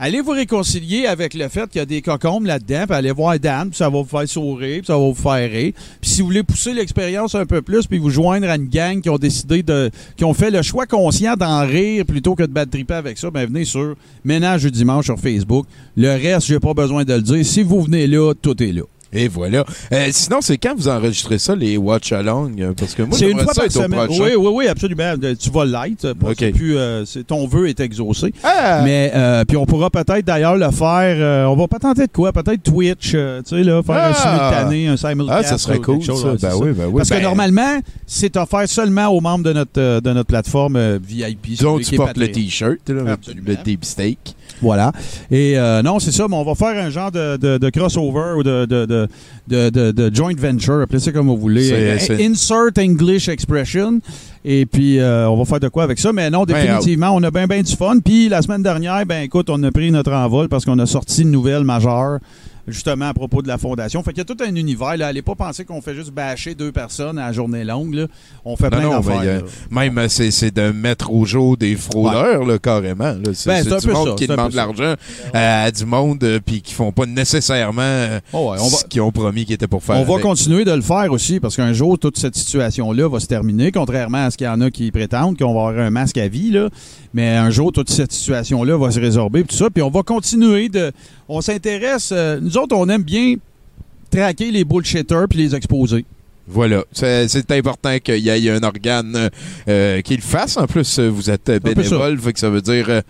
allez vous réconcilier avec le fait qu'il y a des cocombes là-dedans, puis allez voir Dan, puis ça va vous faire sourire, ça va vous faire rire. Puis si vous voulez pousser l'expérience un peu plus, puis vous joindre à une gang qui ont décidé de... qui ont fait le choix conscient d'en rire plutôt que de battre triper avec ça, ben venez sur Ménage du dimanche sur Facebook. Le reste, j'ai pas besoin de le dire. Si vous venez là, tout est là. Et voilà. Euh, sinon, c'est quand vous enregistrez ça, les Watch Along? Euh, Parce que moi, C'est une fois ça par semaine. Oui, oui, oui, absolument. Euh, Tu vas light. OK. c'est plus, euh, ton vœu est exaucé. Ah! Mais euh, puis on pourra peut-être d'ailleurs le faire. on va pas tenter de quoi? Peut-être Twitch. tu sais là, faire un Ah! simultané, un simulcast. Ah, ça serait cool, chose, ça. Ben oui, ben oui. Parce que Ben, normalement, c'est offert seulement aux membres de notre de notre plateforme VIP. Donc, tu portes le. T-shirt, le deep steak. Voilà. Et euh, non, c'est ça, mais on va faire un genre de, de- de crossover ou de, joint venture, appelez ça comme vous voulez. Euh, Insert English expression. Et puis, euh, on va faire de quoi avec ça. Mais non, Ben, définitivement, on a bien, bien du fun. Puis, la semaine dernière, ben écoute, on a pris notre envol parce qu'on a sorti une nouvelle majeure justement à propos de la fondation. Fait qu'il y a tout un univers. Là. Allez pas penser qu'on fait juste bâcher deux personnes à la journée longue. Là. On fait Non, plein non, là. Même, euh, c'est de mettre au jour des fraudeurs, là, carrément. C'est Ben, du peu monde ça, qui demande de l'argent euh, à du monde euh, puis qui font pas nécessairement euh, Oh, ouais, on va- ce qu'ils ont promis qu'ils étaient pour faire. On va continuer de le faire aussi parce qu'un jour, toute cette situation-là va se terminer, contrairement à ce qu'il y en a qui prétendent qu'on va avoir un masque à vie. Là. Mais un jour, toute cette situation-là va se résorber. Puis tout ça. Puis on va continuer de. On s'intéresse. euh, nous autres, on aime bien traquer les bullshitters puis les exposer. Voilà. C'est important qu'il y ait un organe euh, qui le fasse. En plus, vous êtes bénévole, fait que ça veut dire... euh,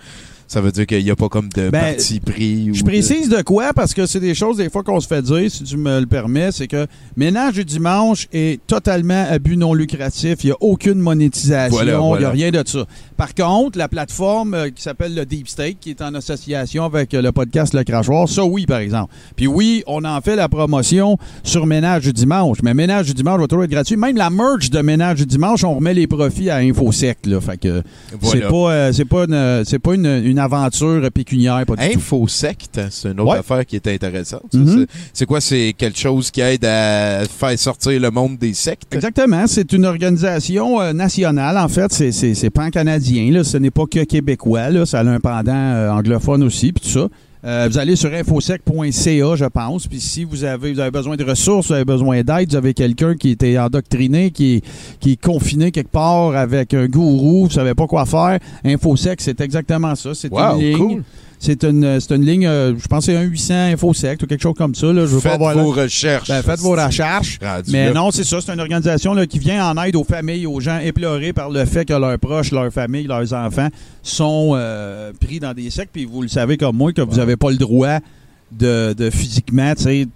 Ça veut dire qu'il n'y a pas comme de Ben, parti pris. ou Je précise de quoi parce que c'est des choses des fois qu'on se fait dire, si tu me le permets, c'est que ménage du dimanche est totalement à but non lucratif. Il n'y a aucune monétisation, il Voilà, n'y a rien de ça. Par contre, la plateforme euh, qui s'appelle le Deep State, qui est en association avec euh, le podcast Le Crachoir, ça oui, par exemple. Puis oui, on en fait la promotion sur Ménage du dimanche, mais Ménage du dimanche va toujours être gratuit. Même la merch de Ménage du dimanche, on remet les profits à InfoSec. Là, fait que Voilà. c'est pas, euh, c'est pas, une, c'est pas une, une aventure pécuniaire, pas du tout. Infosect, c'est une autre Ouais. affaire qui est intéressante. Mhm. C'est- quoi? C'est quelque chose qui aide à faire sortir le monde des sectes? Exactement. C'est une organisation euh, nationale, en fait. C'est- pan-canadien. Ce n'est pas que québécois. Là. Ça a un pendant euh, anglophone aussi, puis tout ça. Euh, vous allez sur infosec.ca, je pense. Puis si vous avez, vous avez besoin de ressources, vous avez besoin d'aide, vous avez quelqu'un qui était endoctriné, qui est, qui est confiné quelque part avec un gourou, vous savez pas quoi faire, Infosec, c'est exactement ça. C'est Wow, une ligne. cool. C'est une, c'est une ligne, euh, je pense que c'est un 800 Infosec ou quelque chose comme ça. Là. Je veux pas Faites avoir vos recherches. Ben, faites vos recherches. Rendu Mais là. non, c'est ça. C'est une organisation là, qui vient en aide aux familles, aux gens éplorés par le fait que leurs proches, leurs familles, leurs enfants sont euh, pris dans des sectes. Puis vous le savez comme moi que vous n'avez pas le droit de, de physiquement, tu sais,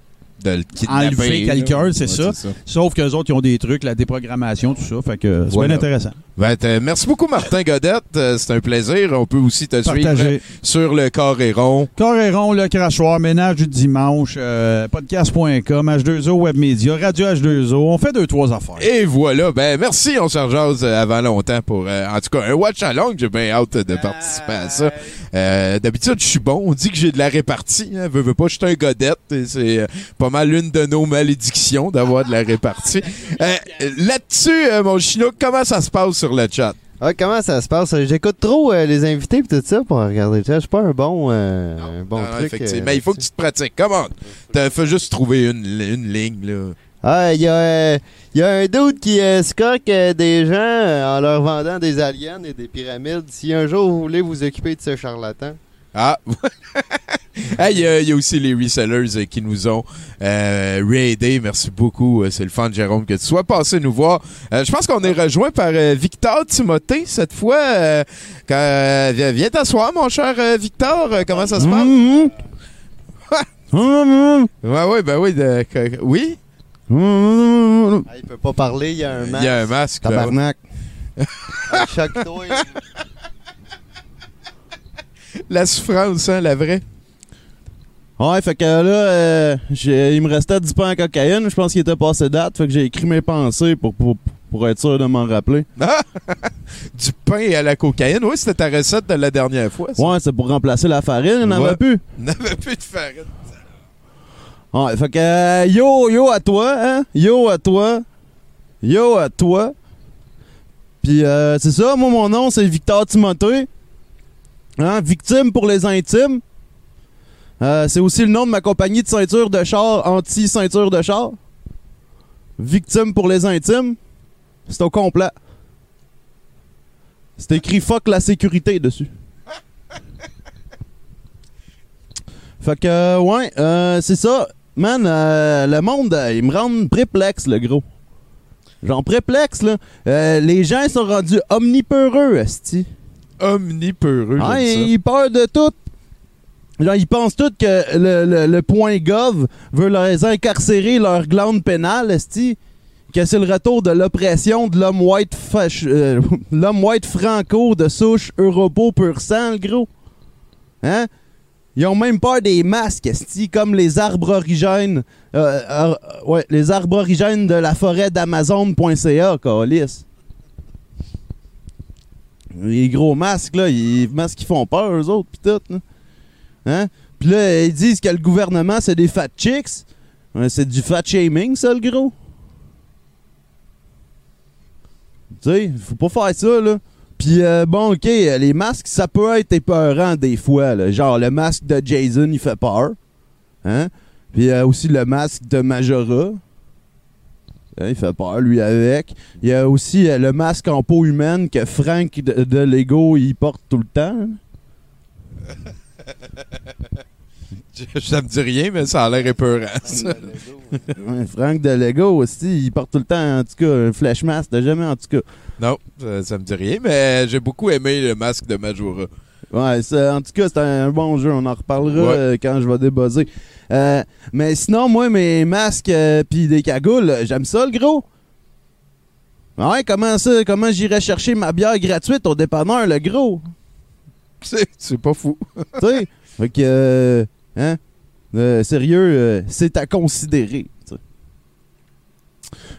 de enlever quelqu'un, c'est ça. c'est ça. Sauf qu'eux autres, ils ont des trucs, la déprogrammation, tout ça. Fait que c'est Voilà. bien intéressant. Ben, t- merci beaucoup, Martin Godette. Euh, C'est un plaisir. On peut aussi te suivre sur le Carré rond. Coréron, le crachoir, ménage du dimanche, euh, podcast.com, H2O, Webmedia, Radio H2O. On fait deux, trois affaires. Et voilà. Ben, merci. On se rejase euh, avant longtemps pour, euh, en tout cas, un watch along. J'ai bien hâte de participer à ça. Euh, D'habitude, je suis bon. On dit que j'ai de la répartie. Hein. Veux, veux pas, je suis un godette. Et C'est euh, pas mal une de nos malédictions d'avoir de la répartie. [LAUGHS] Euh, Là-dessus, euh, mon chinook, comment ça se passe sur le chat? Ah, comment ça se passe? J'écoute trop euh, les invités et tout ça pour regarder le chat. Je suis pas un bon, euh, un bon Non, truc. effectivement. euh, Mais il faut que tu te pratiques. Comment? T'as fait juste trouver une, une ligne, là. Ah, il y, euh, y a un doute qui euh, euh, des gens euh, en leur vendant des aliens et des pyramides. Si un jour vous voulez vous occuper de ce charlatan. Ah, [LAUGHS] Ah, il y, y a aussi les resellers euh, qui nous ont euh, raidés. Merci beaucoup. Euh, C'est le fan, Jérôme, que tu sois passé nous voir. Euh, je pense qu'on est rejoint par euh, Victor Timothée cette fois. Euh, quand- euh, viens t'asseoir, mon cher euh, Victor. Euh, comment ça se passe? [LAUGHS] ouais, ouais, ben oui. de- oui? Ah, il peut pas parler, il y a un masque. Il y a un masque. Tabarnak. [LAUGHS] Choque-toi. La souffrance, hein, la vraie. Ouais, fait que là, euh, j'ai- il me restait 10 pains à cocaïne. Je pense qu'il était passé date. Fait que j'ai écrit mes pensées pour, pour, pour être sûr de m'en rappeler. [LAUGHS] Du pain à la cocaïne. Oui, c'était ta recette de la dernière fois. ça. Ouais, c'est pour remplacer la farine. Il n'en Ouais. avait plus. On n'avait plus de farine. Ouais, fait que euh, yo, yo à toi, hein? Yo à toi. Yo à toi. Puis euh, c'est ça, moi mon nom c'est Victor Timothée. Hein? Victime pour les intimes. Euh, c'est aussi le nom de ma compagnie de ceinture de char anti-ceinture de char. Victime pour les intimes. C'est au complet. C'est écrit fuck la sécurité dessus. Fait que, euh, ouais, euh, c'est ça. Man, euh, le monde, euh, il me rend préplexe, le gros. Genre préplexe, là. Euh, les gens ils sont rendus omnipeureux, esti. Omnipeureux. Ah, j'aime ça. ils peur de tout. Genre, ils pensent tous que le, le- le point gov veut leur incarcérer leur glande pénale, esti. Que c'est le retour de l'oppression de l'homme white fach- euh, [LAUGHS] l'homme white franco de souche europo pur sang, le gros. Hein? Ils ont même peur des masques, comme les arbres origènes. euh, euh, ouais, les arbres de la forêt d'Amazon.ca, calice. Les gros masques, là, les masques qui font peur, eux autres, pis tout, là. Hein? Pis là, ils disent que le gouvernement, c'est des fat chicks. C'est du fat shaming, ça, le gros. Tu sais, faut pas faire ça, là. Puis euh, bon, ok, euh, les masques, ça peut être épeurant des fois, là. Genre, le masque de Jason, il fait peur. Hein? Puis euh, aussi le masque de Majora. Hein, il fait peur, lui, avec. Il y a aussi euh, le masque en peau humaine que Frank de, de Lego, il porte tout le temps. [LAUGHS] [LAUGHS] Ça me dit rien, mais ça a l'air épeurant. ça. Ouais, Frank de Lego aussi, il porte tout le temps, en tout cas, un flash mask, t'as jamais, en tout cas. Non, ça, ça me dit rien, mais j'ai beaucoup aimé le masque de Majora. Ouais, en tout cas, c'est un, bon jeu. On en reparlera Ouais. euh, quand je vais débuzzer. Euh, mais sinon, moi, mes masques euh, puis des cagoules, j'aime ça, le gros. Ouais, comment ça? Comment j'irais chercher ma bière gratuite au dépanneur, le gros? C'est [LAUGHS] c'est pas fou. tu sais? Fait que, euh, hein? Euh, sérieux, euh, c'est à considérer.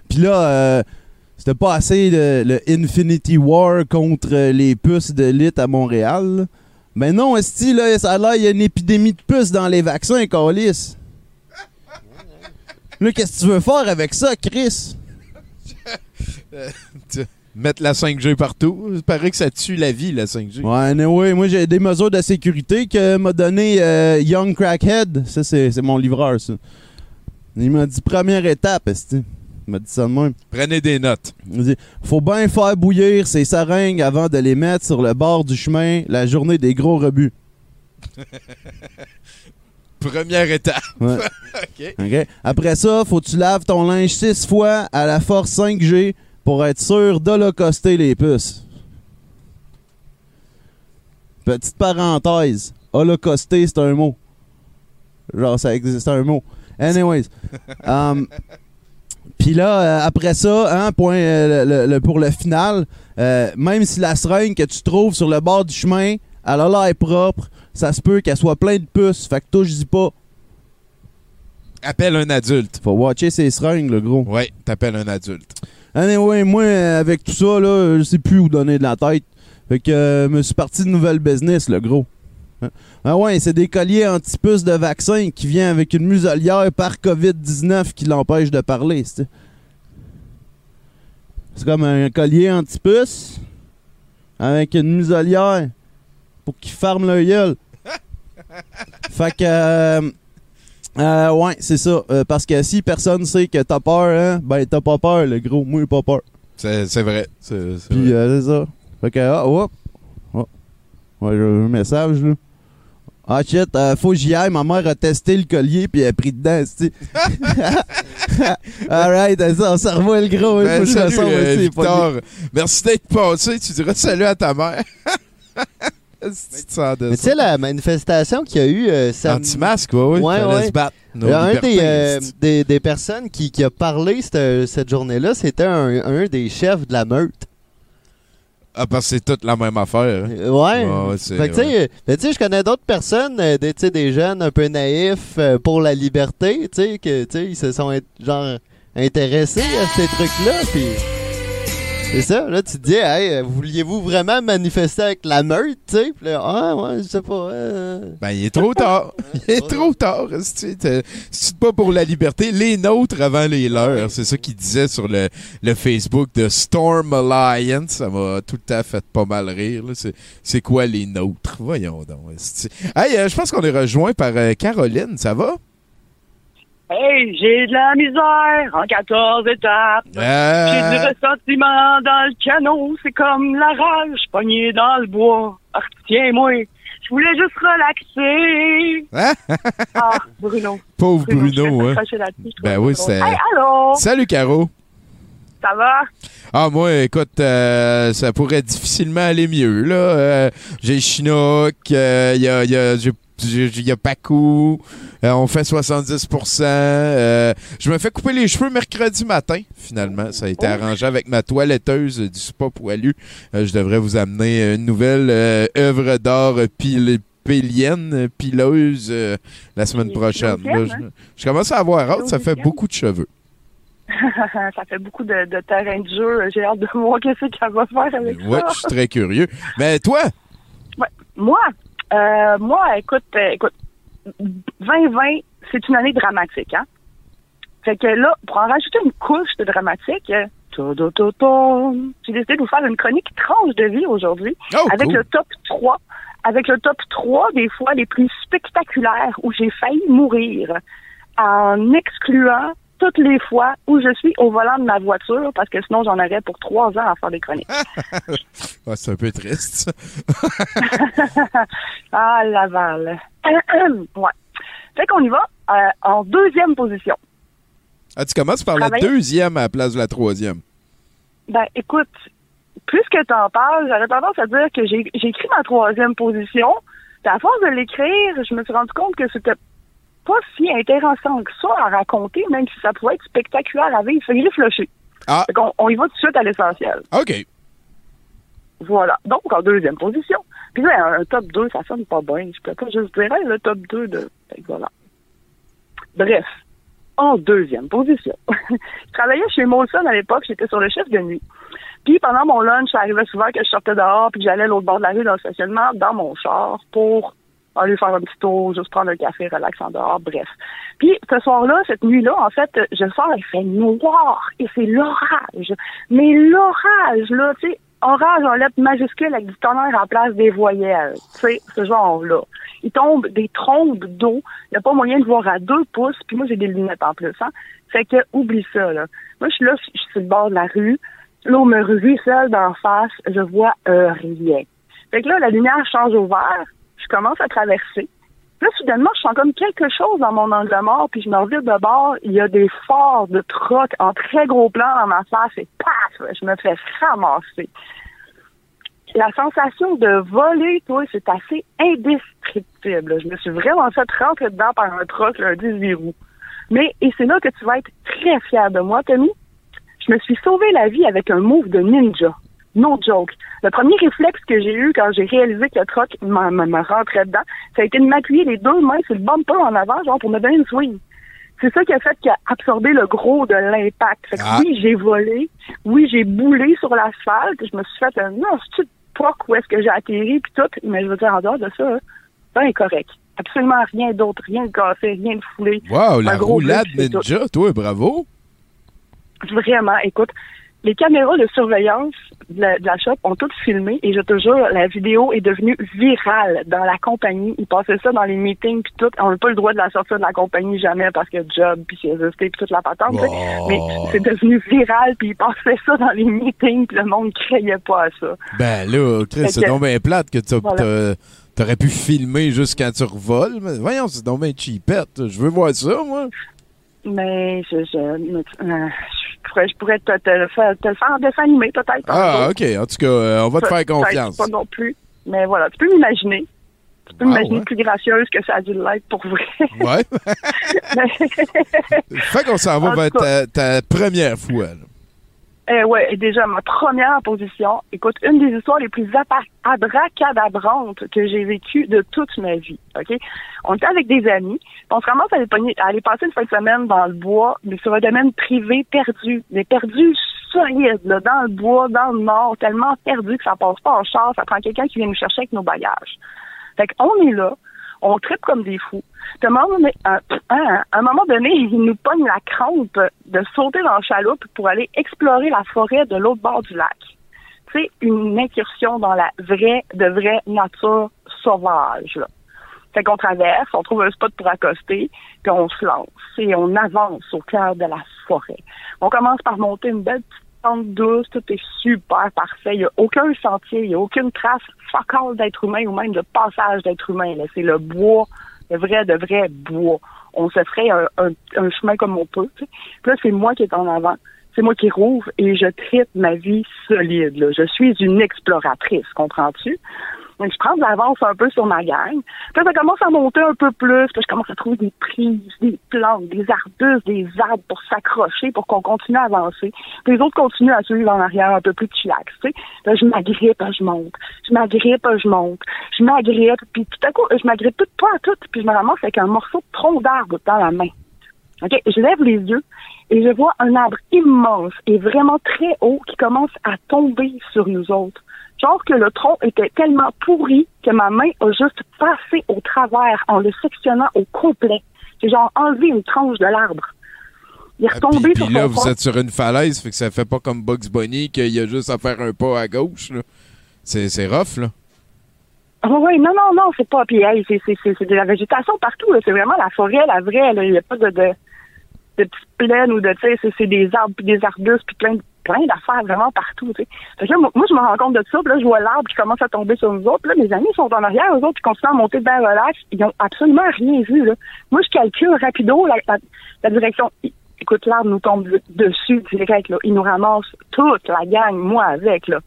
Puis là, euh, c'était pas assez le, Infinity War contre les puces de lit à Montréal. Mais non, esti, là, ça a l'air, il y a une épidémie de puces dans les vaccins, Calis. Là, qu'est-ce que tu veux faire avec ça, Chris? [LAUGHS] Mettre la 5G partout, il paraît que ça tue la vie, la 5G. Ouais, anyway, moi j'ai des mesures de sécurité que m'a donné euh, Young Crackhead. Ça, c'est mon livreur, ça. Il m'a dit première étape. Il m'a dit ça de même. Prenez des notes. Il dit Faut bien faire bouillir ces seringues avant de les mettre sur le bord du chemin la journée des gros rebuts. [LAUGHS] Première étape. Ouais. [LAUGHS] Après ça, faut que tu laves ton linge six fois à la force 5G pour être sûr d'holocauster les puces. Petite parenthèse. Holocauster, c'est un mot. Genre, ça existe, un mot. Anyways. [LAUGHS] um, Puis là, euh, après ça, hein, point euh, le- le- pour le final, euh, même si la seringue que tu trouves sur le bord du chemin, elle a l'air propre, ça se peut qu'elle soit pleine de puces. Fait que touche-y pas. Appelle un adulte. Faut watcher ses seringues, le gros. Ouais, t'appelles un adulte. Anyway, moi, avec tout ça, là, je sais plus où donner de la tête. Fait que euh, me suis parti de nouvelle business, le gros. Hein? Ah ouais, c'est des colliers anti-puces de vaccin qui vient avec une muselière par COVID-19 qui l'empêche de parler, c'est C'est comme un collier anti-puce avec une muselière pour qu'il ferme le gueule. [LAUGHS] fait que... euh, euh, ouais, c'est ça. Euh, parce que si personne sait que t'as peur, hein, ben t'as pas peur, le gros. Moi, j'ai pas peur. C'est c'est vrai. C'est c'est Puis euh, c'est ça. Fait que, ah, hop. Oh. Ouais, j'ai un message, là. Ah shit, euh, faut que j'y aille. Ma mère a testé le collier, puis elle a pris dedans, c'ti. [LAUGHS] [LAUGHS] Alright, on se revoit le gros. Ben, faut que je salut, euh, aussi, Victor. Merci d'être passé. Tu diras salut à ta mère. [LAUGHS] Mais tu sais, la manifestation qu'il y a eu euh, samedi- Anti-masque, ouais, ouais. Ouais, ouais. se battre. Nos un des, euh, des, des personnes qui, qui a parlé cette, cette journée-là, c'était un, un des chefs de la meute. Ah, parce que c'est toute la même affaire. hein. Euh, Ouais. Ouais, ouais, c'est- Fait que, tu sais, ouais. euh, tu sais, je connais d'autres personnes, euh, des, des jeunes un peu naïfs pour la liberté, tu sais, que, tu sais, ils se sont, genre, intéressés à ces trucs-là, puis... C'est ça, là, tu te dis, hey, euh, vouliez-vous vraiment manifester avec la meute, tu sais? Puis là, ah, ouais, je sais pas. euh. Ben, il est trop tard. [LAUGHS] Il est trop tard. Si tu te bats pour la liberté, les nôtres avant les leurs. C'est ça qu'il disait sur le, le Facebook de Storm Alliance. Ça m'a tout le temps fait pas mal rire. C'est- quoi les nôtres? Voyons donc. Hey, euh, je pense qu'on est rejoint par euh, Caroline. Ça va? Hey, j'ai de la misère en 14 étapes. Euh. J'ai du ressentiment dans le canon. C'est comme la rage pognée dans le bois. Ah, Tiens-moi, je voulais juste relaxer. ah, Bruno. Pauvre Bruno, hein? Ben oui, c'est. Hey, allô? Salut, Caro. Ça va? Ah, moi, écoute, euh, ça pourrait difficilement aller mieux, là. Euh, j'ai Chinook, il y a, y a, j'ai- j'ai- y a Pacu, euh, on fait 70%. euh, je me fais couper les cheveux mercredi matin, finalement. Ça a été arrangé avec ma toiletteuse du spa poilu. Euh, je devrais vous amener une nouvelle euh, œuvre d'art pile pélienne, pileuse, la semaine prochaine. Là, Pilosienne, je, hein? je commence à avoir hâte, ça fait beaucoup de cheveux. [LAUGHS] ça fait beaucoup de, de terrain de jeu. J'ai hâte de [LAUGHS] voir qu'est-ce qu'elle va faire avec Ouais, ça. je suis très curieux. Mais toi, Ouais. Moi, euh, moi, écoute, euh, écoute, 2020, c'est une année dramatique, hein? Fait que là, pour en rajouter une couche de dramatique, euh, j'ai décidé de vous faire une chronique tranche de vie aujourd'hui Oh, avec cool. le top 3, avec le top 3 des fois les plus spectaculaires où j'ai failli mourir en excluant toutes les fois où je suis au volant de ma voiture parce que sinon j'en aurais pour trois ans à faire des chroniques. [LAUGHS] Ouais, c'est un peu triste. [LAUGHS] ah, Laval. [CLEARS THROAT] ouais. Fait qu'on y va euh, en deuxième position. Ah, tu commences par la deuxième à la place de la troisième. Ben, écoute, plus que t'en parles, j'aurais tendance à dire que j'ai j'ai écrit ma troisième position. Puis à force de l'écrire, je me suis rendu compte que c'était pas si intéressant que ça à raconter, même si ça pouvait être spectaculaire à vivre. Fait flushé. Ah. Fait qu'on- on y va tout de suite à l'essentiel. OK. Voilà. Donc, en deuxième position. Puis là, un top 2, ça sonne pas bien. Je peux pas juste dire, Hey, le top 2 de... Fait que voilà. Bref. En deuxième position. [LAUGHS] je travaillais chez Molson à l'époque. J'étais sur le chef de nuit. Puis pendant mon lunch, ça arrivait souvent que je sortais dehors puis que j'allais à l'autre bord de la rue dans le stationnement, dans mon char, pour aller faire un petit tour, juste prendre un café, relax en dehors, bref. Puis ce soir-là, cette nuit-là, en fait, je sors, il fait noir et c'est l'orage. Mais l'orage, là, tu sais, orage en lettres majuscules avec du tonnerre en place des voyelles. Tu sais, ce genre-là. Il tombe des trombes d'eau. Il n'y a pas moyen de voir à deux pouces. Puis moi, j'ai des lunettes en plus. Hein. Fait que, oublie ça, là. Moi, je suis là, je suis sur le bord de la rue. L'eau me ruisselle d'en face. Je vois euh, rien. Fait que là, la lumière change au vert. Je commence à traverser. Là, soudainement, je sens comme quelque chose dans mon angle mort, puis je me revire de bord. Il y a des phares de troc en très gros plan dans ma face, et paf! Je me fais ramasser. La sensation de voler, toi, c'est assez indescriptible. Je me suis vraiment fait rentrer dedans par un troc, un 18 roues. Mais, et c'est là que tu vas être très fier de moi, Tommy. Je me suis sauvé la vie avec un move de ninja. No joke. Le premier réflexe que j'ai eu quand j'ai réalisé que le troc me rentrait dedans, ça a été de m'appuyer les deux mains sur le bumper en avant, genre pour me donner une swing. C'est ça qui a fait qu'il a absorbé le gros de l'impact. Fait que Ah. oui, j'ai volé, oui, j'ai boulé sur l'asphalte, je me suis fait un non, c'est poc où est-ce que j'ai atterri puis tout, mais je veux dire en dehors de ça, ben correct. Absolument rien d'autre, rien de cassé, rien de foulé. Wow, la Un gros roulade ninja, toi, bravo. Vraiment, écoute, les caméras de surveillance de la, de la shop ont toutes filmé et je te jure, la vidéo est devenue virale dans la compagnie. Ils passaient ça dans les meetings puis tout. On n'a pas le droit de la sortir de la compagnie jamais parce que job puis CSST puis toute la patente. tu sais. Oh. Mais c'est devenu viral puis ils passaient ça dans les meetings puis le monde criait pas à ça. Ben là, Chris, c'est donc bien plate que t'as- Voilà. t'aurais pu filmer juste quand tu revoles. Mais voyons, c'est donc bien cheapette. Je veux voir ça, moi. Mais je, je, euh, je pourrais, je pourrais te, te le faire, te le faire en dessin animé peut-être. Ah, OK. En tout cas, euh, on va te faire confiance. Pas non plus. Mais voilà, tu peux m'imaginer. Tu peux Wow, m'imaginer plus gracieuse que ça a dû l'être pour vrai. Ouais. [LAUGHS] fait qu'on s'en va vers ta, ta première fois. Eh ouais, déjà, ma première position, écoute, une des histoires les plus abracadabrantes que j'ai vécues de toute ma vie, OK? On était avec des amis, on se ramasse à aller, à passer une fin de semaine dans le bois, mais sur un domaine privé perdu, mais perdu solide, là, dans le bois, dans le nord, tellement perdu que ça passe pas en char, ça prend quelqu'un qui vient nous chercher avec nos bagages. Fait qu'on est là, on tripe comme des fous. À un moment donné, [LAUGHS] il nous pogne la crampe de sauter dans la chaloupe pour aller explorer la forêt de l'autre bord du lac. C'est une incursion dans la vraie, de vraie nature sauvage. Là. Fait qu'on traverse, on trouve un spot pour accoster, puis on se lance et on avance au cœur de la forêt. On commence par monter une belle petite pente douce, tout est super parfait. Il n'y a aucun sentier, il n'y a aucune trace focale d'être humain ou même de passage d'être humain. C'est le bois, le vrai de vrai bois. On se ferait un, chemin comme on peut. Puis là, c'est moi qui est en avant. C'est moi qui rouvre et je tripe ma vie solide. là. Je suis une exploratrice, comprends-tu? Je prends de l'avance un peu sur ma gang. Puis ça commence à monter un peu plus. Puis je commence à trouver des prises, des plantes, des arbustes, des arbres pour s'accrocher, pour qu'on continue à avancer. Puis les autres continuent à suivre en arrière un peu plus chillax, tu sais. Je m'agrippe, je monte. Je m'agrippe, je monte. Je m'agrippe, puis tout à coup, je m'agrippe tout pas à tout, puis je me ramasse avec un morceau de tronc d'arbre dans la main. OK? Je lève les yeux et je vois un arbre immense et vraiment très haut qui commence à tomber sur nous autres. Genre que le tronc était tellement pourri que ma main a juste passé au travers en le sectionnant au complet. J'ai genre enlevé une tranche de l'arbre. Il est retombé Puis sur là, son vous êtes sur une falaise, fait que ça fait pas comme Bugs Bunny qu'il y a juste à faire un pas à gauche. là. C'est rough, là. Ah oui, non, non, non, c'est pas. Puis hey, c'est, de la végétation partout. là. C'est vraiment la forêt, la vraie. là. Il n'y a pas de, de, de petites plaines ou de, tu sais, c'est des arbres, puis des arbustes, puis plein, de- plein d'affaires vraiment partout. Tu sais. Moi, je me rends compte de ça. Puis là, je vois l'arbre qui commence à tomber sur nous autres. Là, mes amis sont en arrière, eux autres, qui continuent à monter bien relax. Ils n'ont absolument rien vu. Là. Moi, je calcule rapido la, direction. Écoute, l'arbre nous tombe de- dessus là. Il nous ramasse toute la gang, moi avec, là.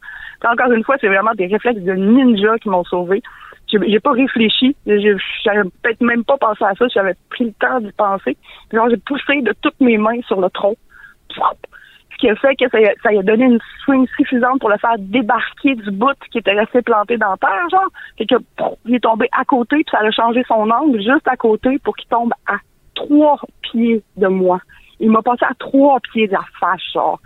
Encore une fois, c'est vraiment des réflexes de ninja qui m'ont sauvé. J'ai pas réfléchi. J'avais peut-être même pas pensé à ça. J'avais pris le temps d'y penser. J'ai poussé de toutes mes mains sur le tronc. Ce qui a fait que ça, a- donné une swing suffisante pour le faire débarquer du bout qui était resté planté dans terre, genre. Fait que, il est tombé à côté, puis ça a changé son angle juste à côté pour qu'il tombe à trois pieds de moi. Il m'a passé à trois pieds de la face, genre.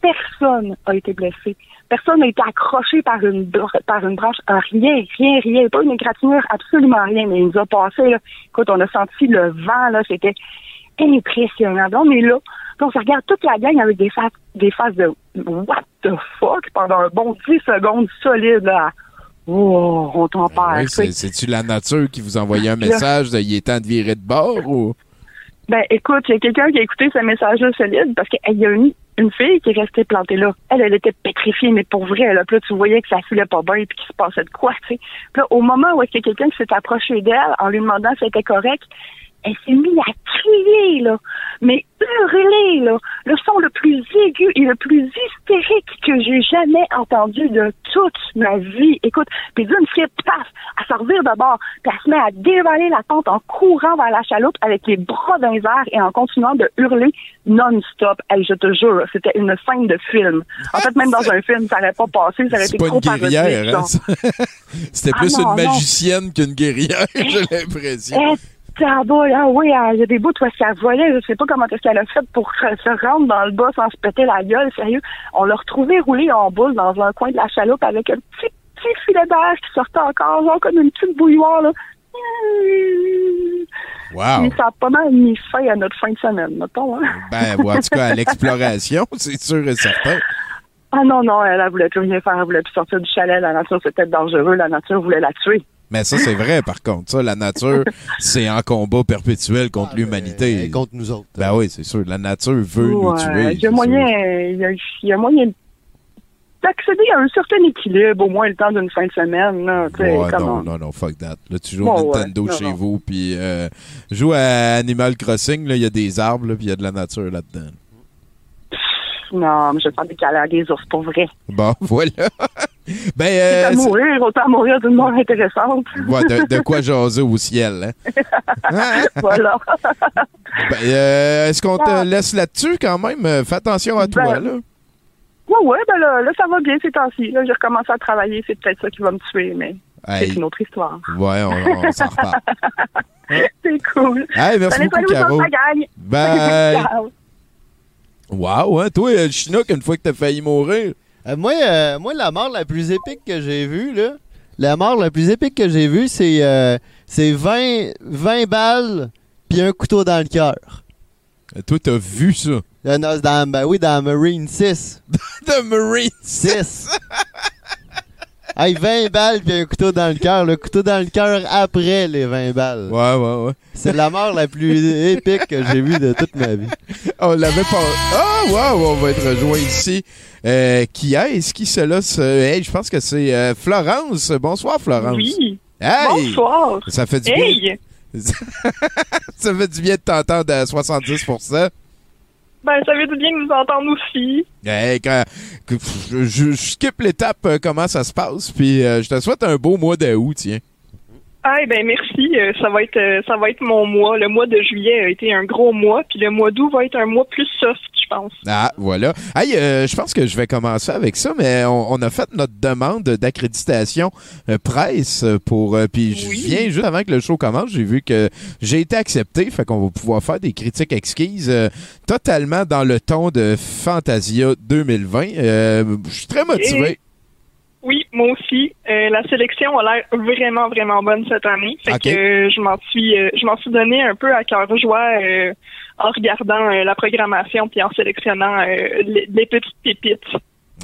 Personne a été blessé. Personne n'a été accroché par une, par une branche. Rien, rien, rien. Pas une égratignure, absolument rien. Mais il nous a passé, là. Écoute, on a senti le vent, là. C'était impressionnant. On est là. Donc, on se regarde toute la gang avec des faces, des faces de what the fuck pendant un bon 10 secondes solide, là. Oh, on t'en. Oui, c'est- C'est-tu la nature qui vous envoyait un message de il est temps de virer de bord ou? Ben, écoute, il y a quelqu'un qui a écouté ce message-là solide parce qu'il y a une, une fille qui est restée plantée là. Elle, elle était pétrifiée, mais pour vrai, là. Puis là, tu voyais que ça filait pas bien puis qu'il se passait de quoi, tu sais. Puis là, au moment où est-ce qu'il y a quelqu'un qui s'est approché d'elle en lui demandant si c'était correct, elle s'est mise à crier, là. Mais hurler, là. Le son le plus aigu et le plus hystérique que j'ai jamais entendu de toute ma vie. Écoute, puis d'une flip, paf, à sortir de bord, puis elle se met à dévaler la pente en courant vers la chaloupe avec les bras dans les airs et en continuant de hurler non-stop. Hey, je te jure, c'était une scène de film. En fait, même dans un film, ça n'aurait pas passé, ça aurait été pas trop une guerrière, hein? [LAUGHS] C'était Ah plus non, une magicienne qu'une guerrière, [LAUGHS] j'ai l'impression. Eh, tabac, ah oui, ah, il y a des bouts où est-ce qu'elle volait. Je sais pas comment est-ce qu'elle a fait pour se rendre dans le bas sans se péter la gueule, sérieux. On l'a retrouvé roulé en boule dans un coin de la chaloupe avec un petit, petit filet d'air qui sortait encore, genre comme une petite bouilloire, là. Wow. Et ça a pas mal mis fin à notre fin de semaine, mettons. Hein? Ben, bon, en tout cas, à [LAUGHS] l'exploration, c'est sûr et certain. Ah non, non, elle, elle voulait plus rien faire, elle voulait plus sortir du chalet. La nature, c'était dangereux. La nature voulait la tuer. Mais ça, c'est vrai, par contre. Ça, la nature, c'est en combat perpétuel contre l'humanité. Ah, contre nous autres. Ben oui, c'est sûr. La nature veut nous tuer. Il y a moyen, il y a, il y a moyen d'accéder à un certain équilibre, au moins le temps d'une fin de semaine. Là, Ouais, non, non, non, fuck that. Là, tu joues Bon, ouais, Nintendo non, chez non. vous, puis euh, joue à Animal Crossing, là, il y a des arbres, puis il y a de la nature là-dedans. Non, mais je vais faire des à des ours pour vrai. Bon, [LAUGHS] voilà. Ben, Quitte euh, mourir, autant mourir d'une mort intéressante. ouais, de, de quoi [LAUGHS] jaser au ciel, hein? [LAUGHS] voilà. [LAUGHS] Ben, euh, est-ce qu'on te Ah. laisse là-dessus quand même? Euh, Fais attention à toi, Ben, là. Ouais, ouais, ben là, là, ça va bien ces temps-ci. J'ai recommencé à travailler, c'est peut-être ça qui va me tuer, mais Hey. c'est une autre histoire. Ouais, on, on s'en reparle. c'est cool. Hey, merci Salut, beaucoup, Caro. Bye. Ciao. Wow, hein? Toi, euh, Chinook, une fois que t'as failli mourir. Euh, moi, euh, moi, la mort la plus épique que j'ai vue, là, la mort la plus épique que j'ai vue, c'est euh, c'est 20, 20 balles puis un couteau dans le cœur. Euh, Toi, t'as vu ça? Euh, non, c'est dans, ben oui, dans Marine 6. The [LAUGHS] Marine 6. [LAUGHS] hey, 20 balles puis un couteau dans le cœur. Le couteau dans le cœur après les 20 balles. Ouais, ouais, ouais. C'est la mort la plus épique que j'ai vue de toute ma vie. On l'avait pas. Ah, wow, on va être rejoint ici. Euh, qui est-ce qui cela? ce- Hey, je pense que c'est euh, Florence. Bonsoir, Florence. Oui. Hey! Bonsoir. Ça fait du Hey! bien. [LAUGHS] ça fait du bien de t'entendre à 70 Ben, ça veut dire bien que nous entendre aussi. Hey, quand- je skip l'étape euh, comment ça se passe, puis euh, je te souhaite un beau mois d'août, tiens. Ah, ben merci. Euh, ça va être euh, ça va être mon mois. Le mois de juillet a été un gros mois, puis le mois d'août va être un mois plus soft, je pense. Ah, voilà. Hey, euh, je pense que je vais commencer avec ça, mais on, on a fait notre demande d'accréditation euh, presse pour. euh, Puis je viens juste avant que le show commence, j'ai vu que j'ai été accepté, fait qu'on va pouvoir faire des critiques exquises euh, totalement dans le ton de Fantasia 2020. Euh, je suis très motivé. Et- Oui, moi aussi. Euh, la sélection a l'air vraiment, vraiment bonne cette année. Fait que euh, je m'en suis euh, je m'en suis donné un peu à cœur joie en regardant la programmation puis en sélectionnant les, les petites pépites.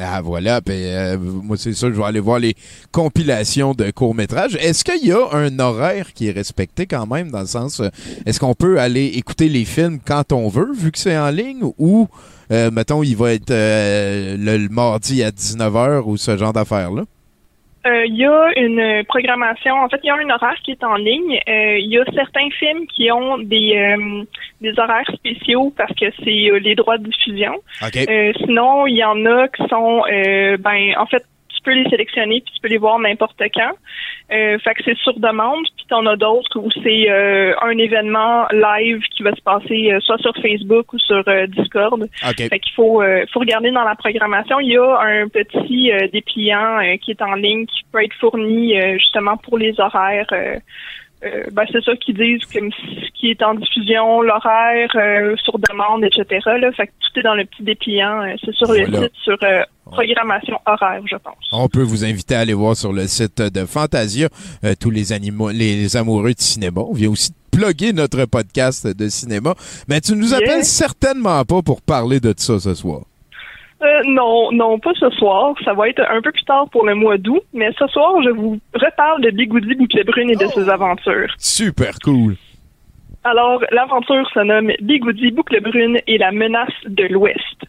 Ah voilà, puis euh, moi c'est sûr, je vais aller voir les compilations de courts-métrages. Est-ce qu'il y a un horaire qui est respecté quand même, dans le sens, est-ce qu'on peut aller écouter les films quand on veut, vu que c'est en ligne, ou, euh, mettons, il va être euh, le, le mardi à 19h ou ce genre d'affaires-là? Euh, Il y a une programmation, en fait, il y a un horaire qui est en ligne. Il y a certains films qui ont des, des horaires spéciaux parce que c'est les droits de diffusion. Sinon, il y en a qui sont, ben, en fait, peux les sélectionner puis tu peux les voir n'importe quand. Euh, fait que c'est sur demande. Puis t'en as d'autres où c'est euh, un événement live qui va se passer euh, soit sur Facebook ou sur euh, Discord. OK. Fait qu'il faut, euh, faut regarder dans la programmation. Il y a un petit euh, dépliant qui est en ligne qui peut être fourni euh, justement pour les horaires. Euh, ben, c'est ça qu'ils disent comme ce qui est en diffusion, l'horaire euh, sur demande, etc. Là. Fait que tout est dans le petit dépliant. euh, c'est sur le site sur euh, programmation horaire, je pense. On peut vous inviter à aller voir sur le site de Fantasia euh, tous les animaux, les amoureux de cinéma. On vient aussi plugger notre podcast de cinéma. Mais tu nous Yeah. appelles certainement pas pour parler de ça ce soir. Euh, non, non, pas ce soir. Ça va être un peu plus tard pour le mois d'août. Mais ce soir, je vous reparle de Bigoudi Bouclet Brune et de ses aventures. Super cool. Alors, l'aventure se nomme Bigoudi Boucle Brune et la menace de l'Ouest.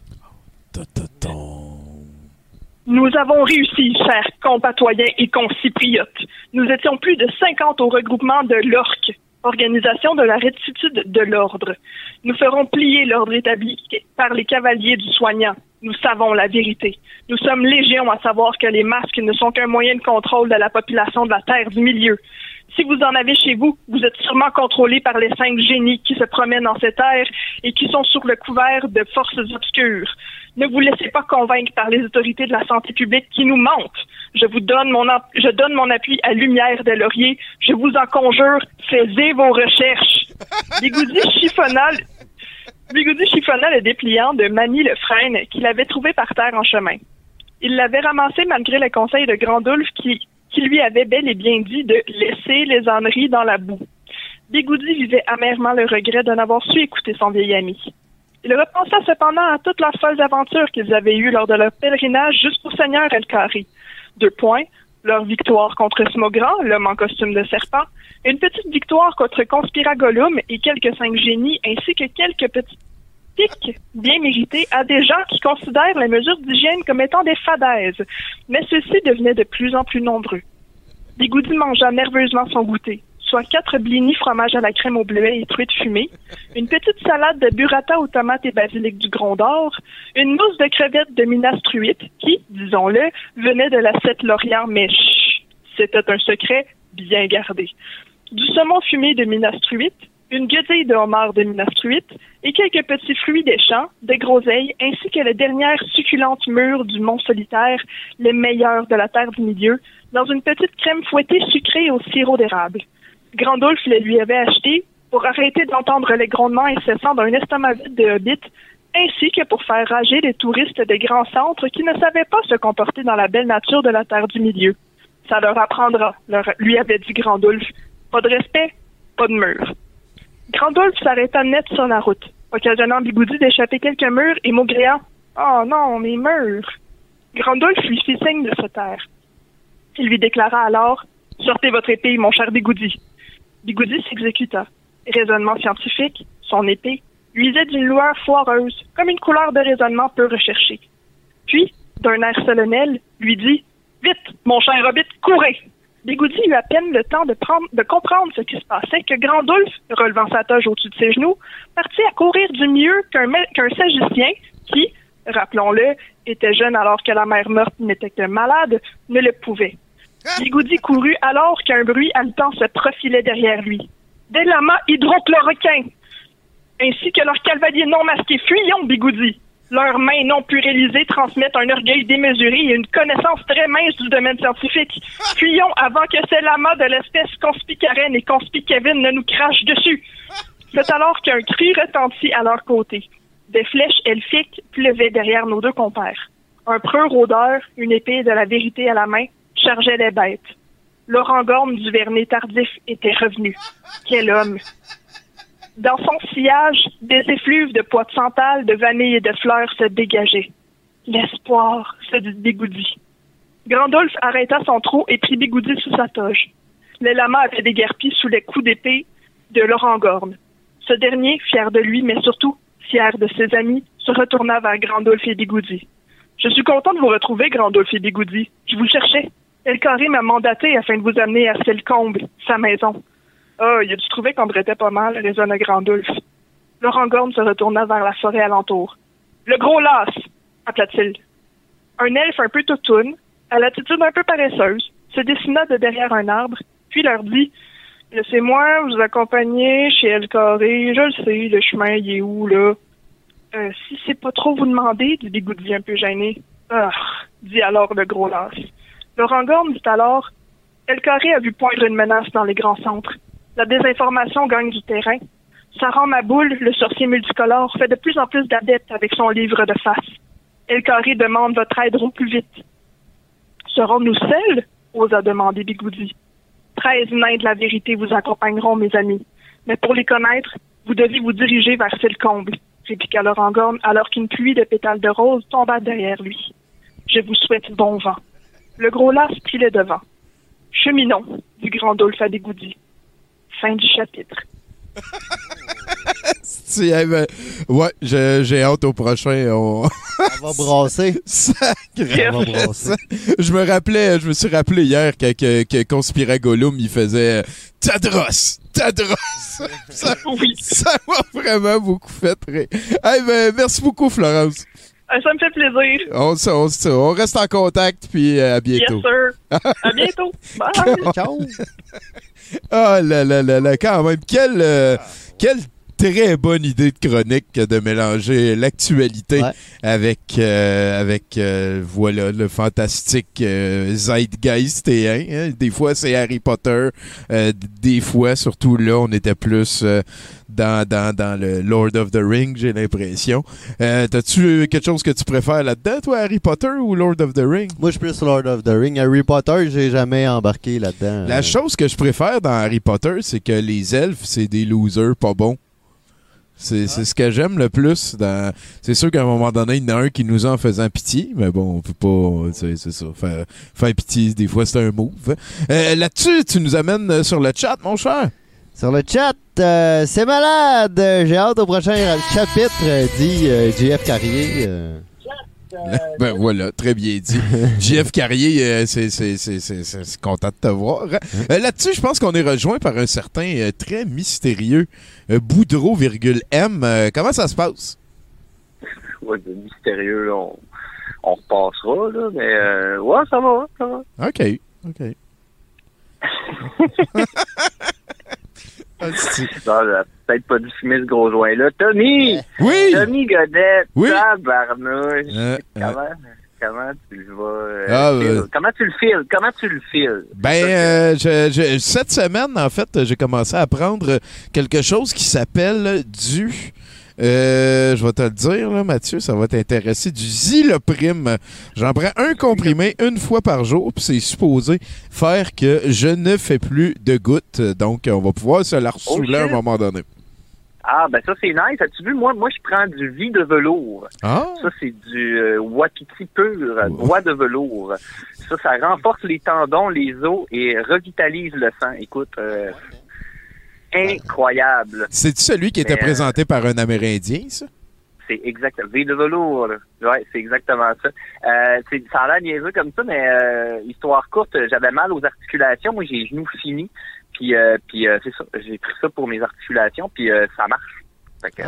Nous avons réussi, chers compatoyens et concitoyotes. Nous étions plus de 50 au regroupement de l'ORC, Organisation de la rectitude de l'ordre. Nous ferons plier l'ordre établi par les cavaliers du soignant. Nous savons la vérité. Nous sommes légions à savoir que les masques ne sont qu'un moyen de contrôle de la population de la Terre du milieu. Si vous en avez chez vous, vous êtes sûrement contrôlé par les cinq génies qui se promènent dans cette ère et qui sont sur le couvert de forces obscures. Ne vous laissez pas convaincre par les autorités de la santé publique qui nous mentent. Je vous donne mon, je donne mon appui à Lumière des Lauriers. Je vous en conjure, faites vos recherches. [LAUGHS] Bigoudi chiffonnal, Bigoudi chiffonna le dépliant de Mamie le frêne qu'il avait trouvé par terre en chemin. Il l'avait ramassé malgré le conseil de Grandulf qui, qui lui avait bel et bien dit de laisser les âneries dans la boue. Bigoudi vivait amèrement le regret de n'avoir su écouter son vieil ami. Il repensa cependant à toutes leurs folles aventures qu'ils avaient eues lors de leur pèlerinage jusqu'au Seigneur El Khari. Deux points, leur victoire contre Smogran, l'homme en costume de serpent, une petite victoire contre Conspira Gollum et quelques cinq génies, ainsi que quelques petits pics bien mérités à des gens qui considèrent les mesures d'hygiène comme étant des fadaises. Mais ceux-ci devenaient de plus en plus nombreux. Bigoudi mangea nerveusement son goûter, soit quatre blinis fromage à la crème au bleuet et truite fumée, une petite salade de burrata aux tomates et basilic du Grondor, une mousse de crevettes de Minas Truite qui, disons-le, venait de la Sète Lorient, mais c'était un secret bien gardé. Du saumon fumé de Minas Truite, une guedille de homard de Minas Truite et quelques petits fruits des champs, des groseilles, ainsi que les dernières succulentes mûres du mont solitaire, les meilleurs de la terre du milieu, dans une petite crème fouettée sucrée au sirop d'érable. Grandulf les lui avait achetés pour arrêter d'entendre les grondements incessants d'un estomac vide de hobbit, ainsi que pour faire rager les touristes des grands centres qui ne savaient pas se comporter dans la belle nature de la terre du milieu. Ça leur apprendra, lui avait dit Grandulf. Pas de respect, pas de mur. Grandulf s'arrêta net sur la route, occasionnant Bigoudi d'échapper quelques murs et maugréant Oh non, mes murs Grandulf lui fit signe de se taire. Il lui déclara alors Sortez votre épée, mon cher Bigoudi. Bigoudi s'exécuta. Raisonnement scientifique, son épée, luisait d'une lueur foireuse, comme une couleur de raisonnement peu recherchée. Puis, d'un air solennel, lui dit Vite, mon cher Hobbit, courez Bigoudi eut à peine le temps de, prendre, de comprendre ce qui se passait que Grandulf, relevant sa toge au-dessus de ses genoux, partit à courir du mieux qu'un qu'un sagicien qui, rappelons-le, était jeune alors que la mère morte n'était que malade, ne le pouvait. Bigoudi courut alors qu'un bruit haletant se profilait derrière lui. Des lamas hydrochloroquins, ainsi que leurs cavaliers non masqués. Fuyons, Bigoudi! Leurs mains non purélisées transmettent un orgueil démesuré et une connaissance très mince du domaine scientifique. Fuyons avant que ces lamas de l'espèce conspicaren et conspicavine ne nous crachent dessus. C'est alors qu'un cri retentit à leur côté. Des flèches elfiques pleuvaient derrière nos deux compères. Un preux rôdeur, une épée de la vérité à la main, chargeait les bêtes. L'orangorme du Vernet tardif était revenu. Quel homme! Dans son sillage, des effluves de pois de santal, de vanille et de fleurs se dégageaient. L'espoir, se dit Bigoudi. Grandulf arrêta son trot et prit Bigoudi sous sa toge. Les lamas avaient déguerpi sous les coups d'épée de Laurent Gorne. Ce dernier, fier de lui, mais surtout fier de ses amis, se retourna vers Grandulf et Bigoudi. Je suis content de vous retrouver, Grandulf et Bigoudi. Je vous cherchais. El Carré m'a mandaté afin de vous amener à Selcombe, sa maison. Ah, il a dû trouver qu'on brettait pas mal, résonna Grandulf. Laurent Gorne se retourna vers la forêt alentour. Le gros las, appela-t-il. Un elfe un peu toutoune, à l'attitude un peu paresseuse, se dessina de derrière un arbre, puis leur dit Laissez-moi vous accompagner chez El Carré, je le sais, le chemin, il est où, là Euh, Si c'est pas trop vous demander, dit Bigoudi un peu gêné. Ah, dit alors le gros las. Laurent Gorme dit alors El Carré a vu poindre une menace dans les grands centres. La désinformation gagne du terrain. Sarah Maboul, le sorcier multicolore, fait de plus en plus d'adeptes avec son livre de face. El Carré demande votre aide au plus vite. Serons-nous seuls? osa demander Bigoudi. Treize nains de la vérité vous accompagneront, mes amis. Mais pour les connaître, vous devez vous diriger vers Selcombe, répliqua Laurent Gorne alors qu'une pluie de pétales de rose tomba derrière lui. Je vous souhaite bon vent. Le gros las pilait devant. Cheminons, dit Grandolphe à Bigoudi. Fin du chapitre. [LAUGHS] Si, eh ben, ouais, je- j'ai hâte au prochain. On, On va brasser. [LAUGHS] Sacré. On va brasser. Je me rappelais, je me suis rappelé hier que, que, que Conspiragolum, il faisait Tadros, Tadros. ça [LAUGHS] ça m'a vraiment beaucoup fait rire. Eh ben, merci beaucoup, Florence. Euh, Ça me fait plaisir. On, s- on, on reste en contact, puis euh, à bientôt. Yes, sir. À bientôt. [LAUGHS] Bye. Ciao. Ah là là là là, quand même, quelle, euh, quelle très bonne idée de chronique que de mélanger l'actualité avec, euh, avec euh, voilà, le fantastique euh, Zeitgeist et hein, des fois c'est Harry Potter, des fois, surtout là, on était plus dans, dans, dans le Lord of the Ring, j'ai l'impression. T'as-tu quelque chose que tu préfères là-dedans, toi, Harry Potter ou Lord of the Ring? Moi, je suis plus Lord of the Ring. Harry Potter, j'ai jamais embarqué là-dedans. La chose que je préfère dans Harry Potter, c'est que les elfes, c'est des losers pas bons. C'est c'est ce que j'aime le plus. dans- C'est sûr qu'à un moment donné, il y en a un qui nous en faisant pitié, mais bon, on peut pas. C'est ça. Faire, faire pitié, des fois, c'est un move. Euh, Là-dessus, tu nous amènes euh, sur le chat, mon cher. Sur le chat, euh, c'est malade. J'ai hâte au prochain chapitre, euh, dit euh, JF Carrier. Euh. [LAUGHS] Ben voilà, très bien dit. [LAUGHS] JF Carrier, euh, c'est c'est- c'est- c'est- c'est- c'est content de te voir. Euh, Là-dessus, je pense qu'on est rejoint par un certain euh, très mystérieux euh, Boudreau, virgule M. Euh, comment ça se passe? Ouais, de mystérieux, là, on, on repassera, là, mais euh, ouais, ça va, ça va. OK. OK. [LAUGHS] J'ai [LAUGHS] peut-être pas dû fumer ce gros joint-là. Tommy! Oui! Tommy Godet! Oui! Tabarnouche! Euh, comment, comment tu le vas? euh, Ah, euh, Comment tu le files? Comment tu le files? Ben, euh, je- je- cette semaine, en fait, j'ai commencé à prendre quelque chose qui s'appelle du. Euh, je vais te le dire, là, Mathieu, ça va t'intéresser. Du Ziloprime. J'en prends un comprimé une fois par jour, puis c'est supposé faire que je ne fais plus de gouttes. Donc, on va pouvoir se la ressouler à un moment donné. Ah, ben ça, c'est nice. As-tu vu, moi, moi je prends du vie de velours. Ah! Ça, c'est du euh, wapiti pur, bois de velours. Ça, ça renforce les tendons, les os et revitalise le sang. Écoute, euh, incroyable. C'est-tu celui qui était euh, présenté par un Amérindien, ça? C'est exact. V de velours. Ouais, c'est exactement ça. Euh, c'est- ça a l'air niaiseux comme ça, mais euh, histoire courte, j'avais mal aux articulations. Moi, j'ai les genoux finis. Puis, euh, puis euh, c'est ça. J'ai pris ça pour mes articulations, puis ça marche. Fait que,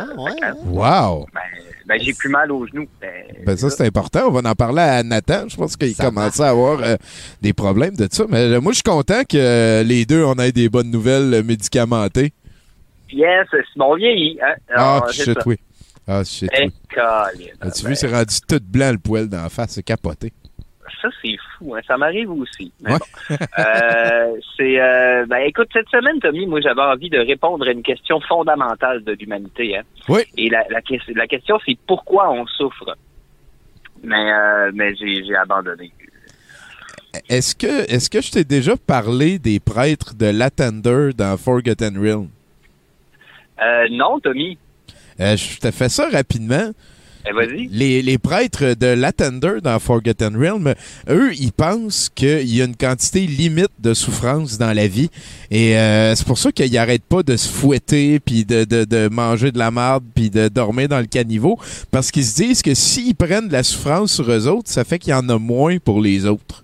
Wow! ben, ben, j'ai plus mal aux genoux. Ben, Ben ça, c'est important. On va en parler à Nathan. Je pense qu'il commençait à avoir euh, des problèmes de ça. Mais euh, moi, je suis content que euh, les deux, on ait des bonnes nouvelles euh, médicamentées. Yes, Simon vieillit. Hein? Ah, c'est shit, oui. Ah, shit, Eh, oui. câlisse. As-tu Ben, vu, c'est rendu tout blanc le poil d'en face. C'est capoté. Ça, c'est fou. Hein? Ça m'arrive aussi. Mais bon. Euh, [LAUGHS] c'est, euh, ben, écoute, cette semaine, Tommy, moi, j'avais envie de répondre à une question fondamentale de l'humanité. Hein? Oui. Et la, la, la question, c'est pourquoi on souffre? Mais, euh, mais j'ai, j'ai abandonné. Est-ce que, est-ce que je t'ai déjà parlé des prêtres de Latender dans Forgotten Realm? Non, Tommy. Je te fais ça rapidement. Eh. Les, les prêtres de Latender dans Forgotten Realm, eux, ils pensent qu'il y a une quantité limite de souffrance dans la vie. Et euh, c'est pour ça qu'ils n'arrêtent pas de se fouetter, puis de, de, de manger de la marde, puis de dormir dans le caniveau. Parce qu'ils se disent que s'ils prennent de la souffrance sur eux autres, ça fait qu'il y en a moins pour les autres.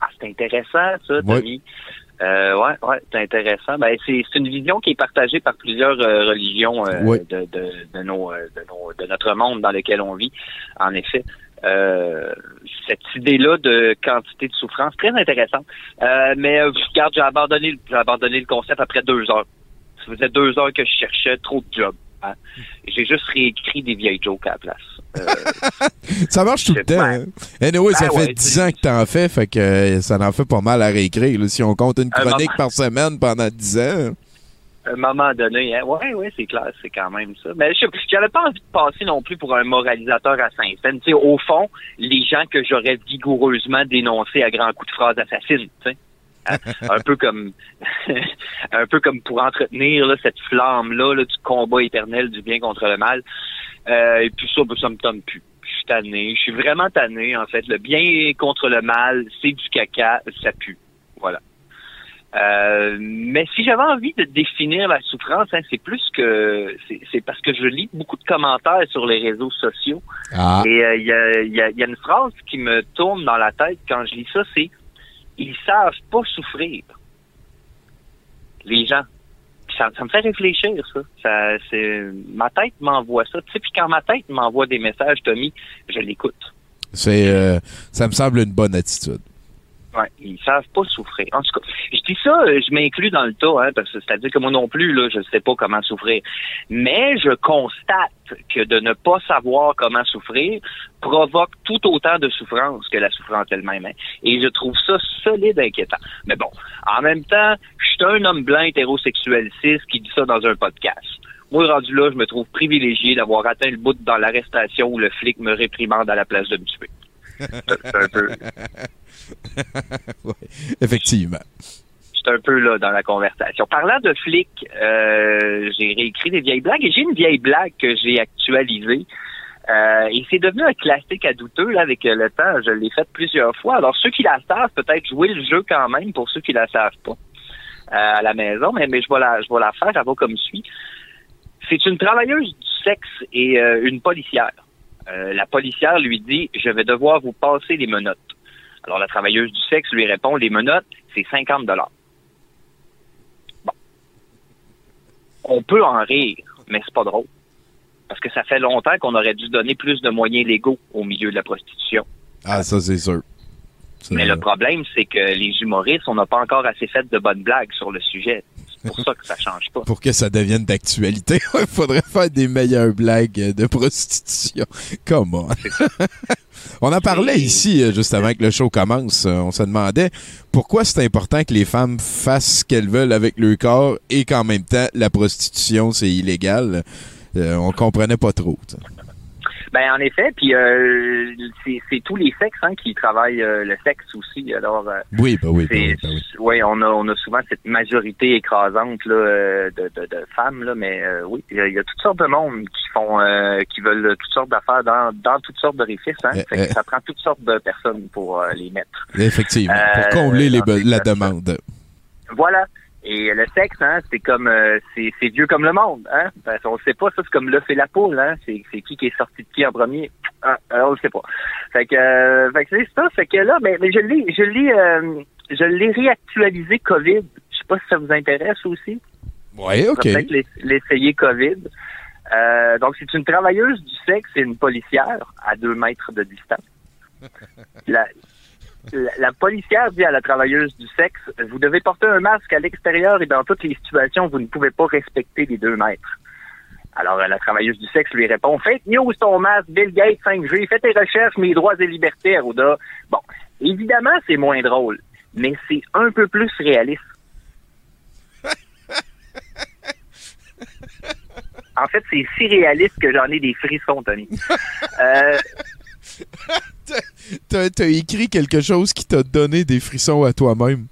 Ah, c'est intéressant, ça. Tommy. Euh, ouais, ouais, c'est intéressant. Ben, c'est c'est une vision qui est partagée par plusieurs euh, religions euh, de, de, de, nos, euh, de, nos, de notre monde dans lequel on vit. En effet, euh, cette idée-là de quantité de souffrance, très intéressante. Euh, mais regarde, j'ai abandonné, j'ai abandonné le concept après deux heures. Ça faisait deux heures que je cherchais trop de jobs. Hein. J'ai juste réécrit des vieilles jokes à la place. Euh, [LAUGHS] Ça marche tout le temps. hein. Anyway, ça Ben fait ouais, 10 ans que t'en fais, fait que euh, ça en fait pas mal à réécrire. là. Si on compte une Un chronique moment. par semaine pendant 10 ans. à un moment donné, hein, ouais, ouais, c'est clair, c'est quand même ça. Mais je j'avais pas envie de passer non plus pour un moralisateur à Saint-Saëns. Au fond, les gens que j'aurais vigoureusement dénoncés à grands coups de phrases assassines, tu sais. Un peu comme [LAUGHS] un peu comme pour entretenir là, cette flamme là, du combat éternel du bien contre le mal. Euh, et puis ça, ben, ça me tente plus. Je suis tanné. Je suis vraiment tanné, en fait. Le bien contre le mal, c'est du caca, ça pue. Voilà. Euh, mais si j'avais envie de définir la souffrance, hein, c'est plus que c'est parce que je lis beaucoup de commentaires sur les réseaux sociaux. Ah. Et euh, il y, a, il y a- il y a une phrase qui me tourne dans la tête quand je lis ça, c'est ils savent pas souffrir. Les gens. Ça, me fait réfléchir, ça. ça c'est ma tête m'envoie ça. Tu sais, puis quand ma tête m'envoie des messages, Tommy, je l'écoute. C'est, euh, ça me semble une bonne attitude. Ouais, ils savent pas souffrir. En tout cas, je dis ça, euh, je m'inclus dans le tas, hein, parce que c'est-à-dire que moi non plus, là, je sais pas comment souffrir. Mais je constate que de ne pas savoir comment souffrir provoque tout autant de souffrance que la souffrance elle-même. hein. Et je trouve ça solide inquiétant. Mais bon, en même temps, je suis un homme blanc hétérosexuel cis qui dit ça dans un podcast. Moi, rendu là, je me trouve privilégié d'avoir atteint le bout dans l'arrestation où le flic me réprimande à la place de me tuer. C'est un peu... [LAUGHS] Ouais, effectivement. C'est un peu là dans la conversation. Parlant de flics, euh, j'ai réécrit des vieilles blagues et j'ai une vieille blague que j'ai actualisée. Euh, et c'est devenu un classique à douteux là, avec le temps. Je l'ai fait plusieurs fois. Alors ceux qui la savent, peut-être jouer le jeu quand même pour ceux qui la savent pas euh, à la maison, mais, mais je vais la je vais la faire, elle va comme suit. C'est une travailleuse du sexe et euh, une policière. Euh, la policière lui dit Je vais devoir vous passer les menottes. Alors la travailleuse du sexe lui répond Les menottes, c'est 50 dollars. Bon. On peut en rire, mais c'est pas drôle. Parce que ça fait longtemps qu'on aurait dû donner plus de moyens légaux au milieu de la prostitution. Ah, ça, c'est sûr. Mais le problème, c'est que les humoristes, on n'a pas encore assez fait de bonnes blagues sur le sujet. C'est pour ça que ça change pas. Pour que ça devienne d'actualité, [LAUGHS] il faudrait faire des meilleures blagues de prostitution. Comment? On en [LAUGHS] parlait ici, euh, juste avant que le show commence. Euh, On se demandait pourquoi c'est important que les femmes fassent ce qu'elles veulent avec leur corps et qu'en même temps, la prostitution, c'est illégal. Euh, on comprenait pas trop. Ben en effet, puis euh, c'est tous les sexes hein, qui travaillent euh, le sexe aussi. Alors euh, Oui, bah oui, bah c'est- oui, oui. ouais, on a on a souvent cette majorité écrasante là, euh, de, de, de femmes là, mais euh, oui, il y, a- il y a toutes sortes de monde qui font euh, qui veulent toutes sortes d'affaires dans dans toutes sortes d'orifices. Hein, Eh, eh. ça prend toutes sortes de personnes pour les mettre. Effectivement, pour combler les la demande. Voilà. Et le sexe, hein, c'est comme euh, c'est c'est vieux comme le monde, hein. Ben, on le sait pas, ça c'est comme l'œuf et la poule, hein. C'est c'est qui qui est sorti de qui en premier? Ah, euh, on le sait pas. Fait que, euh, fait que c'est ça, fait que là, ben, mais je l'ai, je l'ai, euh, je l'ai réactualisé COVID. Je sais pas si ça vous intéresse aussi. Ouais, On ok. Peut-être l'ess- l'essayer COVID. Euh, donc c'est une travailleuse du sexe et une policière à deux mètres de distance. La, [LAUGHS] la, la policière dit à la travailleuse du sexe, vous devez porter un masque à l'extérieur et dans toutes les situations, vous ne pouvez pas respecter les deux mètres. Alors, la travailleuse du sexe lui répond, fake news ton masque, Bill Gates 5G, fais tes recherches, mes droits et libertés, Arruda. Bon, évidemment, c'est moins drôle, mais c'est un peu plus réaliste. [LAUGHS] En fait, c'est si réaliste que j'en ai des frissons, Tony. Euh, [LAUGHS] T'as écrit quelque chose qui t'a donné des frissons à toi-même.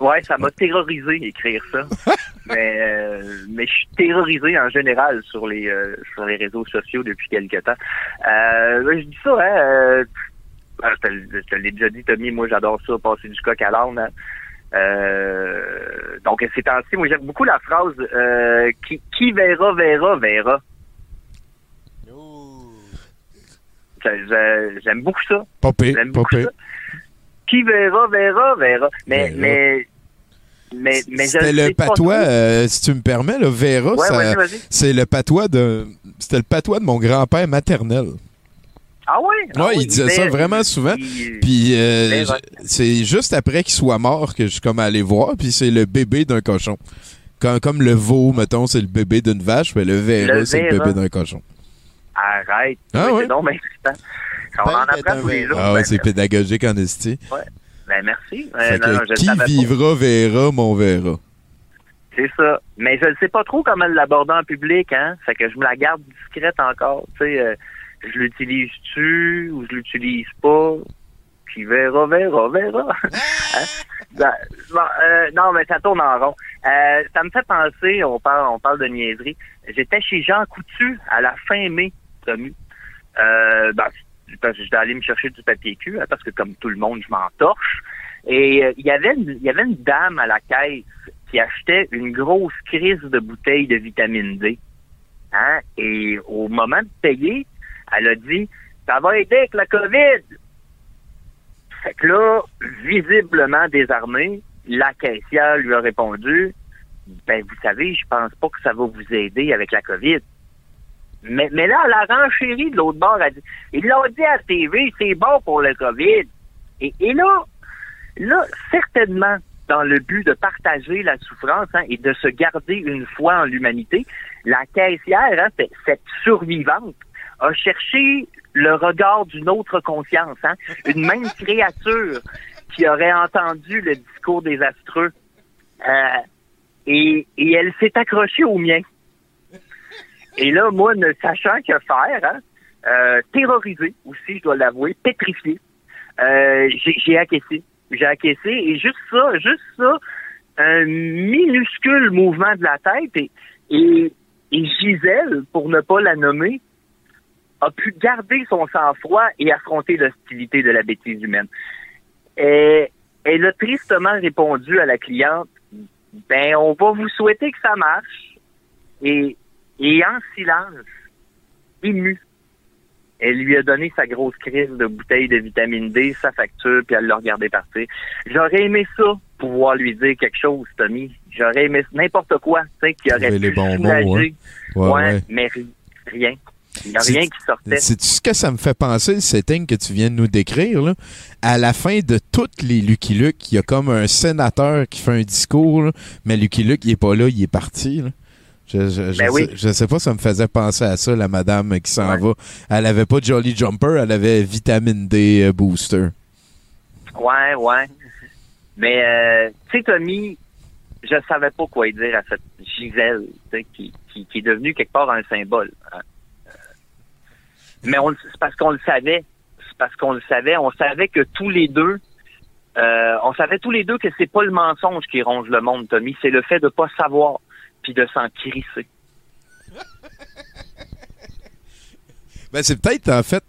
Ouais, ça m'a terrorisé écrire ça. [LAUGHS] mais euh, mais je suis terrorisé en général sur les euh, sur les réseaux sociaux depuis quelque temps. Euh, je dis ça, hein. ben, je te, l- je te l'ai déjà dit, Tommy, moi j'adore ça, passer du coq à l'âne. hein. Euh, donc ces temps-ci, moi j'aime beaucoup la phrase euh, qui, qui verra, verra, verra. Ça- je- J'aime beaucoup ça. Beaucoup pire. ça. Qui verra, verra, verra. Mais, mais, mais, mais C'était le patois, euh, si tu me permets, Ouais, vas-y, vas-y. c'est le patois de, c'était le patois de mon grand-père maternel. Ah ouais? Ouais, Ah oui, il disait mais- ça vraiment souvent. il- Puis euh, ouais. c'est juste après qu'il soit mort que je suis comme allé voir. Puis c'est le bébé d'un cochon. Comme, comme le veau, mettons, c'est le bébé d'une vache, mais le Vera, Le c'est le bébé d'un cochon. Arrête. Ah Oui? C'est donc bien excitant. On en apprend tous les jours. Ah ouais, Ben, c'est pédagogique en esti. ouais. Ben, merci. Euh, non, non, je qui pas. vivra verra mon Vera. C'est ça. Mais je ne sais pas trop comment l'aborder en public, hein. Fait que je me la garde discrète encore. Tu sais, euh, je l'utilise-tu ou je l'utilise pas? Qui verra, verra, verra. [LAUGHS] Hein? Ben, bon, euh, non, mais ça tourne en rond. Euh, ça me fait penser, on parle, on parle de niaiserie. J'étais chez Jean Coutu à la fin mai, Tommy. Euh, ben, j'étais allé me chercher du papier cul, hein, parce que comme tout le monde, je m'entorche. Et euh, il y avait une- y avait une dame à la caisse qui achetait une grosse crise de bouteilles de vitamine D. Hein? Et au moment de payer, elle a dit Ça va aider avec la COVID. Fait que là, visiblement désarmée, la caissière lui a répondu Ben, vous savez, je pense pas que ça va vous aider avec la COVID. Mais, mais là, la renchérie de l'autre bord a dit Ils l'ont dit à la TV, c'est bon pour le COVID. Et, et là, là, certainement, dans le but de partager la souffrance hein, et de se garder une foi en l'humanité, la caissière, hein, cette survivante, a cherché le regard d'une autre conscience, hein, une même créature qui aurait entendu le discours désastreux. Euh, et, et elle s'est accrochée au mien. Et là, moi, ne sachant que faire, hein, euh, terrorisé aussi, je dois l'avouer, pétrifié, euh, j'ai acquiescé. J'ai acquiescé et juste ça, juste ça, un minuscule mouvement de la tête et, et, et Gisèle, pour ne pas la nommer, a pu garder son sang-froid et affronter l'hostilité de la bêtise humaine. Elle a tristement répondu à la cliente, ben, on va vous souhaiter que ça marche. Et, et en silence, ému, elle lui a donné sa grosse crise de bouteille de vitamine D, sa facture, puis elle l'a regardé partir. J'aurais aimé ça, pouvoir lui dire quelque chose, Tommy. J'aurais aimé n'importe quoi, tu sais, qui aurait pu les bonbons, soulager. ouais. Ouais, ouais. mais ri- rien. Il n'y a rien qui sortait. C'est ce que ça me fait penser, le setting que tu viens de nous décrire. Là? À la fin de toutes les Lucky Luke, il y a comme un sénateur qui fait un discours, là, mais Lucky Luke, il est pas là, il est parti. là. Je, je, je Ben sais, oui. je sais pas, ça me faisait penser à ça, la madame qui s'en va. Elle avait pas Jolly Jumper, elle avait Vitamine D euh, Booster. Ouais, ouais. Mais, euh, tu sais, Tommy, je savais pas quoi dire à cette Gisèle, qui, qui, qui est devenue quelque part un symbole. hein. Euh, Mais c'est parce qu'on le savait. C'est parce qu'on le savait. On savait que tous les deux, euh, on savait tous les deux que c'est pas le mensonge qui ronge le monde, Tommy. C'est le fait de pas savoir puis de s'en crisser. [LAUGHS] Ben, c'est peut-être, en fait,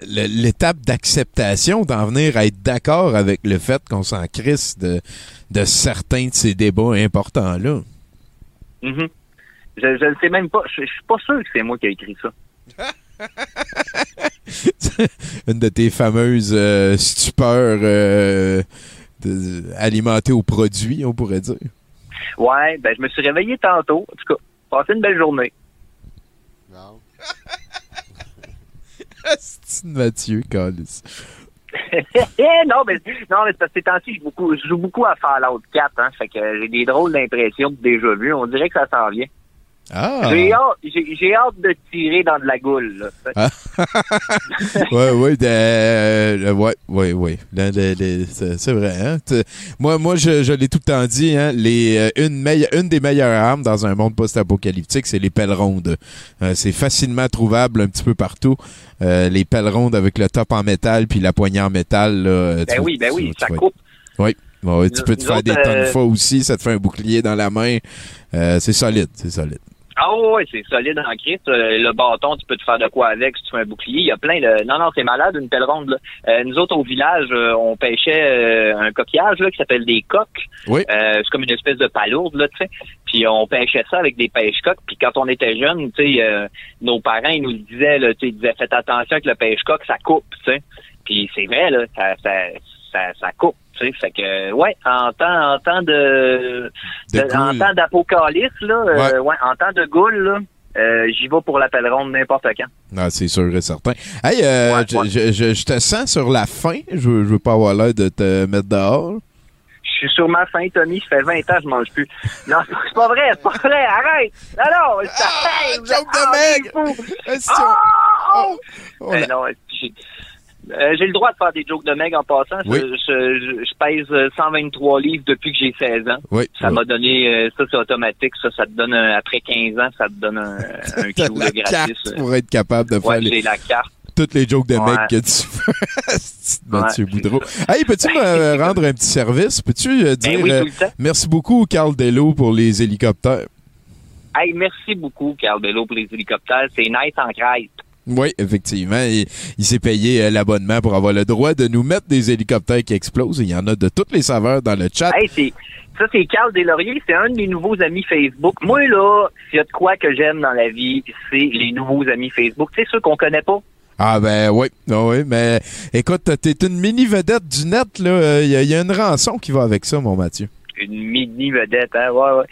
l'étape d'acceptation d'en venir à être d'accord avec le fait qu'on s'en crisse de, de certains de ces débats importants-là. Mhm. Je, je ne sais même pas. Je, je suis pas sûr que c'est moi qui ai écrit ça. [LAUGHS] Une de tes fameuses euh, stupeurs euh, de- alimentées aux produits, on pourrait dire. Ouais, ben je me suis réveillé tantôt. En tout cas, passé une belle journée. C'est [LAUGHS] Mathieu, Calis. [LAUGHS] non, mais non, mais c'est parce que ces temps-ci, je, joue beaucoup à Fallout 4, hein. Fait que j'ai des drôles d'impressions de déjà vu. On dirait que ça s'en vient. Ah! J'ai hâte, j'ai, j'ai hâte de tirer dans de la goule, là. [LAUGHS] Ouais, ouais, de- euh, ouais, ouais, ouais. C'est vrai. Hein? Moi, moi, je, je l'ai tout le temps dit. Hein? Les, euh, une, des meilleures armes dans un monde post-apocalyptique, c'est les pelles rondes. Euh, c'est facilement trouvable un petit peu partout. Euh, les pelles rondes avec le top en métal puis la poignée en métal. Là, Ben oui, ben oui, ça coupe. Oui. Ouais, tu peux te nous faire autres, des tonnes de fois aussi. Ça te fait un bouclier dans la main. C'est solide, c'est solide. Ah ouais, c'est solide en Christ. Euh, le bâton, tu peux te faire de quoi avec si tu fais un bouclier. Il y a plein de... Non, non, c'est malade, une pelle ronde. Là. Euh, nous autres, au village, euh, on pêchait euh, un coquillage là, qui s'appelle des coques. Oui. Euh, c'est comme une espèce de palourde, là, tu sais. Puis on pêchait ça avec des pêche-coques. Puis quand on était jeunes, tu sais, euh, nos parents, ils nous disaient, là, tu sais, ils disaient, faites attention avec le pêche-coque, ça coupe, tu sais. Puis c'est vrai, là, ça, ça, ça, ça coupe. Tu sais, fait que ouais, en temps, en temps de, De de- en temps d'apocalypse là, euh, Ouais. en temps de goule là, euh, j'y vais pour l'appel ronde n'importe quand. Ah, c'est sûr et certain. Hey, euh, je, je- je- je te sens sur la fin. Je veux, je veux pas avoir l'air de te mettre dehors. Je suis sur ma faim, Tommy. Ça fait 20 ans que je mange plus. Non, [LAUGHS] c'est pas vrai, c'est pas vrai. Arrête. Non, non. ça- ah, fou. Ah! Ben non, j'ai euh, j'ai le droit de faire des jokes de meg en passant. Je- Oui. Je, je- je pèse euh, 123 livres depuis que j'ai 16 ans. Oui. Ça m'a donné, euh, ça c'est automatique, ça, ça te donne, un- après 15 ans, ça te donne un, un [LAUGHS] la de gratis. euh. pour être capable de Ouais, faire les- la carte. toutes les jokes de Ouais. mecs que tu fais. [LAUGHS] Mathieu Ouais, Boudreau. Hey, peux-tu me rendre un petit service? Peux-tu euh, dire Ben oui, euh, temps. merci beaucoup, Carl Dello, pour les hélicoptères? Hey, merci beaucoup, Carl Bello, pour les hélicoptères. C'est nice en crête. Oui, effectivement. Il, il s'est payé euh, l'abonnement pour avoir le droit de nous mettre des hélicoptères qui explosent. Il y en a de toutes les saveurs dans le chat. Hey, c'est, ça, c'est Carl Deslauriers. C'est un de mes nouveaux amis Facebook. Moi, là, s'il y a de quoi que j'aime dans la vie, c'est les nouveaux amis Facebook. Tu sais, ceux qu'on connaît pas. Ah ben oui, ah oui, mais écoute, t'es une mini vedette du net, là. Il y, a- y a une rançon qui va avec ça, mon Mathieu. Une mini vedette, hein? Ouais, ouais.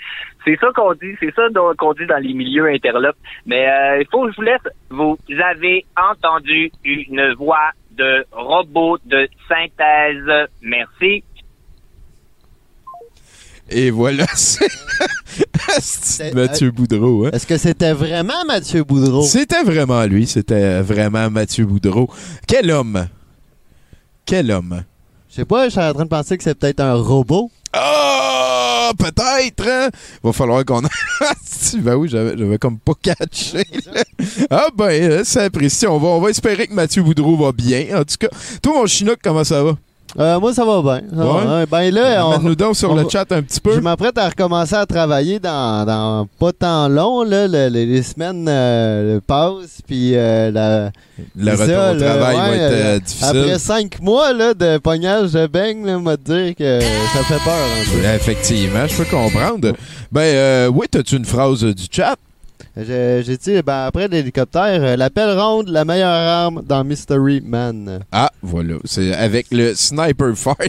C'est ça qu'on dit, c'est ça qu'on dit dans les milieux interlopes. Mais euh, il faut que je vous laisse. Vous avez entendu une voix de robot de synthèse. Merci. Et voilà, [LAUGHS] c'est Mathieu Boudreau. Hein? Est-ce que c'était vraiment Mathieu Boudreau? C'était vraiment lui, c'était vraiment Mathieu Boudreau. Quel homme! Quel homme! Je sais pas, je suis en train de penser que c'est peut-être un robot. Ah, peut-être! hein? Va falloir qu'on... [LAUGHS] ben oui, j'avais comme pas catché. là. ah ben, euh, c'est apprécié. On va, on va espérer que Mathieu Boudreau va bien. En tout cas, toi, mon Chinook, comment ça va? Euh, moi, ça va bien. ça va Ouais? bien. Ben là, on, Amène-nous donc sur on le chat un petit peu. Je m'apprête à recommencer à travailler dans, dans pas tant long. Là, le- le- les semaines euh, passent, puis euh, la, Le retour ça, au travail va être euh, difficile. Après cinq mois là, de pognage de beigne, m'a dire que ça fait peur. Effectivement, je peux comprendre. Ben euh, oui, t'as-tu une phrase du chat? J'ai dit, ben, après l'hélicoptère, euh, l'appel ronde, la meilleure arme dans Mystery Man. Ah, voilà. C'est avec le sniper fart. [LAUGHS]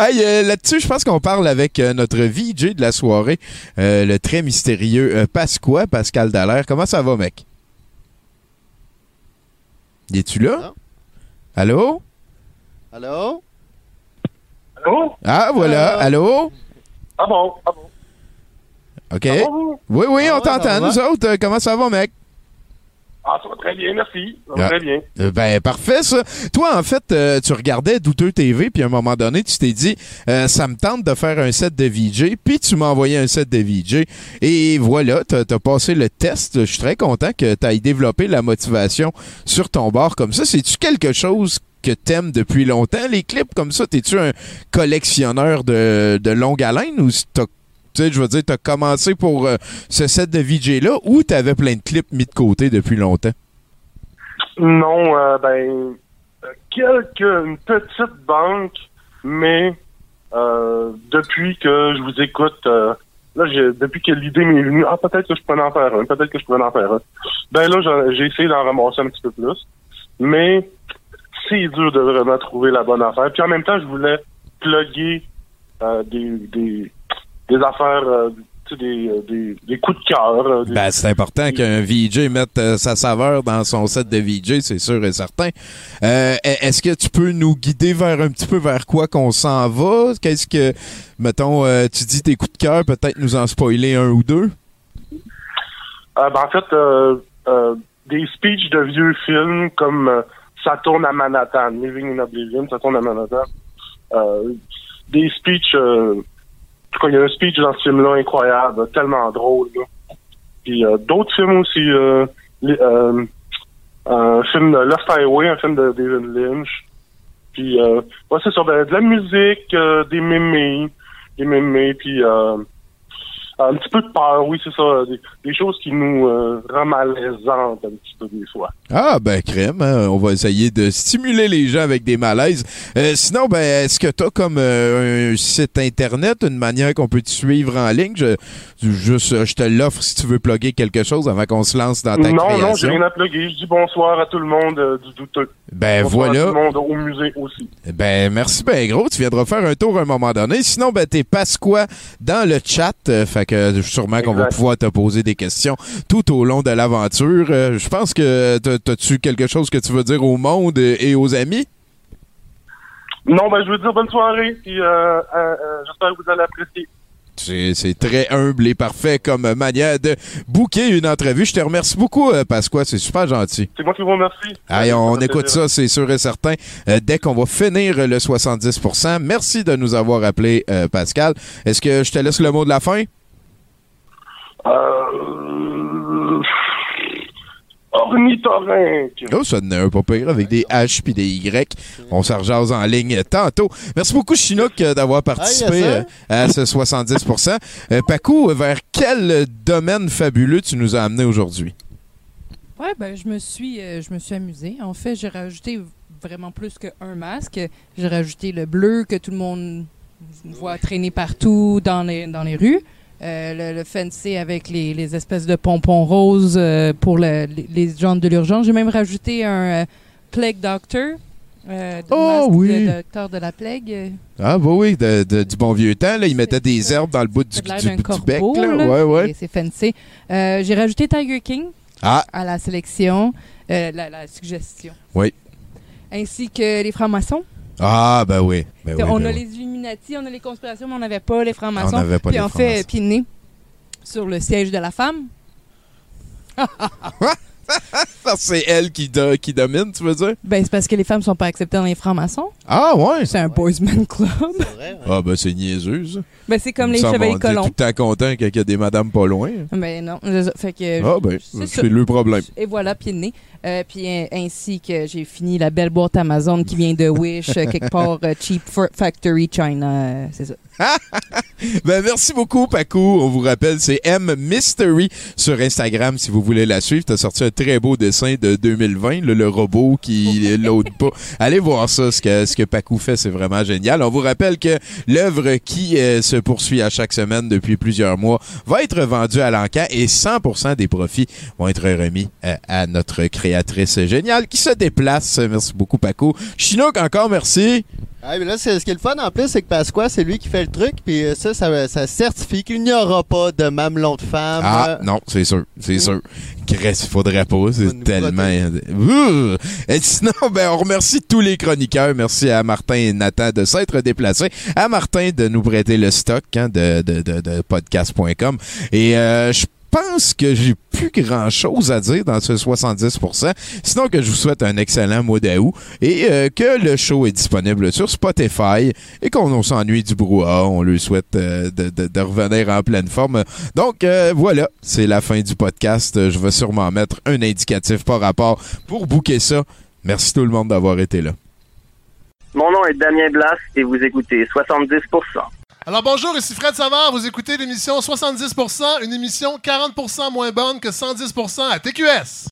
Hey, euh, là-dessus, je pense qu'on parle avec euh, notre VJ de la soirée, euh, le très mystérieux euh, Pasqua, Pascal Dallaire. Comment ça va, mec? Es-tu là? Allô? Allô? Allô? Ah, voilà. Euh, Allô? Ah bon? Ah bon? OK. Vous? Oui, oui, Ah on t'entend, nous autres. Euh, comment ça va, mec? Ah, ça va très bien, merci. Ça va Ah. très bien. Euh, Ben, parfait, ça. Toi, en fait, euh, tu regardais Douteux TV, puis à un moment donné, tu t'es dit, euh, ça me tente de faire un set de VJ, puis tu m'as envoyé un set de VJ. Et voilà, t'as as passé le test. Je suis très content que tu aies développé la motivation sur ton bar comme ça. C'est-tu quelque chose que t'aimes depuis longtemps, les clips comme ça? T'es-tu un collectionneur de, de longue haleine ou t'as tu je veux dire, t'as commencé pour euh, ce set de VJ-là ou t'avais plein de clips mis de côté depuis longtemps? Non, euh, ben, euh, quelques, une petite banque, mais depuis que je vous écoute, là, j'ai- depuis que l'idée m'est venue, ah, peut-être que je pourrais en faire un, peut-être que je pourrais en faire un. Ben là, j'ai essayé d'en ramasser un petit peu plus, mais c'est dur de vraiment trouver la bonne affaire. Puis en même temps, je voulais plugger des, des, des affaires, euh, des, euh, des, des coups de cœur. euh, des- Ben, c'est important qu'un VJ mette euh, sa saveur dans son set de VJ, c'est sûr et certain. Euh, e- Est-ce que tu peux nous guider vers un petit peu vers quoi qu'on s'en va? Qu'est-ce que, mettons, euh, tu dis tes coups de cœur, peut-être nous en spoiler un ou deux? Euh, ben, en fait, euh, euh, des speeches de vieux films comme euh, Ça tourne à Manhattan, Living in Oblivion, Ça tourne à Manhattan. Euh, des speeches, euh, tout cas, il y a un speech dans ce film-là incroyable, tellement drôle. là. Puis euh, d'autres films aussi, euh, euh, un film de Lost Highway, un film de David Lynch. Puis, euh, ouais, c'est ça, ben, de la musique, euh, des mémés, des mémés, puis euh, un petit peu de peur, oui, c'est ça. Des, des choses qui nous euh, rendent malaisantes un petit peu des fois. Ah, ben, crème, hein, on va essayer de stimuler les gens avec des malaises. Euh, sinon, ben, est-ce que t'as comme euh, un site internet, une manière qu'on peut te suivre en ligne? Je, juste, je te l'offre si tu veux plugger quelque chose avant qu'on se lance dans ta non, création. non, j'ai rien à plugger. Je dis bonsoir à tout le monde euh, du douteux. Ben, bonsoir voilà. À tout le monde au musée aussi. Ben, merci ben gros. Tu viendras faire un tour à un moment donné. Sinon, ben, t'es Pasqua dans le chat. fait que sûrement qu'on va pouvoir te poser des questions tout au long de l'aventure. Euh, je pense que t'as-tu quelque chose que tu veux dire au monde et aux amis? Non, ben, je veux dire bonne soirée, puis euh, euh, j'espère que vous allez apprécier. C'est très humble et parfait comme manière de booker une entrevue. Je te remercie beaucoup, Pasqua. C'est super gentil. C'est moi qui vous remercie. Allez, on écoute plaisir. ça, c'est sûr et certain. Euh, dès qu'on va finir le 70% Merci de nous avoir appelé, euh, Pascal. Est-ce que je te laisse le mot de la fin? Euh... Ornithorynque. Oh, ça donnait un pas pire avec des H puis des Y. On s'en rejase en ligne tantôt. Merci beaucoup, Chinook, euh, d'avoir participé yes, euh, à ce 70% euh, Paco, vers quel domaine fabuleux tu nous as amené aujourd'hui? Ouais, ben je me suis euh, je me suis amusée. En fait, j'ai rajouté vraiment plus qu'un masque. J'ai rajouté le bleu que tout le monde voit traîner partout dans les dans les rues. Euh, le, le fancy avec les, les espèces de pompons roses euh, pour le- les, les gens de l'urgence. J'ai même rajouté un euh, plague doctor. Oh, oui. de docteur de la plague. Ah, bah oui, de- de- du bon vieux temps. Là, ils mettaient des herbes dans le bout du, du- du corbeau, bec. Là. là. Ouais, ouais. C'est fancy. J'ai rajouté Tiger King Ah, à la sélection, la, la suggestion. oui. Ainsi que les francs-maçons. Ah, ben oui. Ben oui, on ben a oui. les Illuminati, on a les conspirations, mais on n'avait pas les francs-maçons. On n'avait pas Puis les on fait nez sur le siège de la femme. [LAUGHS] [LAUGHS] C'est elle qui, do- qui domine, tu veux dire? Ben, c'est parce que les femmes sont pas acceptées dans les francs-maçons. Ah, ouais. C'est un boys man club. Ah, ben c'est niaiseux, ça. Ben, c'est comme Il les chevaliers on est tout colons. le temps content qu'il y a des madames pas loin. Ben non, c'est ça. fait que Ah, ben, c'est le problème. Et voilà, pied de nez. Euh, puis euh, ainsi que j'ai fini la belle boîte Amazon qui vient de Wish, euh, quelque part euh, Cheap Fa- Factory China, c'est ça. [LAUGHS] Ben, merci beaucoup, Paco. On vous rappelle, c'est M Mystery sur Instagram si vous voulez la suivre. T'as sorti un très beau dessin de 2020, là, le robot qui [LAUGHS] l'aude pas. Allez voir ça, ce que, ce que Paco fait, c'est vraiment génial. On vous rappelle que l'œuvre qui euh, se poursuit à chaque semaine depuis plusieurs mois va être vendue à l'encan et 100% des profits vont être remis euh, à notre créatrice géniale qui se déplace. Merci beaucoup, Paco. Chinook, encore merci. Ah, mais là, c'est- ce qui est le fun en plus, c'est que Pasqua, c'est lui qui fait le truc, puis euh, ça, ça, ça certifie qu'il n'y aura pas de mamelon de femme. Ah, euh, non, c'est sûr, c'est sûr. Cresse, faudrait pas, c'est tellement... Ouh! Et sinon, [LAUGHS] ben, on remercie tous les chroniqueurs. Merci à Martin et Nathan de s'être déplacés. À Martin de nous prêter le stock hein, de, de, de, de podcast.com. Et euh, je pense que j'ai plus grand chose à dire dans ce 70%. Sinon que je vous souhaite un excellent mois d'août et euh, que le show est disponible sur Spotify et qu'on on s'ennuie du brouhaha. On lui souhaite euh, de, revenir en pleine forme. Donc euh, voilà, c'est la fin du podcast. Je vais sûrement mettre un indicatif par rapport pour booker ça. Merci tout le monde d'avoir été là. Mon nom est Damien Blas et vous écoutez 70%. Alors bonjour, ici Fred Savard, vous écoutez l'émission 70%, une émission 40% moins bonne que 110% à TQS.